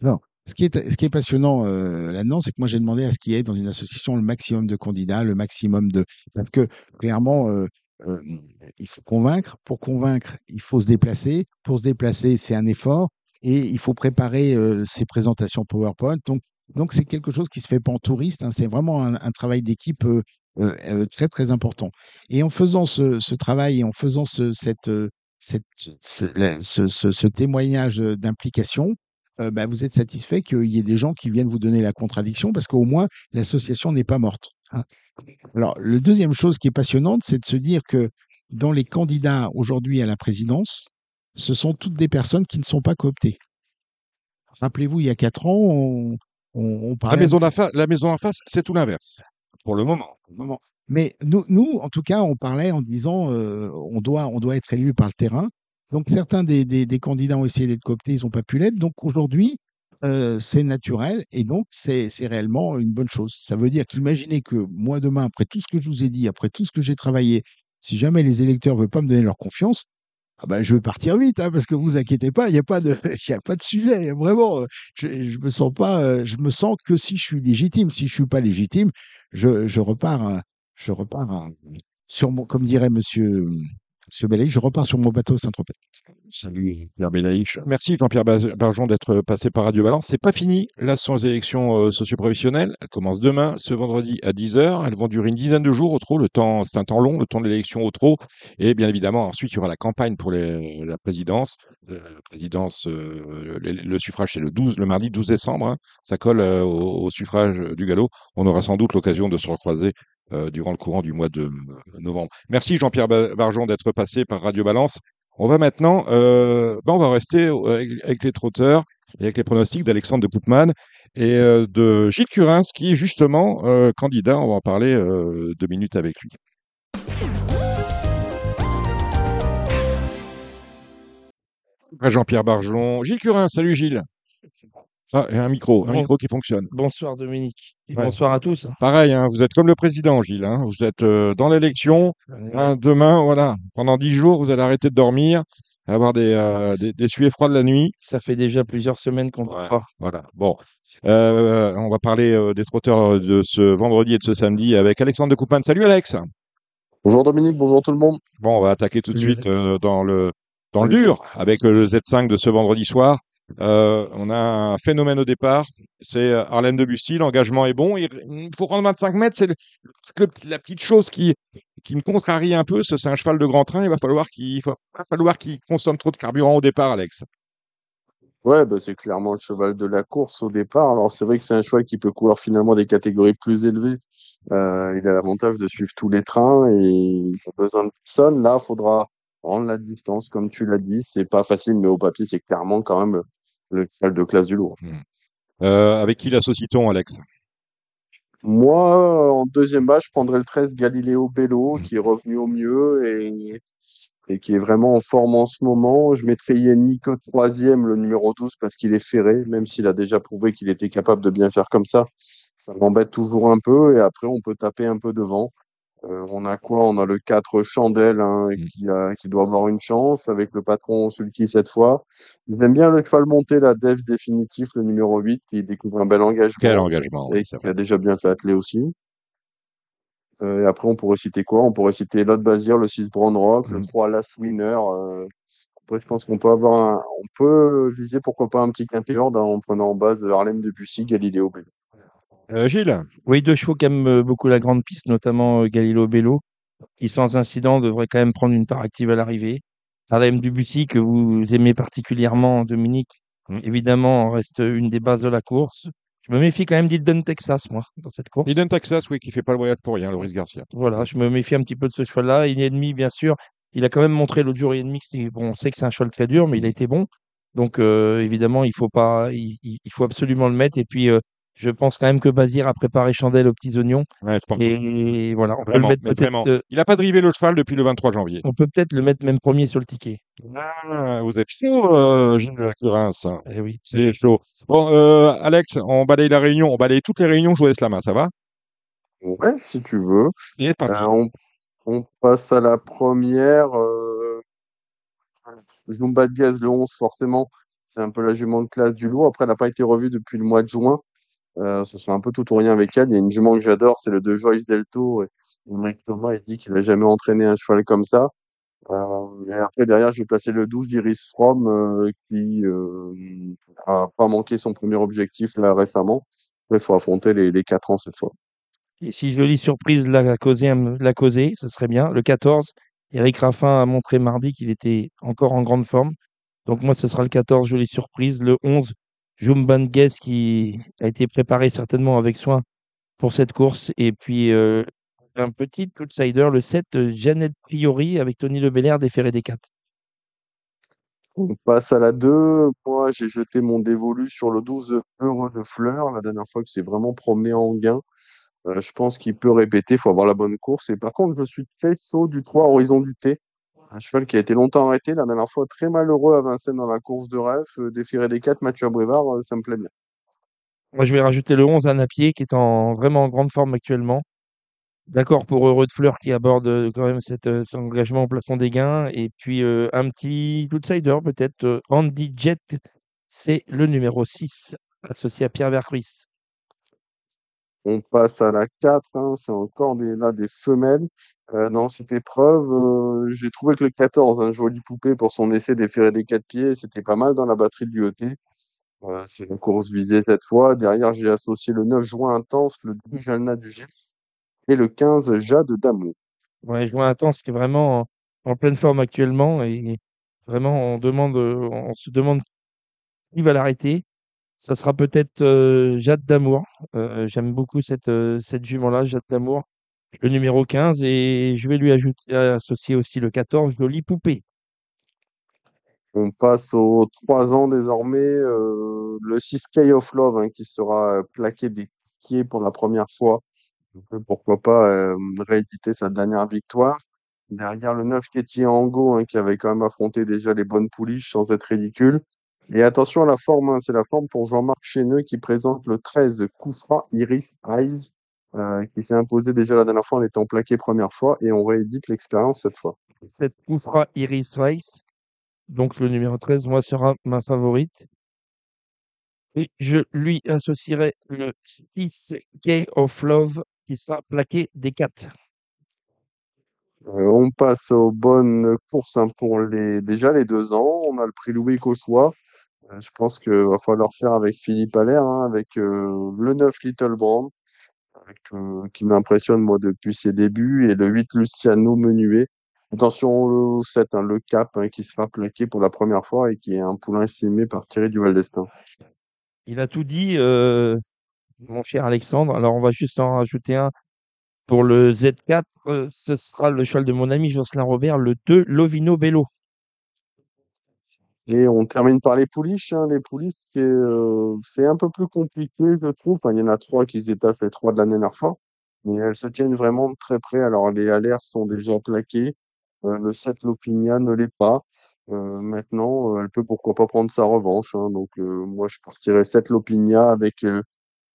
Non. Ce qui est, ce qui est passionnant là-dedans, c'est que moi j'ai demandé à ce qu'il y ait dans une association le maximum de candidats, le maximum de. Parce que clairement, il faut convaincre. Pour convaincre, il faut se déplacer. Pour se déplacer, c'est un effort. Et il faut préparer euh, ses présentations PowerPoint. Donc, donc c'est quelque chose qui se fait pas en touriste. hein. C'est vraiment un, travail d'équipe très très important. Et en faisant ce, travail et en faisant ce, cette, ce, la- témoignage d'implication, bah, vous êtes satisfait qu'il y ait des gens qui viennent vous donner la contradiction parce qu'au moins l'association n'est pas morte. hein. Alors, le deuxième chose qui est passionnante, c'est de se dire que dans les candidats aujourd'hui à la présidence, ce sont toutes des personnes qui ne sont pas cooptées. Rappelez-vous, il y a quatre ans, on, on, on la maison, la en face, c'est tout l'inverse, pour le moment. moment. Mais nous, nous, en tout cas, on parlait en disant euh, on, doit, on doit être élu par le terrain. Donc certains des, des, des candidats ont essayé d'être cooptés, ils n'ont pas pu l'être. Donc aujourd'hui, euh, c'est naturel et donc c'est c'est réellement une bonne chose. Ça veut dire qu'imaginez que moi demain, après tout ce que je vous ai dit, après tout ce que j'ai travaillé, si jamais les électeurs ne veulent pas me donner leur confiance, ah ben, je vais partir vite, hein, parce que vous inquiétez pas, il n'y a pas de, a pas de sujet. Vraiment, euh, je, me sens pas, euh, je me sens que si je suis légitime. Si je suis pas légitime, je, repars, je repars euh, sur mon, comme dirait Monsieur, Monsieur Bellay, je repars sur mon bateau Saint-Tropez. Salut Pierre Belaïch. Merci Jean-Pierre Barjon d'être passé par Radio Valence. C'est pas fini. Là, ce sont les élections euh, socioprofessionnelles. Elles commencent demain, ce vendredi à 10h. Elles vont durer une dizaine de jours au trop. Le temps, c'est un temps long, le temps de l'élection au trop. Et bien évidemment, ensuite, il y aura la campagne pour les- la présidence. Euh, La présidence, euh, le, le suffrage, c'est le 12, le mardi 12 décembre. hein. Ça colle euh, au, au suffrage du galop. On aura sans doute l'occasion de se recroiser durant le courant du mois de euh, novembre. Merci Jean-Pierre Ba- Barjon d'être passé par Radio Balance. On va maintenant, euh, ben, on va rester avec, les trotteurs et avec les pronostics d'Alexandre de Koopman et euh, de Gilles Curins, qui est justement euh, candidat. On va en parler euh, deux minutes avec lui. Jean-Pierre Barjon, Gilles Curins, salut Gilles. Ah, et un micro, un Bon- micro qui fonctionne. Bonsoir Dominique. Et Ouais. bonsoir à tous. Pareil, hein, vous êtes comme le président, Gilles. hein, vous êtes euh, dans l'élection. hein, demain, voilà, pendant dix jours, vous allez arrêter de dormir, avoir des, euh, des, des suées froides la nuit. Ça fait déjà plusieurs semaines qu'on ne Ouais. dort pas. Voilà. Bon, Euh, on va parler euh, des trotteurs de ce vendredi et de ce samedi avec Alexandre de Coupman. Salut Alex. Bonjour Dominique, bonjour tout le monde. Bon, on va attaquer tout de suite euh, dans le dans le dur avec le Z5 de ce vendredi soir. Euh, on a un phénomène au départ, c'est euh, Arlène Debussy, l'engagement est bon. Il, faut rendre 25 mètres, c'est la petite chose qui, qui me contrarie un peu. ce- C'est un cheval de grand train, il va falloir qu'il consomme trop de carburant au départ, Alex. Ouais, bah, c'est clairement le cheval de la course au départ. Alors c'est vrai que c'est un cheval qui peut courir finalement des catégories plus élevées. Euh, il a l'avantage de suivre tous les trains et il n'a besoin de personne. Là, il faudra rendre la distance, comme tu l'as dit. C'est pas facile, mais au papier, c'est clairement quand même le, le cheval de classe du lourd. Euh, avec qui l'associe-t-on, Alex? Moi, en deuxième bas, je prendrais le 13 Galileo Bello, qui est revenu au mieux et, et qui est vraiment en forme en ce moment. Je mettrais Yannick au troisième, le numéro 12, parce qu'il est ferré, même s'il a déjà prouvé qu'il était capable de bien faire comme ça. Ça m'embête toujours un peu et après, on peut taper un peu devant. Euh, on a quoi? On a le 4 Chandelle, hein, Mm. qui a, qui doit avoir une chance avec le patron Sulky cette fois. J'aime bien le cheval monté, la Devs définitif, le numéro 8, qui découvre un bel engagement. Quel engagement, Et qui a déjà bien fait atteler aussi. Euh, et après, on pourrait citer quoi? On pourrait citer Lot Bazir, le 6 Brown Rock, le Mhm. 3 Last Winner. Euh, après, je pense qu'on peut avoir un, on peut viser pourquoi pas un petit quintet en prenant en base Harlem Debussy, Galileo Bello. Euh, Gilles Oui, deux chevaux qui aiment euh, beaucoup la grande piste, notamment euh, Galileo Bello, qui sans incident devrait quand même prendre une part active à l'arrivée. Harlem Debussy, que vous aimez particulièrement, Dominique, Mm. évidemment, reste une des bases de la course. Je me méfie quand même d'Ilden Texas, moi, dans cette course. Eden Texas, oui, qui fait pas le voyage pour rien, Loris Garcia. Voilà, je me méfie un petit peu de ce cheval-là. Il est ennemi, bien sûr. Il a quand même montré l'autre jour, ennemi, bon, on sait que c'est un cheval très dur, mais il a été bon. Donc, euh, évidemment, il faut pas, il, il- il faut absolument le mettre. Et puis, euh, Je pense quand même que Bazir a préparé chandelle aux petits oignons. Ouais, je pense. Et voilà, on peut le mettre vraiment. euh, Il n'a pas drivé le cheval depuis le 23 janvier. on peut peut-être le mettre même premier sur le ticket. Ah, vous êtes chaud, euh, Gilles de la Curins. Eh oui. C'est chaud. Bon, euh, Alex, on balaye la réunion, on balaye toutes les réunions, je vous laisse la main, ça va? Ouais, si tu veux. Et. Euh, on, on passe à la première. Euh... Zumba de Gaz, le 11, forcément. C'est un peu la jument de classe du lot. Après, elle n'a pas été revue depuis le mois de juin. Euh, ce sera un peu tout ou rien avec elle. Il y a une jument que j'adore, c'est le de Joyce Delto. Et Mike Thomas, il dit qu'il a jamais entraîné un cheval comme ça. Euh, et après, derrière, je vais placer le 12, Iris From, euh, qui euh, a pas manqué son premier objectif là récemment. Il faut affronter les, les 4 ans cette fois. Et si jolie surprise l'a causé, l'a causé, ce serait bien. Le 14, Eric Raffin a montré mardi qu'il était encore en grande forme. Donc moi, ce sera le 14, jolie surprise. Le 11, Jumban Guess qui a été préparé certainement avec soin pour cette course. Et puis euh, un petit outsider, le 7, euh, Jeannette Priori avec Tony Lebelair des Ferré des 4. On passe à la 2. Moi, j'ai jeté mon dévolu sur le 12 Heureux de Fleur, la dernière fois que c'est vraiment promené en gain. Euh, je pense qu'il peut répéter, il faut avoir la bonne course. Et par contre, je suis très chaud du 3 Horizon du Thé. Un cheval qui a été longtemps arrêté, la dernière fois très malheureux à Vincennes dans la course de rêve. Euh, déféré des 4, Mathieu Abrivard, euh, ça me plaît bien. Moi, je vais rajouter le 11 à Napier qui est en vraiment en grande forme actuellement. D'accord pour Heureux de Fleur qui aborde euh, quand même cet, engagement au plafond des gains. Et puis un petit outsider peut-être, Andy Jet, c'est le numéro 6 associé à Pierre Vercruis. On passe à la 4, hein, c'est encore des, là des femelles. Euh, dans cette épreuve, euh, j'ai trouvé que le 14, un joli poupée pour son essai déféré des 4 pieds, c'était pas mal dans la batterie l'UET. Euh, c'est une course visée cette fois. Derrière, j'ai associé le 9 juin intense, le 2 Jalna du Gers et le 15 Jade d'Amour. Ouais, Joint Intense qui est vraiment en, en pleine forme actuellement et vraiment on demande, euh, on se demande qui va l'arrêter. Ça sera peut-être euh, Jade d'Amour. Euh, J'aime beaucoup cette, euh, cette jument-là, Jade d'Amour, le numéro 15 et je vais lui ajouter, associer aussi le 14, Jolie Poupée. On passe aux 3 ans désormais, le 6 Key of Love hein, qui sera plaqué des pieds pour la première fois. Pourquoi pas rééditer sa dernière victoire. Derrière le 9 Ketty Ango qui avait quand même affronté déjà les bonnes pouliches sans être ridicule. Et attention à la forme, hein, c'est la forme pour Jean-Marc Chéneux qui présente le 13 Koufra Iris Eyes euh, qui s'est imposé déjà la dernière fois en étant plaqué première fois et on réédite l'expérience cette fois. Cette Koufra Iris Weiss, donc le numéro 13, moi, sera ma favorite. Et je lui associerai le 6 Key of Love qui sera plaqué des 4. Euh, on passe aux bonnes courses hein, pour les déjà les deux ans. On a le prix Louis Cauchois. Euh, je pense qu'il va falloir faire avec Philippe Allaire, hein, avec euh, le 9 Little Brand, avec, qui m'impressionne moi depuis ses débuts, et le 8 Luciano Menuet. Attention au 7, hein, le Cap, hein, qui sera plaqué pour la première fois et qui est un poulain estimé par Thierry Duval d'Estaing. Il a tout dit, mon cher Alexandre. Alors, on va juste en rajouter un. Pour le Z4, euh, ce sera le cheval de mon ami Jocelyn Robert, le 2 Lovino Bello. Et on termine par les pouliches. Hein. Les pouliches, c'est euh, un peu plus compliqué, je trouve. Enfin, il y en a trois qui s'étaffent les trois de la dernière fois. Mais elles se tiennent vraiment très près. Alors, les alertes sont déjà plaquées. Euh, le 7 Lopinia ne l'est pas. Euh, maintenant, elle peut pourquoi pas prendre sa revanche. hein. Donc, moi, je partirais 7 Lopinia avec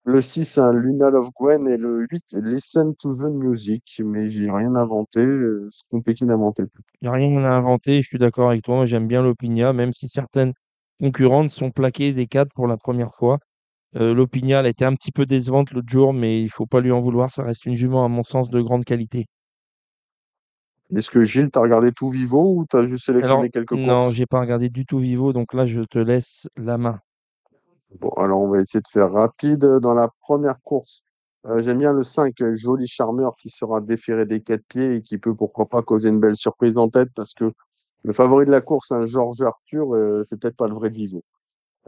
le 6, un Luna Love Gwen et le 8, Listen to the Music. Mais j'ai rien inventé. euh, C'est compliqué d'inventer. Il n'y a rien à inventer, je suis d'accord avec toi. Moi, j'aime bien l'Opinia, même si certaines concurrentes sont plaquées des 4 pour la première fois. Euh, L'Opinia, elle a été un petit peu décevante l'autre jour, mais il faut pas lui en vouloir. Ça reste une jument, à mon sens, de grande qualité. Est-ce que Gilles, t'as regardé tout Vivo ou t'as juste sélectionné Alors, quelques non, courses? j'ai pas regardé du tout Vivo, donc là, je te laisse la main. Bon, alors on va essayer de faire rapide. Dans la première course, euh, j'aime bien le 5, euh, Joli Charmeur, qui sera déféré des quatre pieds et qui peut pourquoi pas causer une belle surprise en tête parce que le favori de la course, un Georges Arthur, euh, c'est peut-être pas le vrai.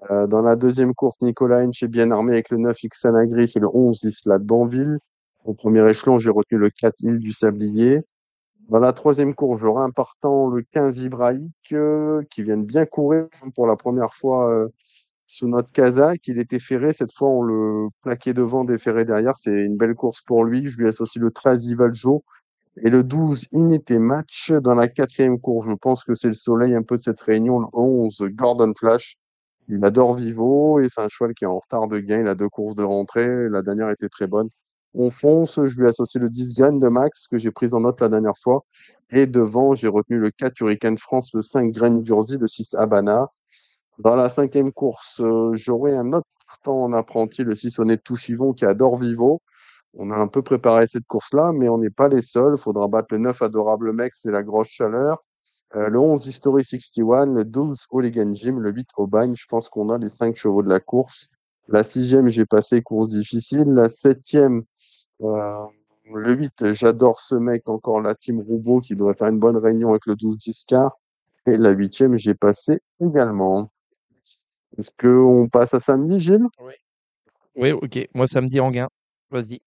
Euh, dans la deuxième course, Nicolas Hench est bien armé avec le 9 Xana Griff et le 11 Isla Banville. Au premier échelon, j'ai retenu le 4 Île du Sablier. Dans la troisième course, j'aurai un partant, le 15 Ibraïque, euh, qui vient bien courir pour la première fois euh, sous notre Kazakh. Il était ferré. Cette fois, on le plaquait devant, déferré derrière. C'est une belle course pour lui. Je lui associe le 13 Ivaljo et le 12 Inité Match dans la quatrième course. Je pense que c'est le soleil un peu de cette réunion. Le 11 Gordon Flash. Il adore Vivo et c'est un cheval qui est en retard de gain. Il a deux courses de rentrée. La dernière était très bonne. On fonce, je lui associe le 10 Graines de Max que j'ai pris en note la dernière fois. Et devant, j'ai retenu le 4 Hurricane France, le 5 Graines d'Urzi, le 6 Habana. Dans la cinquième course, euh, j'aurai un autre temps en apprenti, le 6 Honnête Touchivon qui adore Vivo. On a un peu préparé cette course-là, mais on n'est pas les seuls. Il faudra battre le 9 Adorable Mec, c'est la grosse chaleur. Euh, le 11 History 61, le 12 Hooligan Jim, le 8 Aubagne. Je pense qu'on a les 5 chevaux de la course. La sixième, j'ai passé course difficile. La septième, euh, le 8, j'adore ce mec, encore la team Roubaud qui devrait faire une bonne réunion avec le 12 Discar. Et la huitième, j'ai passé également. Est-ce qu'on passe à samedi, Gilles? Oui, ok. Moi, samedi en gain. Vas-y.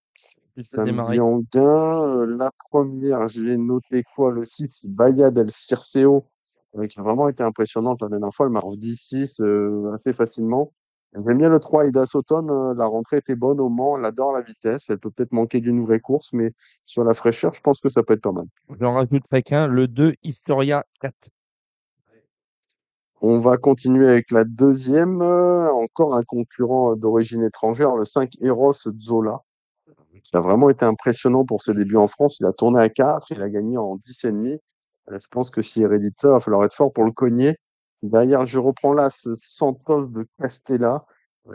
Samedi en gain, euh, la première, j'ai noté quoi Le 6, Bayad El Circeo, euh, qui a vraiment été impressionnante la dernière fois. Elle marche 10-6 euh, assez facilement. J'aime bien le 3, Ida Sauton. La rentrée était bonne au Mans. Elle adore la vitesse. Elle peut peut-être manquer d'une vraie course, mais sur la fraîcheur, je pense que ça peut être pas mal. J'en rajouterai qu'un, le 2, Historia 4. On va continuer avec la deuxième. euh, encore un concurrent euh, d'origine étrangère, le 5, Eros Zola, qui a vraiment été impressionnant pour ses débuts en France. Il a tourné à 4, il a gagné en 10 et demi. Euh, Je pense que s'il hérédite ça, il va falloir être fort pour le cogner. Derrière, je reprends là ce Santos de Castella,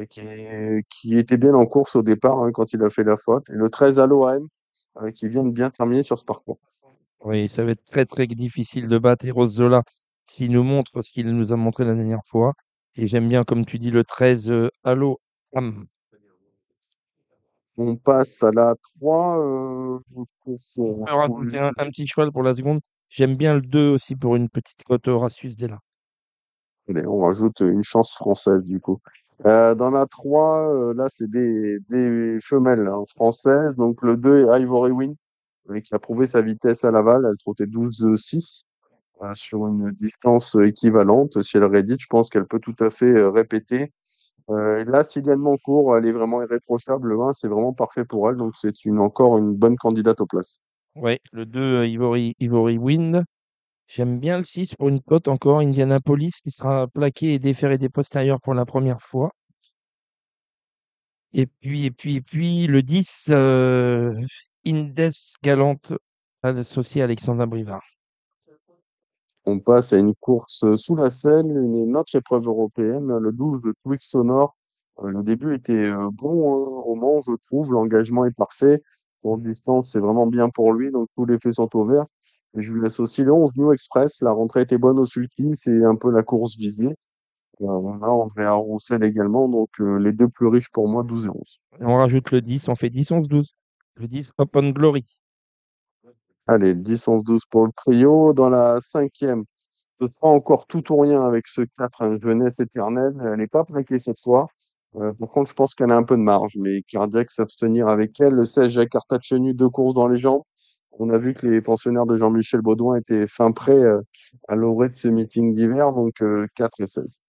qui, était bien en course au départ hein, quand il a fait la faute. Et le 13 Alohaim, euh, qui vient de bien terminer sur ce parcours. Oui, ça va être très très difficile de battre Eros Zola s'il nous montre ce qu'il nous a montré la dernière fois. Et j'aime bien, comme tu dis, le 13 euh, Allo Am. On passe à la 3. Euh, rajouter un, un petit cheval pour la seconde. J'aime bien le 2 aussi pour une petite cote Horatius Della. Allez, on rajoute une chance française du coup. Euh, dans la 3, euh, là, c'est des, des femelles hein, françaises. Donc le 2 est Ivory Win, euh, qui a prouvé sa vitesse à Laval. Elle trottait 12-6 euh, sur une distance équivalente. Si elle rédite, je pense qu'elle peut tout à fait euh, répéter. Euh, là, Sylviane Moncourt, elle est vraiment irréprochable. Le 1, c'est vraiment parfait pour elle. Donc c'est une, encore une bonne candidate aux places. Oui, le 2 euh, Ivory, Ivory Wind. J'aime bien le 6 pour une cote encore Indianapolis qui sera plaqué et déféré des postérieurs pour la première fois. Et puis, et puis, et puis, le 10, euh, Indes Galante, associé à Alexandre Brivard. On passe à une course sous la selle, une autre épreuve européenne, le 12 de Twix Sonore. Euh, Le début était euh, bon hein, au Mans, je trouve. L'engagement est parfait. Pour distance, c'est vraiment bien pour lui. Donc, tous les faits sont au vert. Et je lui laisse aussi le 11 New Express. La rentrée était bonne au sulky. C'est un peu la course visée. On a Andrea Roussel également. Donc, euh, les deux plus riches pour moi, 12 et 11. Et on rajoute le 10, on fait 10, 11, 12. Le 10, Open Glory. Allez, 10, 11, 12 pour le trio. Dans la cinquième, ce sera encore tout ou rien avec ce 4, hein, jeunesse éternelle. Elle n'est pas plaquée cette fois. Euh, par contre, je pense qu'elle a un peu de marge, mais cardiaque s'abstenir avec elle. Le 16, Jacques Artachenu, deux courses dans les jambes. On a vu que les pensionnaires de Jean-Michel Baudouin étaient fin prêts euh, à l'orée de ce meeting d'hiver, donc euh, 4 et 16.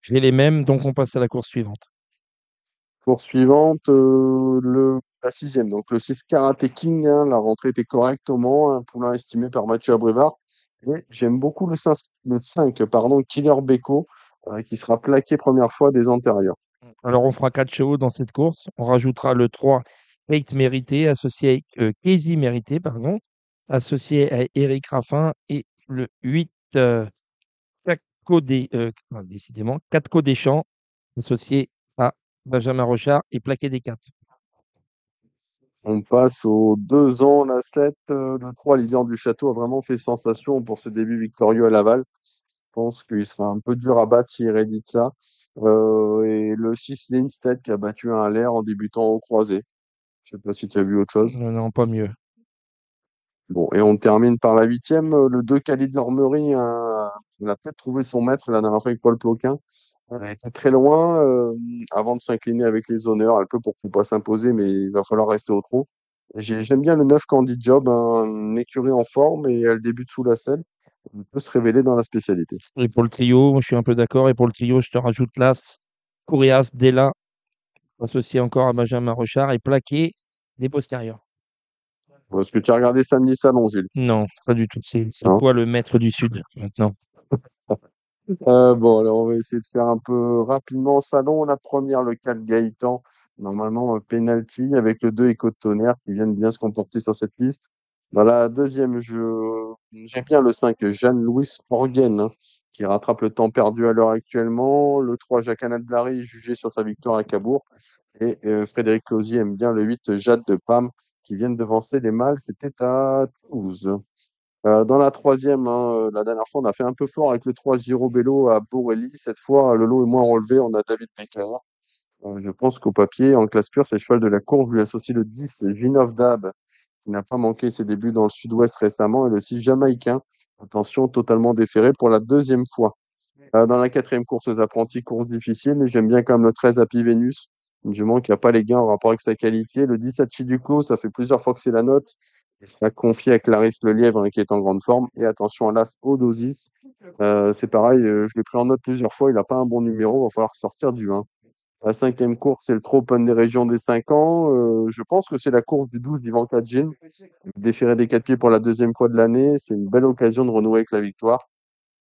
J'ai les mêmes, donc on passe à la course suivante. Course suivante, euh, le, la sixième. Donc le 6 Karate King, hein, la rentrée était correcte au Mans, un poulain estimé par Mathieu Abrivard. Et j'aime beaucoup le 5, le 5 pardon, Killer Beko, euh, qui sera plaqué première fois des antérieurs. Alors, on fera 4 chevaux dans cette course. On rajoutera le 3, Kate Mérité, associé à euh, Casey Mérité, pardon, associé à Eric Raffin, et le 8, euh, des, euh, décidément, Catco Deschamps, associé Benjamin Rochard et plaqué des 4. On passe aux deux ans, la 7. euh, le 3, leader du château, a vraiment fait sensation pour ses débuts victorieux à Laval. Je pense qu'il sera un peu dur à battre s'il réédite ça. Euh, et le 6, Lindstedt, qui a battu un l'air en débutant au croisé. Je sais pas si tu as vu autre chose. Non, non, pas mieux. Bon, et on termine par la huitième. euh, Le 2, Khalid Lormery, euh, il a peut-être trouvé son maître la dernière fois avec Paul Ploquin. Elle était très loin euh, avant de s'incliner avec les honneurs. Elle peut pour ne pas s'imposer, mais il va falloir rester au trot. J'aime bien le 9 Candy Job, un écurie en forme et elle débute sous la selle. Elle peut se révéler dans la spécialité. Et pour le trio, je suis un peu d'accord. Et pour le trio, je te rajoute l'As Courias, Della, associé encore à Benjamin Rochard, et plaqué des postérieurs. Est-ce que tu as regardé samedi salon, Gilles Non, pas du tout. C'est quoi le maître du Sud maintenant? Euh, bon, alors on va essayer de faire un peu rapidement salon. La première, le 4 Gaëtan, normalement euh, penalty avec le 2 Écho de Tonnerre qui viennent bien se comporter sur cette liste. Dans la deuxième, je j'aime bien le 5 Jeanne-Louis Orgen hein, qui rattrape le temps perdu à l'heure actuellement. Le 3 Jacques Anadlari jugé sur sa victoire à Cabourg. Et euh, Frédéric Closier aime bien le 8 Jade de Pam qui viennent devancer les mâles. C'était à Toulouse. Euh, dans la troisième, hein, euh, la dernière fois, on a fait un peu fort avec le 3 Giro Bello à Borelli. Cette fois, le lot est moins relevé. On a David Becker. Euh, je pense qu'au papier, en classe pure, c'est le cheval de la course. Lui associe le 10 Vinov Dab, qui n'a pas manqué ses débuts dans le sud-ouest récemment, et le 6 Jamaïcain. Attention, totalement déféré pour la deuxième fois. Euh, dans la quatrième course aux apprentis, course difficile, mais j'aime bien quand même le 13 Happy Venus. Du moment qu'il n'y a pas les gains en rapport avec sa qualité. Le 17 Chiduco, ça fait plusieurs fois que c'est la note. Il sera confié à Clarisse Lelièvre, hein, qui est en grande forme. Et attention à l'As Odosis. Euh, c'est pareil, euh, je l'ai pris en note plusieurs fois. Il n'a pas un bon numéro. Il va falloir sortir du 1. La cinquième course, c'est le trop Open des régions des 5 ans. Euh, je pense que c'est la course du 12 d'Ivan Kadjin. Déféré des 4 pieds pour la deuxième fois de l'année. C'est une belle occasion de renouer avec la victoire.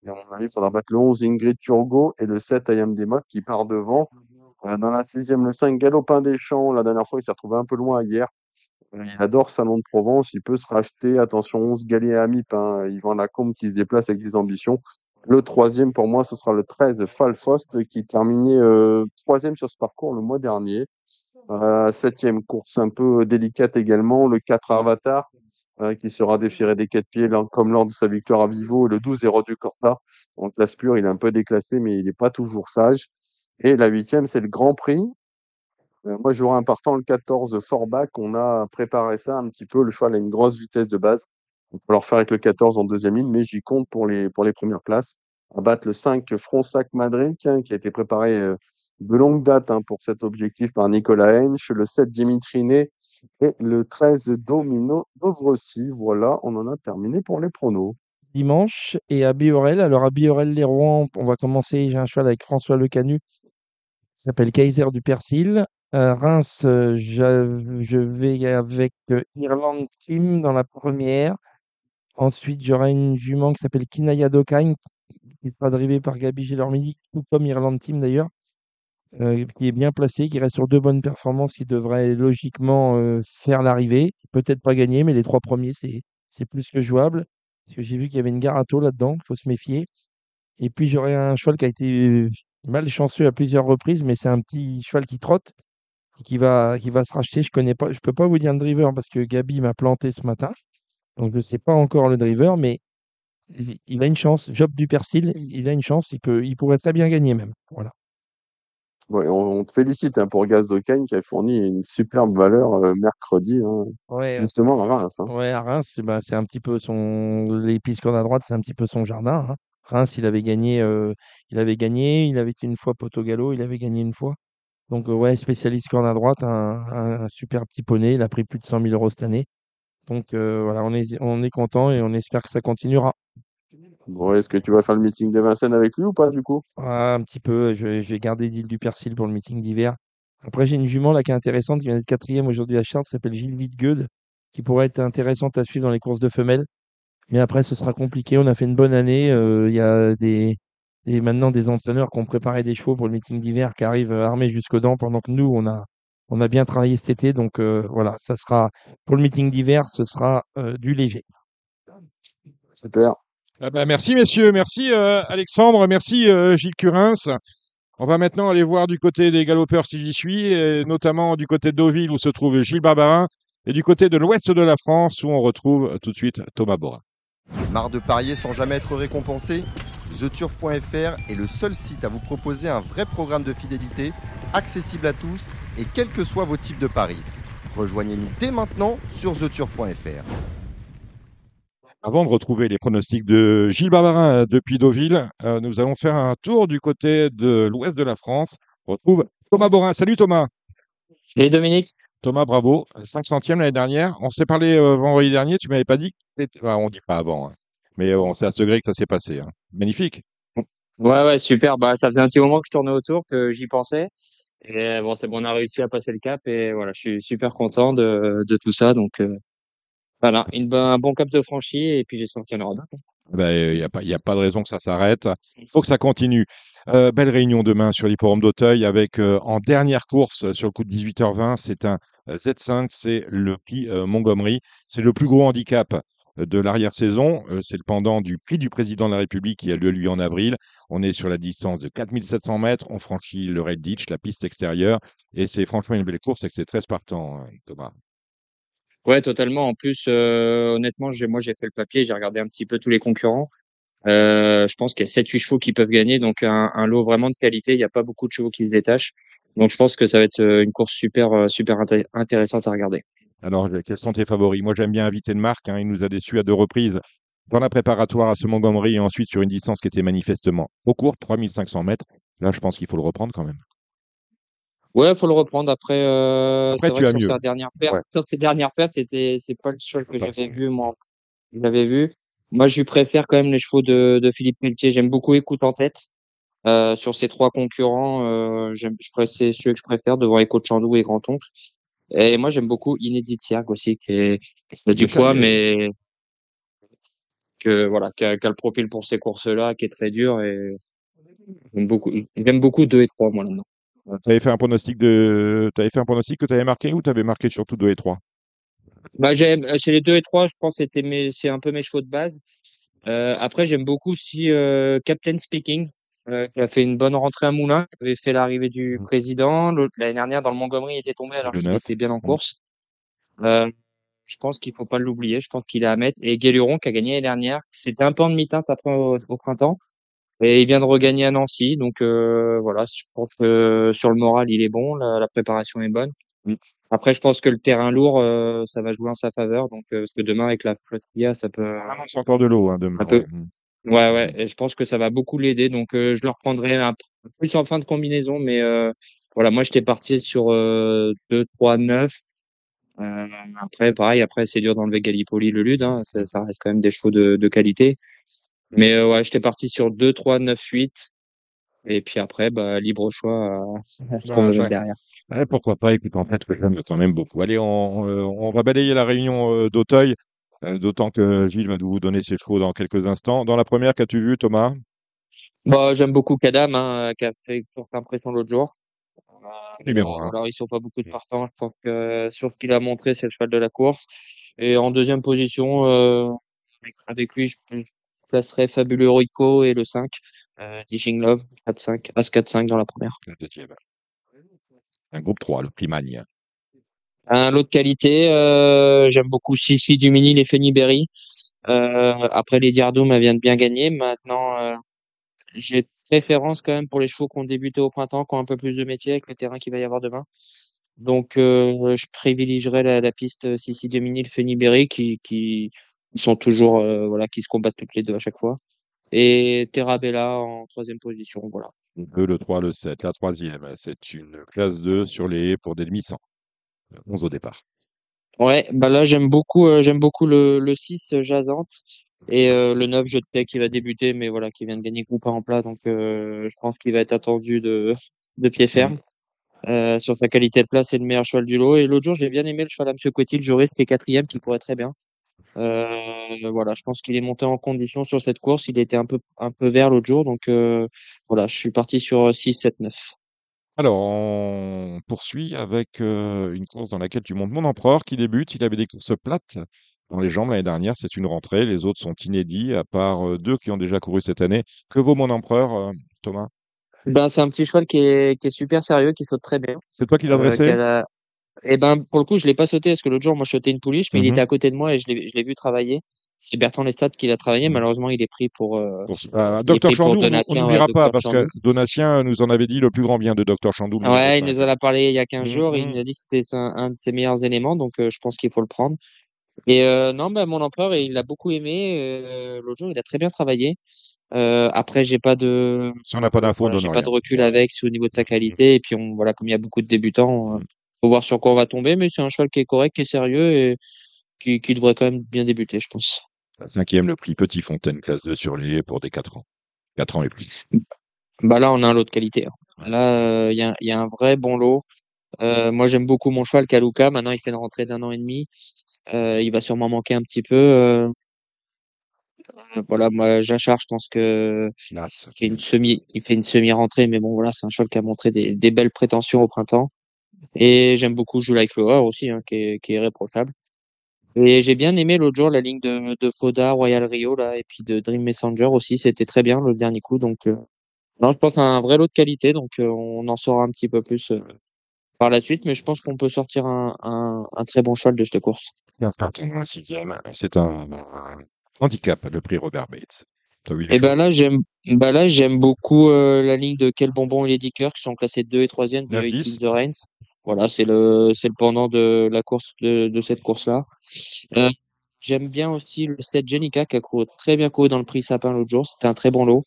Et à mon avis, il faudra battre le 11 Ingrid Turgo et le 7 Ayam Desmottes qui part devant. Euh, dans la sixième, le 5 Galopin des Champs. La dernière fois, il s'est retrouvé un peu loin hier. Euh, Il adore Salon de Provence. Il peut se racheter. Attention, 11 Gallier à Amip. Hein. Yvan Lacombe qui se déplace avec des ambitions. Le troisième, pour moi, ce sera le 13 Falfost qui terminait euh, troisième sur ce parcours le mois dernier. Euh, septième course un peu délicate également. Le 4 Avatar euh, qui sera déféré des quatre pieds comme lors de sa victoire à Vivo. Le 12 Héros du Corta. En classe pure, il est un peu déclassé, mais il n'est pas toujours sage. Et la huitième, c'est le Grand Prix. Euh, moi, j'aurais un partant, le 14 Forbach. On a préparé ça un petit peu. Le cheval a une grosse vitesse de base. On peut leur faire avec le 14 en deuxième ligne, mais j'y compte pour les, pour les premières places. À battre le 5 Fronsac Madrid, hein, qui a été préparé euh, de longue date hein, pour cet objectif par Nicolas Hench, le 7 Dimitriné et le 13 Domino Dovrossi. Voilà, on en a terminé pour les pronos. Dimanche et à Biorel. Alors à Biorel les Rouen, on va commencer. J'ai un cheval avec François Lecanu qui s'appelle Kaiser du Persil. À Reims, euh, je vais avec euh, Irland Team dans la première. Ensuite, j'aurai une jument qui s'appelle Kinaya Dokine, qui sera drivée par Gabi Gélormidi, tout comme Irland Team d'ailleurs, euh, qui est bien placée, qui reste sur deux bonnes performances, qui devrait logiquement euh, faire l'arrivée. Peut-être pas gagner, mais les trois premiers, c'est plus que jouable. Parce que j'ai vu qu'il y avait une Garato là-dedans, il faut se méfier. Et puis j'aurai un cheval qui a été euh, malchanceux à plusieurs reprises, mais c'est un petit cheval qui trotte et qui va, qui va se racheter. Je connais pas, je peux pas vous dire le driver parce que Gabi m'a planté ce matin. Donc je sais pas encore le driver, mais il il a une chance. Job du Persil, il a une chance. Il peut, il pourrait très bien gagner même. Voilà. Ouais, on, on te félicite hein, pour Gaz qui a fourni une superbe valeur euh, mercredi, hein, Ouais, justement à Reims. hein. ouais, à Reims, c'est bah, c'est un petit peu son. Pistes qu'on a à droite, c'est un petit peu son jardin. hein. Reims, il avait gagné, euh, il avait gagné, il avait été une fois Portogalo, il avait gagné une fois. Donc euh, ouais, spécialiste corne à droite, un, un- un super petit poney. Il a pris plus de 100 000 euros cette année. Donc euh, voilà, on est, on est content et on espère que ça continuera. Bon, est-ce que tu vas faire le meeting de Vincennes avec lui ou pas du coup? Ah, un petit peu, je vais, je vais garder d'île du Persil pour le meeting d'hiver. Après, j'ai une jument là qui est intéressante, qui vient d'être quatrième aujourd'hui à Chartres, s'appelle Gilles Wittgueud, qui pourrait être intéressante à suivre dans les courses de femelles. Mais après, ce sera compliqué. On a fait une bonne année. euh, Il y a des, des- maintenant des entraîneurs qui ont préparé des chevaux pour le meeting d'hiver qui arrivent euh, armés jusqu'aux dents, pendant que nous, on a, on a bien travaillé cet été. Donc euh, voilà, ça sera pour le meeting d'hiver, ce sera euh, du léger. Super. Ah bah, merci messieurs, merci euh, Alexandre, merci euh, Gilles Curins. On va maintenant aller voir du côté des galopeurs si j'y suis, et notamment du côté de Deauville où se trouve Gilles Barbarin, et du côté de l'ouest de la France où on retrouve tout de suite Thomas Borin. Marre de parier sans jamais être récompensé? TheTurf.fr est le seul site à vous proposer un vrai programme de fidélité, accessible à tous et quels que soient vos types de paris. Rejoignez-nous dès maintenant sur TheTurf.fr. Avant de retrouver les pronostics de Gilles Barbarin euh, depuis Deauville, euh, nous allons faire un tour du côté de l'ouest de la France. On retrouve Thomas Borin. Salut Thomas. Salut Dominique. Thomas, bravo. 5 centièmes l'année dernière. On s'est parlé euh, vendredi dernier. Tu m'avais pas dit que enfin, on dit pas avant, hein. mais on sait à ce degré que ça s'est passé. hein. Magnifique. Ouais, ouais, super. Bah, ça faisait un petit moment que je tournais autour, que j'y pensais. Et bon, c'est bon, on a réussi à passer le cap et voilà, je suis super content de, de tout ça. Donc, euh, voilà, une, un bon cap de franchi et puis j'espère qu'il y en aura d'autres. Il n'y a, pas- y a pas de raison que ça s'arrête. Il faut que ça continue. Euh, belle réunion demain sur l'hipporome d'Auteuil avec euh, en dernière course euh, sur le coup de 18h20, c'est un euh, Z5, c'est le prix euh, Montgomery. C'est le plus gros handicap euh, de l'arrière-saison. Euh, c'est le pendant du prix du président de la République qui a lieu lui en avril. On est sur la distance de 4700 mètres. On franchit le Red Ditch, la piste extérieure. Et c'est franchement une belle course et que c'est très partant, hein, Thomas. Ouais, totalement. En plus, euh, honnêtement, moi, j'ai fait le papier, j'ai regardé un petit peu tous les concurrents. Euh, je pense qu'il y a 7-8 chevaux qui peuvent gagner, donc un, un lot vraiment de qualité. Il n'y a pas beaucoup de chevaux qui se détachent. Donc, je pense que ça va être une course super, super inté- intéressante à regarder. Alors, euh, quels sont tes favoris? Moi, j'aime bien inviter de Marc. hein, il nous a déçus à deux reprises dans la préparatoire à ce Montgomery et ensuite sur une distance qui était manifestement trop courte, 3500 mètres. Là, je pense qu'il faut le reprendre quand même. Ouais, faut le reprendre après. Euh, Après, tu vrai as mieux. sa dernière Ouais. sur ses dernières pertes, c'était, c'est pas le cheval que j'avais vu, moi. Je l'avais vu. Moi, je lui préfère quand même les chevaux de, de Philippe Pelletier. J'aime beaucoup Écoute en tête. Euh, sur ces trois concurrents, euh, j'aime, je préfère, c'est celui que je préfère devant Écho de Chandou et Grand Oncle. Et moi, j'aime beaucoup Inédit Siergue aussi, qui est, qui a du poids, mais que, voilà, qui a, qui a le profil pour ces courses-là, qui est très dur et j'aime beaucoup, j'aime beaucoup 2 et 3, moi, là-dedans. Tu avais fait un pronostic de. T'avais fait un pronostic que tu avais marqué ou tu avais marqué surtout 2 et 3 Bah, j'aime, euh, chez les 2 et 3, je pense que c'était mes, c'est un peu mes chevaux de base. Euh, après, j'aime beaucoup aussi euh, Captain Speaking, euh, qui a fait une bonne rentrée à Moulin, qui avait fait l'arrivée du Mhm. président. L'année dernière, dans le Montgomery, il était tombé alors qu'il 9. était bien en Mhm. course. Euh, je pense qu'il faut pas l'oublier. Je pense qu'il est à mettre. Et Guéluron, qui a gagné l'année dernière, c'était un peu en demi-teinte après au, au printemps. Et il vient de regagner à Nancy. Donc euh, voilà, je pense que sur le moral, il est bon. La, la préparation est bonne. Oui. Après, je pense que le terrain lourd, euh, ça va jouer en sa faveur. Donc, euh, parce que demain, avec la flotte qu'il y a, ça peut, Ah non, c'est encore de l'eau hein, demain. peu. Ouais. Ouais. Et je pense que ça va beaucoup l'aider. Donc, euh, je le reprendrai un plus en fin de combinaison. Mais euh, voilà, moi, j'étais parti sur euh, 2, 3, 9. Euh, après, pareil, après, c'est dur d'enlever Gallipoli, le Lude. Hein, ça, ça reste quand même des chevaux de, de qualité. Mais euh, ouais, j'étais parti sur 2, 3, 9, 8. Et puis après, bah, libre choix à, à ce qu'on Bah, veut ouais. mettre derrière. Ouais, pourquoi pas, écoute, en fait, j'aime quand même beaucoup. Allez, on, euh, on va balayer la réunion euh, d'Auteuil, d'autant que Gilles va vous donner ses chevaux dans quelques instants. Dans la première, qu'as-tu vu, Thomas? Bah, j'aime beaucoup Kadam, hein, qui a fait une forte impression l'autre jour. Euh, Numéro un. alors, ils sont pas beaucoup de Mm. partants. Je pense que sur ce qu'il a montré, c'est le cheval de la course. Et en deuxième position, euh, avec- lui, je placerais Fabuleux Rico et le 5, euh, Dishing Love, 4-5, As 4-5 dans la première. Le deuxième. Un groupe 3, le Primagne. Un lot de qualité, euh, j'aime beaucoup Sissi Dumini, les Fenny-Berry. Euh, après, les Diardoum, viennent bien gagner. Maintenant, euh, j'ai préférence quand même pour les chevaux qui ont débuté au printemps, qui ont un peu plus de métier avec le terrain qu'il va y avoir demain. Donc, euh, je privilégierais la, la piste Sissi Dumini, le Fenny-Berry, qui, qui sont toujours, euh, voilà, qui se combattent toutes les deux à chaque fois. Et Terrabella en troisième position, voilà. Le 2, le 3, le 7. La troisième, c'est une classe 2 sur les pour des demi-cents. 11 au départ. Ouais, bah là j'aime beaucoup euh, j'aime beaucoup le, le 6 euh, Jazante et euh, le 9 Jeu de paix qui va débuter mais voilà qui vient de gagner groupe en plat donc euh, je pense qu'il va être attendu de de pied ferme. Euh, sur sa qualité de place, c'est le meilleur cheval du lot. Et l'autre jour, j'ai bien aimé le cheval à Monsieur Coetil, le juriste, qui est quatrième, qui pourrait très bien. Euh, voilà, je pense qu'il est monté en condition sur cette course. Il était un peu un peu vert l'autre jour, donc euh, voilà, je suis parti sur 6, 7, 9. Alors, on poursuit avec une course dans laquelle tu montes mon empereur qui débute. Il avait des courses plates dans les jambes l'année dernière. C'est une rentrée. Les autres sont inédits, à part deux qui ont déjà couru cette année. Que vaut mon empereur, Thomas? Ben, c'est un petit cheval qui est, qui est super sérieux, qui saute très bien. C'est toi qui l'as dressé? Eh ben, pour le coup, je l'ai pas sauté parce que l'autre jour, moi, je sautais une pouliche, mais il Mhm. était à côté de moi et je l'ai, je l'ai vu travailler. C'est Bertrand Lestat qui l'a travaillé. Mhm. Malheureusement, il est pris pour, euh, Pour, euh, Docteur on- n'oubliera pas, parce que. Donatien nous en avait dit le plus grand bien de Docteur Chandou. le numéro Ouais, il 5. nous en a parlé il y a 15 Mhm, jours. et Il nous a dit que c'était un, un de ses meilleurs éléments, donc euh, je pense qu'il faut le prendre. Et euh, non, bah, mon empereur, il l'a beaucoup aimé. euh, l'autre jour, il a très bien travaillé. Euh, après, j'ai pas de, Si on n'a pas d'infos, voilà, j'ai pas de recul avec au niveau de sa qualité. Et puis, on, voilà, comme il y a beaucoup de débutants, faut voir sur quoi on va tomber. Mais c'est un cheval qui est correct, qui est sérieux et qui, qui devrait quand même bien débuter, je pense. La cinquième, le prix Petit Fontaine, classe 2 sur les pour des 4 ans. 4 ans et plus. Bah là, on a un lot de qualité. hein. Là, il y, a, y a un vrai bon lot. Euh, moi, j'aime beaucoup mon cheval Kaluka. Maintenant, il fait une rentrée d'un an et demi. Euh, il va sûrement manquer un petit peu. Euh, voilà, moi, Jachar, je pense que il fait une semi, il fait une semi-rentrée, mais bon, voilà, c'est un cheval qui a montré des, des belles prétentions au printemps. Et j'aime beaucoup July Flower aussi, hein, qui est, qui est irréprochable. Et j'ai bien aimé l'autre jour la ligne de, de Foda, Royal Rio, là, et puis de Dream Messenger aussi. C'était très bien le dernier coup. Donc, euh, non, je pense à un vrai lot de qualité. Donc, euh, on en saura un petit peu plus euh, par la suite. Mais je pense qu'on peut sortir un, un, un très bon cheval de cette course. Un sixième. C'est un, un handicap, le prix Robert Bates. Et ben choses là, j'aime, bah là, j'aime beaucoup euh, la ligne de Quel Bonbon et Lady Kirk, qui sont classés 2 et 3e de 9, It 10. in the Reigns. Voilà, c'est le, c'est le pendant de la course, de, de cette course-là. Euh, j'aime bien aussi le 7 Jenica, qui a couru, très bien couru dans le prix Sapin l'autre jour. C'était un très bon lot.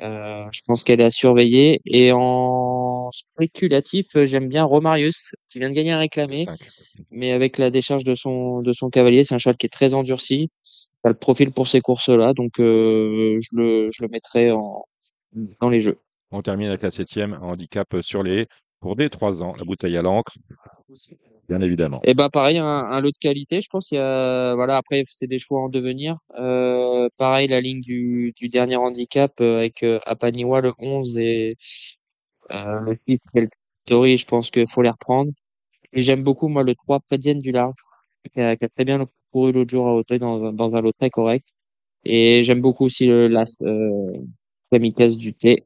Euh, je pense qu'elle est à surveiller. Et en spéculatif, j'aime bien Romarius, qui vient de gagner un réclamé, mais avec la décharge de son, de son cavalier, c'est un cheval qui est très endurci. Pas le profil pour ces courses-là, donc euh, je le, je le mettrai en, dans les jeux. On termine avec la septième, handicap sur les pour des 3 ans, la bouteille à l'encre, bien évidemment. Et ben pareil, un, lot de qualité. Je pense qu'il y a, voilà, après c'est des choix en devenir. Euh, pareil, la ligne du, dernier handicap euh, avec euh, Apaniwa le 11 et euh, le 6 Story, je pense qu'il faut les reprendre. Et j'aime beaucoup moi le 3 Prédienne du large, qui a, très bien couru l'autre jour à Hauteuil dans, un- lot très correct. Et j'aime beaucoup aussi le l'As euh, du T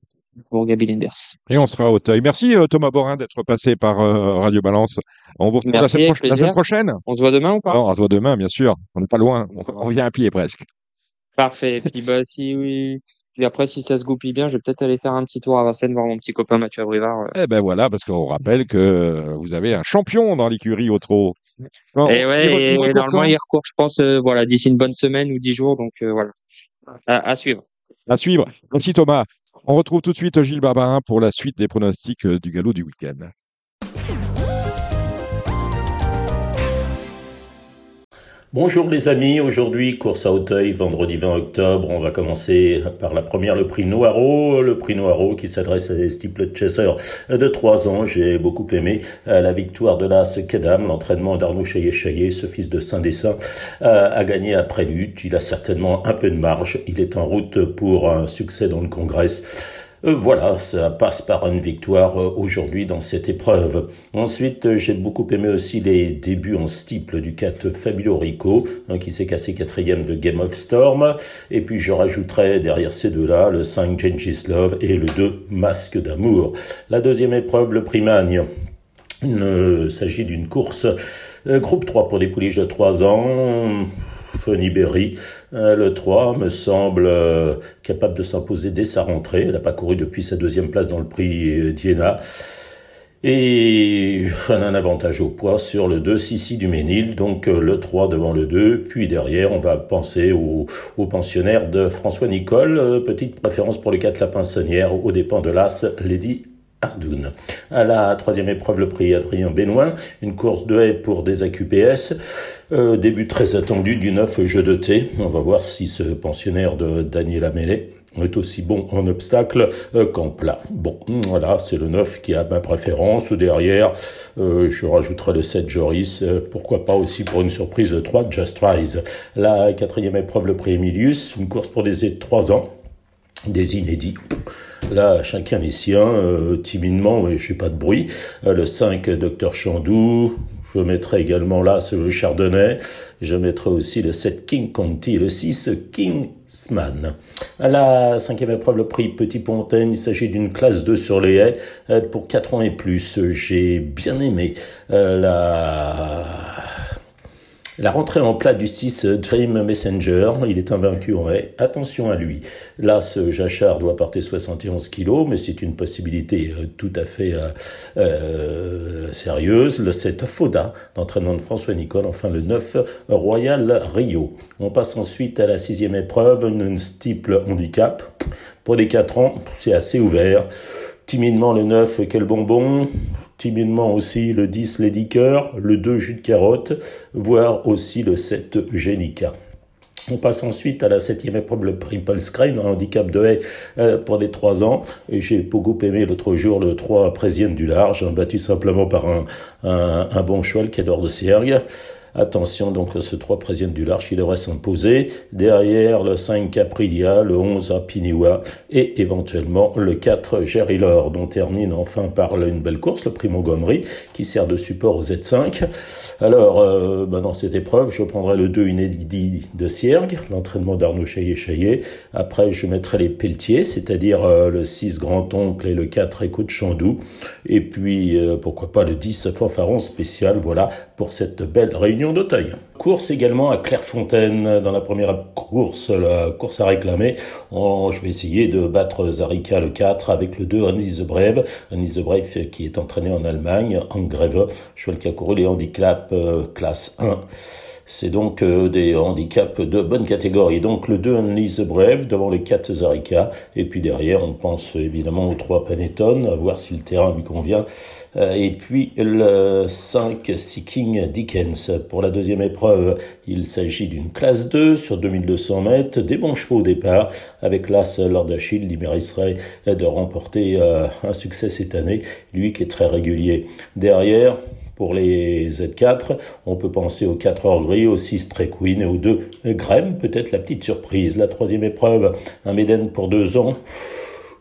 pour Gabi Linders. Et on sera à Auteuil. Merci euh, Thomas Borin d'être passé par euh, Radio Balance. On vous retrouve la semaine, la prochaine. On se voit demain ou pas? Non, on se voit demain, bien sûr. On n'est pas loin. On, on vient à pied presque. Parfait. Et puis bah si oui. Puis après si ça se goupille bien, je vais peut-être aller faire un petit tour à Vincennes voir mon petit copain Mathieu Abrivard. euh. Eh ben voilà, parce qu'on rappelle que vous avez un champion dans l'écurie au trot. Et re- ouais, il et normalement il recourt, je pense, euh, voilà, d'ici une bonne semaine ou dix jours, donc euh, voilà. À, à suivre. À suivre. Merci Thomas. On retrouve tout de suite Gilles Barbarin pour la suite des pronostics euh, du galop du week-end. Bonjour les amis, aujourd'hui course à Auteuil, vendredi 20 octobre. On va commencer par la première, le prix Noiro. Le prix Noiro qui s'adresse à des steeple chasseurs de 3 ans. J'ai beaucoup aimé euh, la victoire de l'As Kedam, l'entraînement d'Arnaud Chaillet-Chaillet, ce fils de Saint-Dessin, euh, a gagné après lutte. Il a certainement un peu de marge. Il est en route pour un succès dans le Congrès. Euh, voilà, ça passe par une victoire euh, aujourd'hui dans cette épreuve. Ensuite, euh, j'ai beaucoup aimé aussi les débuts en steeple du 4 Fabuleux Rico, hein, qui s'est cassé quatrième de Game of Storm. Et puis, je rajouterai derrière ces deux-là le 5 Gengis Love et le 2 Masque d'amour. La deuxième épreuve, le Primagne. Il s'agit d'une course groupe 3 pour des pouliches de 3 ans. Funny Berry, euh, le 3, me semble euh, capable de s'imposer dès sa rentrée. Elle n'a pas couru depuis sa deuxième place dans le prix euh, Diana. Et elle a un avantage au poids sur le 2 Sissi du Ménil, donc le 3 devant le 2, puis derrière on va penser au, au pensionnaire de François Nicole, petite préférence pour le 4 La Pinsonnière, aux dépens de l'As Lady Ardoun. À la troisième épreuve, le prix Adrien Benoît, une course de haie pour des AQPS, euh, début très attendu du 9 jeu de thé. On va voir si ce pensionnaire de Daniel Amélé est aussi bon en obstacle euh, qu'en plat. Bon, voilà, c'est le 9 qui a ma préférence. Derrière, euh, je rajouterai le 7 Joris, euh, pourquoi pas aussi pour une surprise de 3 Just Rise. La quatrième épreuve, le prix Emilius, une course pour des 3 ans des inédits. Là, chacun les siens, euh, timidement, mais je n'ai pas de bruit. Euh, le 5, Docteur Chandou. Je mettrai également là ce le Chardonnay. Je mettrai aussi le 7 King et le 6 Kingsman. À la cinquième épreuve, le prix Petit Pontaine, il s'agit d'une classe 2 sur les haies euh, pour 4 ans et plus. J'ai bien aimé la la rentrée en plat du 6 Dream Messenger, il est invaincu en haie. Attention à lui. Là, ce Jachard doit porter 71 kilos, mais c'est une possibilité euh, tout à fait euh, euh, sérieuse. Le 7 Foda, l'entraînement de François Nicole. Enfin, le 9 Royal Rio. On passe ensuite à la sixième épreuve, une steeple handicap. Pour des 4 ans, c'est assez ouvert. Timidement le 9, quel bonbon? Timidement aussi le 10 Lady Cœur, le 2 Jus de carotte, voire aussi le 7 Génica. On passe ensuite à la septième épreuve, le Triple Screen, un handicap de haie euh, pour les trois ans. J'ai beaucoup aimé l'autre jour le 3 Présienne du large, battu simplement par un, un, un bon cheval qui adore de Siergue. Attention donc ce 3 président du large qui devrait s'imposer. Derrière le 5 Caprilia, le 11 Apiniwa et éventuellement le 4 Gerilor dont termine enfin par une belle course, le Primo Montgomery qui sert de support au Z5. Alors euh, bah, dans cette épreuve je prendrai le 2 inédit de Siergue, l'entraînement d'Arnaud Chaillet-Chaillet. Après je mettrai les Pelletiers, c'est-à-dire euh, le 6 Grand-Oncle et le 4 Écoute Chandou. Et puis euh, pourquoi pas le 10 Fanfaron spécial, voilà pour cette belle réunion d'Auteuil. Course également à Clairefontaine dans la première course, la course à réclamer. Oh, je vais essayer de battre Zarika le 4 avec le 2 Anis de Brève. Anis de Brève qui est entraîné en Allemagne, en grève. Cheval qui a couru les handicaps euh, classe 1. C'est donc euh, des handicaps de bonne catégorie. Donc le 2 Unleash Brave devant les 4 Zarika. Et puis derrière, on pense évidemment aux 3 Panettone, à voir si le terrain lui convient. Euh, et puis le 5 Seeking Dickens. Pour la deuxième épreuve, il s'agit d'une classe 2 sur 2200 mètres. Des bons chevaux au départ. Avec l'As Lord Achille, il mériterait de remporter euh, un succès cette année. Lui qui est très régulier. Derrière, pour les Z4, on peut penser aux 4 heures gris, aux 6 Trek Queen et aux 2 Graham, peut-être la petite surprise. La troisième épreuve, un Méden pour 2 ans.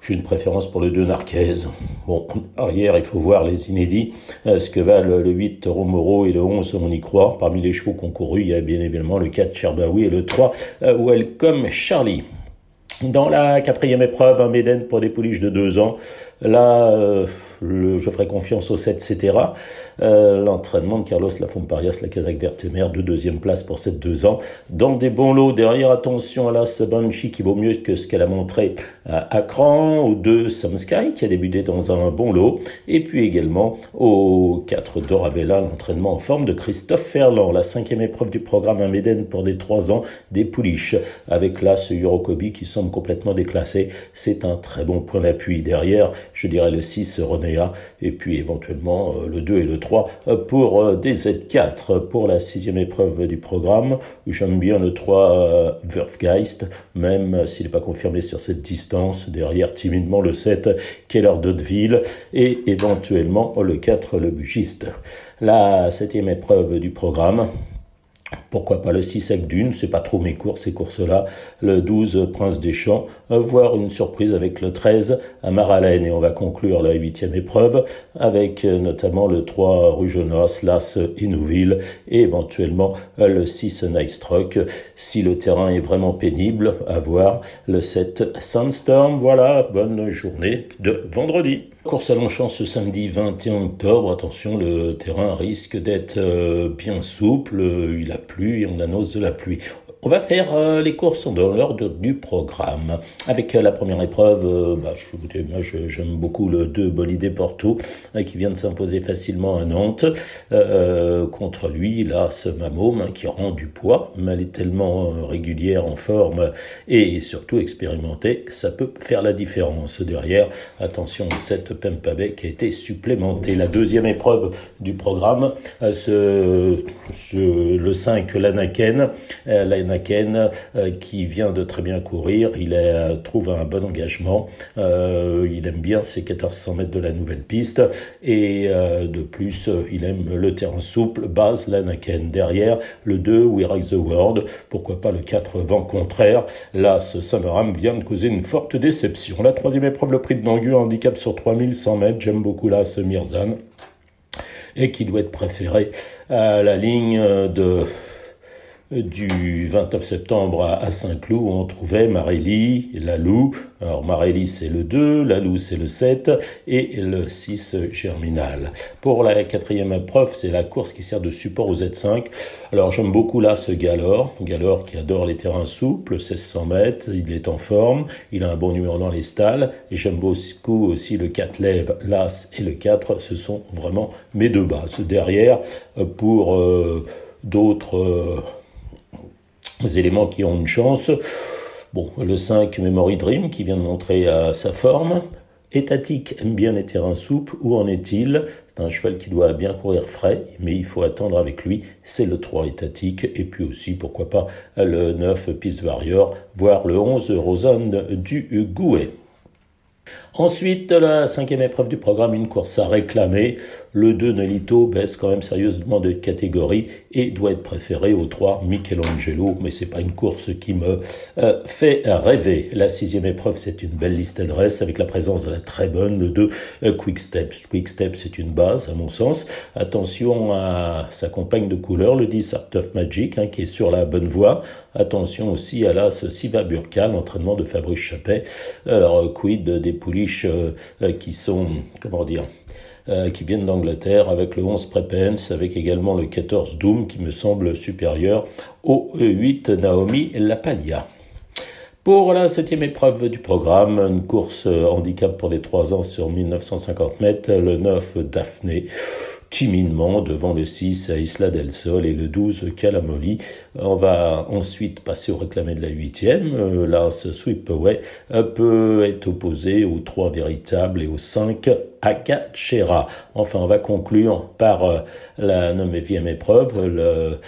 J'ai une préférence pour le 2 Narquez. Bon, arrière, il faut voir les inédits. Euh, ce que valent le 8 Romoro et le 11, on y croit. Parmi les chevaux concourus, il y a bien évidemment le 4 Cherbaoui et le 3 euh, Welcome Charlie. Dans la quatrième épreuve, un Méden pour des pouliches de 2 ans. Là, euh, je ferai confiance au 7, etc. Euh, l'entraînement de Carlos Lafomparias, la Kazakh Vertemer, de deuxième place pour cette deux ans. Dans des bons lots, derrière, attention à la Banshee qui vaut mieux que ce qu'elle a montré à Akran, au 2 Sky qui a débuté dans un bon lot, et puis également au 4 Dorabella, l'entraînement en forme de Christophe Ferland, la cinquième épreuve du programme un Méden pour des trois ans, des pouliches, avec là ce Eurokobi qui semble complètement déclassé. C'est un très bon point d'appui. Derrière, je dirais le 6 Renéa, et puis éventuellement euh, le 2 et le 3 euh, pour euh, des Z4. Pour la sixième épreuve du programme, j'aime bien le 3 Wurfgeist, même s'il n'est pas confirmé sur cette distance. Derrière, timidement, le 7 Keller d'Hauteville, et éventuellement le 4 Le Bugiste. La septième épreuve du programme, pourquoi pas le 6 avec Dune, c'est pas trop mes courses, ces courses-là. Le 12 Prince des Champs, voir une surprise avec le 13 à Maralène. Et on va conclure la huitième épreuve avec euh, notamment le 3 Rugenos, Las Inouville et éventuellement euh, le 6 Nice. Si le terrain est vraiment pénible, à voir le 7 Sandstorm. Voilà, bonne journée de vendredi. Course à Longchamp ce samedi 21 octobre. Attention, le terrain risque d'être euh, bien souple. Il a plu et on annonce de la pluie. On va faire euh, les courses dans l'ordre du programme. Avec euh, la première épreuve, euh, bah, je, j'aime beaucoup le 2 Bolidé Porto qui vient de s'imposer facilement à Nantes. contre lui, là, ce Mamôme hein, qui rend du poids, mais elle est tellement régulière, en forme et surtout expérimentée que ça peut faire la différence. Derrière, attention, cette Pempabe qui a été supplémentée. La deuxième épreuve du programme, le 5 Lanaken. Lanaken Ken euh, qui vient de très bien courir. Il trouve un bon engagement. Euh, il aime bien ses 1400 mètres de la nouvelle piste. Et euh, de plus, il aime le terrain souple. Base Lanaken. Derrière, le 2, We Rise the World. Pourquoi pas le 4, vent contraire. Là, ce Saint-Laurent vient de causer une forte déception. La troisième épreuve, le prix de Nangu, handicap sur 3100 mètres. J'aime beaucoup là ce Mirzan et qui doit être préféré à la ligne de du 29 septembre à Saint-Cloud, on trouvait Marélie, Lalou. Alors Marélie, c'est le 2, Lalou, c'est le 7, et le 6 Germinal. Pour la quatrième épreuve, c'est la course qui sert de support aux Z5. Alors j'aime beaucoup là ce Galor, Galor qui adore les terrains souples, 1600 mètres, il est en forme, il a un bon numéro dans les stalles, et j'aime beaucoup aussi le 4 lève, l'As et le 4, ce sont vraiment mes deux bases. Derrière, pour euh, d'autres... Euh, éléments qui ont une chance. Bon, le 5 Memory Dream qui vient de montrer sa forme. étatique aime bien les terrains souples. Où en est-il? C'est un cheval qui doit bien courir frais, mais il faut attendre avec lui. C'est le 3 étatique. Et puis aussi, pourquoi pas, le 9 Peace Warrior, voire le 11 Rosanne du Gouet. Ensuite, la cinquième épreuve du programme, une course à réclamer. Le 2 Nelito baisse quand même sérieusement de catégorie et doit être préféré au 3 Michelangelo, mais c'est pas une course qui me euh, fait rêver. La sixième épreuve, c'est une belle liste d'adresses avec la présence de la très bonne le 2 euh, Quick Steps. Quick Steps, c'est une base à mon sens. Attention à sa compagne de couleur, le 10 Art of Magic, hein, qui est sur la bonne voie. Attention aussi à l'As Siva Burka, l'entraînement de Fabrice Chappet. Alors, quid des pouliches euh, qui sont, comment dire, euh, qui viennent d'Angleterre, avec le 11 Prepens, avec également le 14 Doom, qui me semble supérieur au 8 Naomi Lapalia. Pour la septième épreuve du programme, une course euh, handicap pour les 3 ans sur 1950 mètres, le 9 Daphné timidement devant le 6 Isla del Sol et le 12 Calamoli. On va ensuite passer au réclamé de la huitième. Euh, là, ce Sweepaway peut être opposé aux trois véritables et aux 5 Akachera. Enfin, on va conclure par euh, la neuvième épreuve, le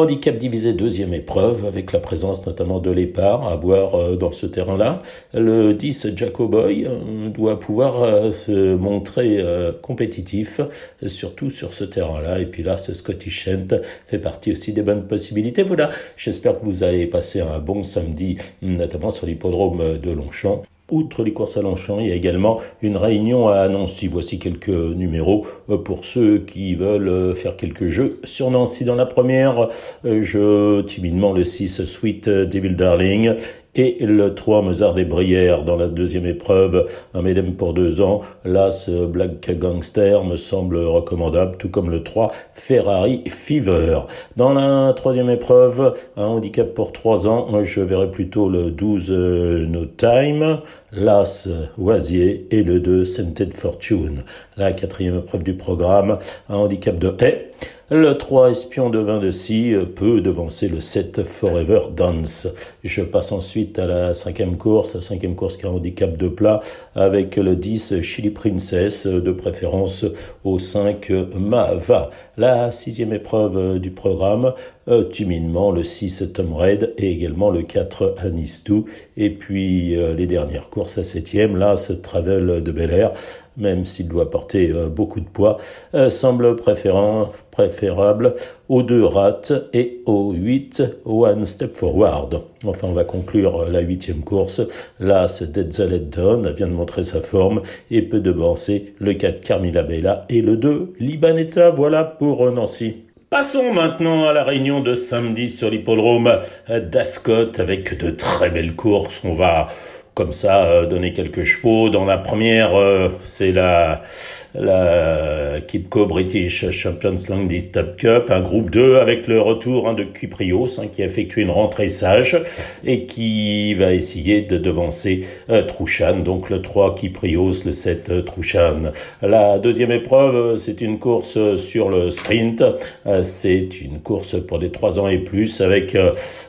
Handicap divisé deuxième épreuve avec la présence notamment de l'épar à voir euh, dans ce terrain-là. Le 10 Jacoboy euh, doit pouvoir euh, se montrer compétitif, surtout sur ce terrain-là. Et puis là, ce Scottish Shant fait partie aussi des bonnes possibilités. Voilà, j'espère que vous allez passer un bon samedi, notamment sur l'hippodrome de Longchamp. Outre les courses à Longchamp, il y a également une réunion à Nancy. Voici quelques numéros euh, pour ceux qui veulent euh, faire quelques jeux sur Nancy. Dans la première, euh, je timidement le 6 Sweet Devil Darling et le 3 Mozart des Brières dans la deuxième épreuve, un Medem pour deux ans. Là, Black Gangster me semble recommandable, tout comme le 3 Ferrari Fever. Dans la troisième épreuve, un handicap pour trois ans, je verrai plutôt le 12 No Time, l'As Oisier et le 2 Scented Fortune. La quatrième épreuve du programme, un handicap de haie. Le 3 Espion de vin de scie peut devancer le 7 Forever Dance. Je passe ensuite à la cinquième course, cinquième course qui a un handicap de plat avec le 10 Chili Princess, de préférence au 5 Mava. La sixième épreuve du programme, euh, timidement le 6 Tom Red et également le 4 Anistou. Et puis euh, les dernières courses, la septième, là, ce Travel de Bel Air même s'il doit porter euh, beaucoup de poids, euh, semble préférable aux deux rats et aux 8 One Step Forward. Enfin, on va conclure la huitième course. Ce Down vient de montrer sa forme et peut devancer le 4 Carmila Bella et le 2 Libanetta. Voilà pour Nancy. Passons maintenant à la réunion de samedi sur l'hippodrome d'Ascot avec de très belles courses. On va comme ça euh, donner quelques chevaux. Dans la première, euh, c'est la la Kipco British Champions Long Distance Cup, un groupe 2 avec le retour hein, de Cuprios hein, qui a effectué une rentrée sage et qui va essayer de devancer euh, Trouchan, donc le 3 Kyprios, le 7 euh, Trouchan. La deuxième épreuve, c'est une course sur le sprint, c'est une course pour des 3 ans et plus avec,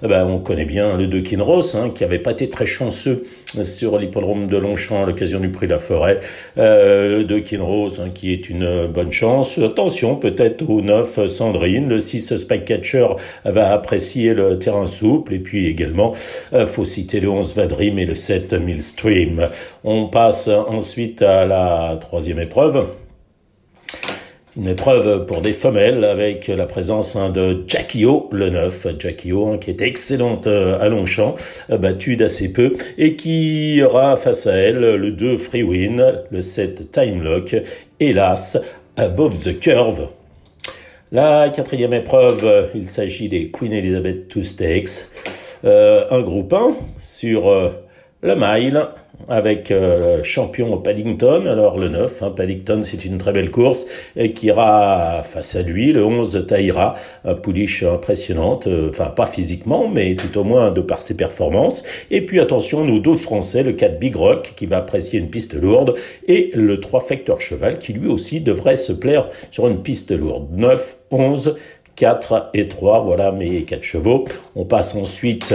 ben, on connaît bien le 2 Kinross hein, qui avait pas été très chanceux sur l'hippodrome de Longchamp à l'occasion du prix de la forêt. le 2 Kinross Hein, qui est une bonne chance. Attention peut-être au 9 Sandrine, le 6 Spycatcher va apprécier le terrain souple et puis également euh, faut citer le 11 Vadrim et le 7 Millstream. On passe ensuite à la troisième épreuve. Une épreuve pour des femelles avec la présence hein, de Jackie O, le 9, Jackie O, hein, qui est excellente euh, à Longchamp, euh, battue d'assez peu, et qui aura face à elle le 2 Free Win, le 7 Time Lock, hélas, Above the Curve. La quatrième épreuve, il s'agit des Queen Elizabeth Two Stakes, euh, un groupe 1 sur le mile avec euh, champion Paddington, alors le 9, hein, Paddington c'est une très belle course, et qui ira face à lui, le 11 de Taïra, pouliche impressionnante, euh, enfin pas physiquement, mais tout au moins de par ses performances, et puis attention, nous deux français, le 4 Big Rock, qui va apprécier une piste lourde, et le 3 Factor Cheval, qui lui aussi devrait se plaire sur une piste lourde, 9, 11, 4 et 3, voilà mes 4 chevaux. On passe ensuite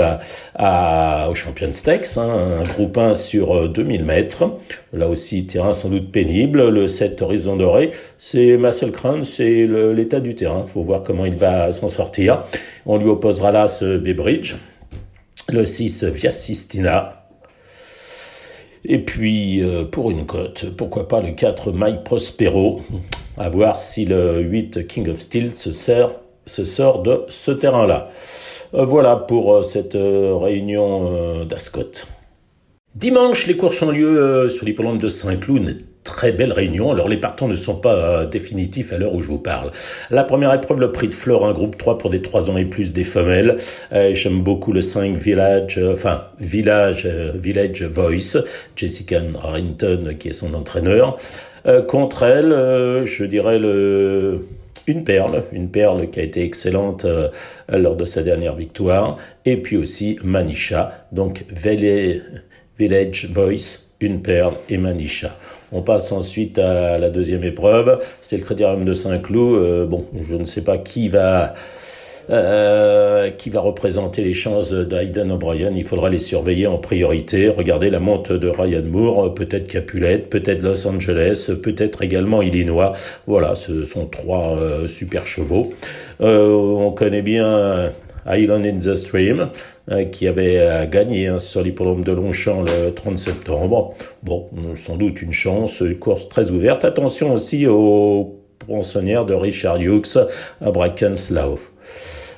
au Champion Stakes, hein, un groupe 1 sur 2000 mètres. Là aussi, terrain sans doute pénible. Le 7 Horizon Doré, c'est Muscle Crown, c'est l'état du terrain. faut voir comment il va s'en sortir. On lui opposera là ce Bebridge. Le 6 Via Sistina, et puis, euh, pour une cote, pourquoi pas le 4 Mike Prospero, à voir si le 8 King of Steel se, sort de ce terrain-là. Euh, voilà pour euh, cette réunion d'Ascot. Dimanche, les courses ont lieu sur l'hippodrome de Saint-Cloud très belle réunion. Alors les partants ne sont pas euh, définitifs à l'heure où je vous parle. La première épreuve, le prix de Flore, un groupe 3 pour des 3 ans et plus des femelles. Euh, j'aime beaucoup le 5 Village, euh, enfin Village, Village Voice, Jessica Harrington qui est son entraîneur. contre elle, je dirais le une perle, une perle qui a été excellente lors de sa dernière victoire, et puis aussi Manisha, donc Village Voice, une perle et Manisha. On passe ensuite à la deuxième épreuve, c'est le Critérium de Saint-Cloud. Euh, bon, je ne sais pas qui va... Euh, qui va représenter les chances d'Aiden O'Brien. Il faudra les surveiller en priorité. Regardez la monte de Ryan Moore, peut-être Capulet, peut-être Los Angeles, peut-être également Illinois. Voilà, ce sont trois euh, super chevaux. on connaît bien Island in the Stream, euh, qui avait euh, gagné hein, sur l'hippodrome de Longchamp le 30 septembre. Bon, sans doute une chance, une course très ouverte. Attention aussi aux pensionnaires de Richard Hughes à Brackenslav.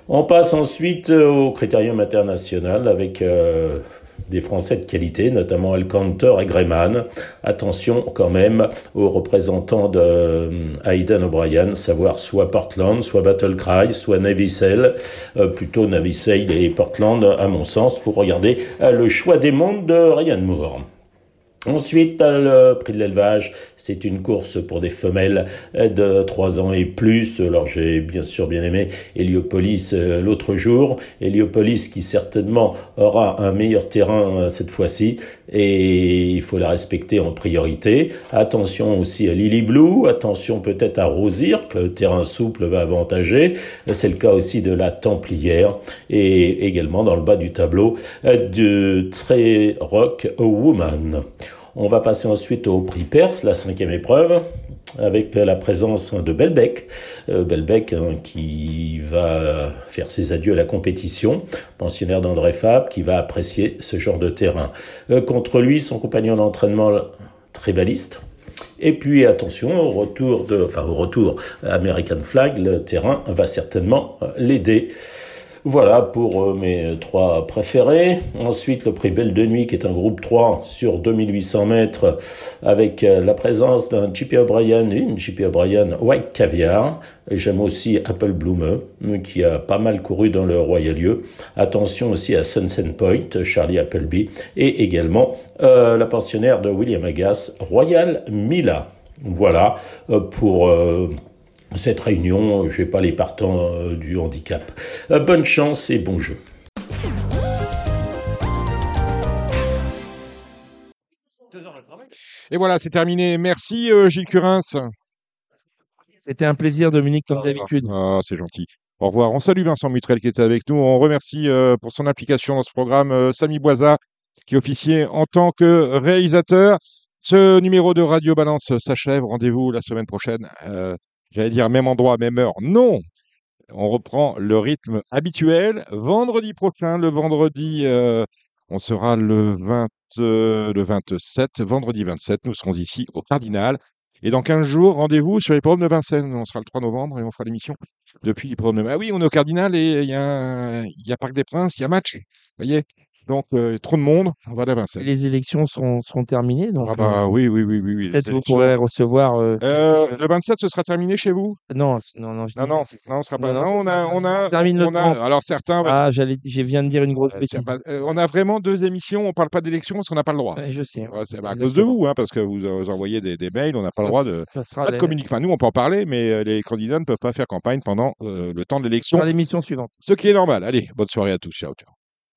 On passe ensuite au critérium international avec euh, des Français de qualité, notamment Alcanter et Greyman. Attention quand même aux représentants de euh, O'Brien, savoir soit Portland, soit Battlecry, soit Navicelle, euh, plutôt Navicelle et Portland à mon sens, pour regarder euh, le choix des mondes de Ryan Moore. Ensuite, le prix de l'élevage, c'est une course pour des femelles de 3 ans et plus. Alors j'ai bien sûr bien aimé Heliopolis euh, l'autre jour. Heliopolis qui certainement aura un meilleur terrain euh, cette fois-ci et il faut la respecter en priorité. Attention aussi à Lily Blue, attention peut-être à Rosir, que le terrain souple va avantager. C'est le cas aussi de la Templière et également dans le bas du tableau euh, de Trey Rock Woman. On va passer ensuite au prix Perse, la cinquième épreuve, avec la présence de Belbec. Euh, Belbec hein, qui va faire ses adieux à la compétition, pensionnaire d'André Fab, qui va apprécier ce genre de terrain. Euh, contre lui, son compagnon d'entraînement très baliste. Et puis attention, au retour de, enfin au retour American Flag, le terrain va certainement l'aider. Voilà pour euh, mes trois préférés. Ensuite, le prix Belle de Nuit, qui est un groupe 3 sur 2800 mètres, avec euh, la présence d'un JP O'Brien et une JP O'Brien White Caviar. J'aime aussi Apple Bloom, qui a pas mal couru dans le Royal Lieu. Attention aussi à Sunset Point, Charlie Appleby, et également euh, la pensionnaire de William Agas, Royal Mila. Voilà pour cette réunion, je n'ai pas les partants euh, du handicap. Euh, bonne chance et bon jeu. Et voilà, c'est terminé. Merci euh, Gilles Curins. C'était un plaisir, Dominique, comme d'habitude. Ah, c'est gentil. Au revoir. On salue Vincent Mutrel qui était avec nous. On remercie pour son implication dans ce programme Samy Boisa qui officiait en tant que réalisateur. Ce numéro de Radio Balance s'achève. Rendez-vous la semaine prochaine. J'allais dire même endroit, même heure. Non On reprend le rythme habituel. Vendredi prochain, le vendredi, euh, on sera le, 20, euh, 27, vendredi 27, nous serons ici au Cardinal. Et dans 15 jours, rendez-vous sur les de Vincennes. On sera le 3 novembre et on fera l'émission depuis les programmes de Ah oui, on est au Cardinal et il y, a, Parc des Princes, il y a match. Voyez? Donc, euh, trop de monde, on va d'avancer. Les élections sont, seront terminées. Donc, ah bah oui, oui, oui, oui. Peut-être vous pourrez recevoir. Euh, euh, le 27, ce sera terminé chez vous? Non, non, non. Non, non, non, sera pas. Non, on a, on a. Termine on a, alors certains. Ah, j'allais, je viens de dire une grosse bêtise. on a vraiment deux émissions. On parle pas d'élections parce qu'on n'a pas le droit. je sais. c'est à cause de vous, hein, parce que vous, envoyez des, des, mails, on n'a pas le droit de. Ça sera pas de communiquer. Enfin, nous, on peut en parler, mais les candidats ne peuvent pas faire campagne pendant le temps de l'élection. l'émission suivante. Ce qui est normal. Allez, bonne soirée à tous. Ciao, ciao.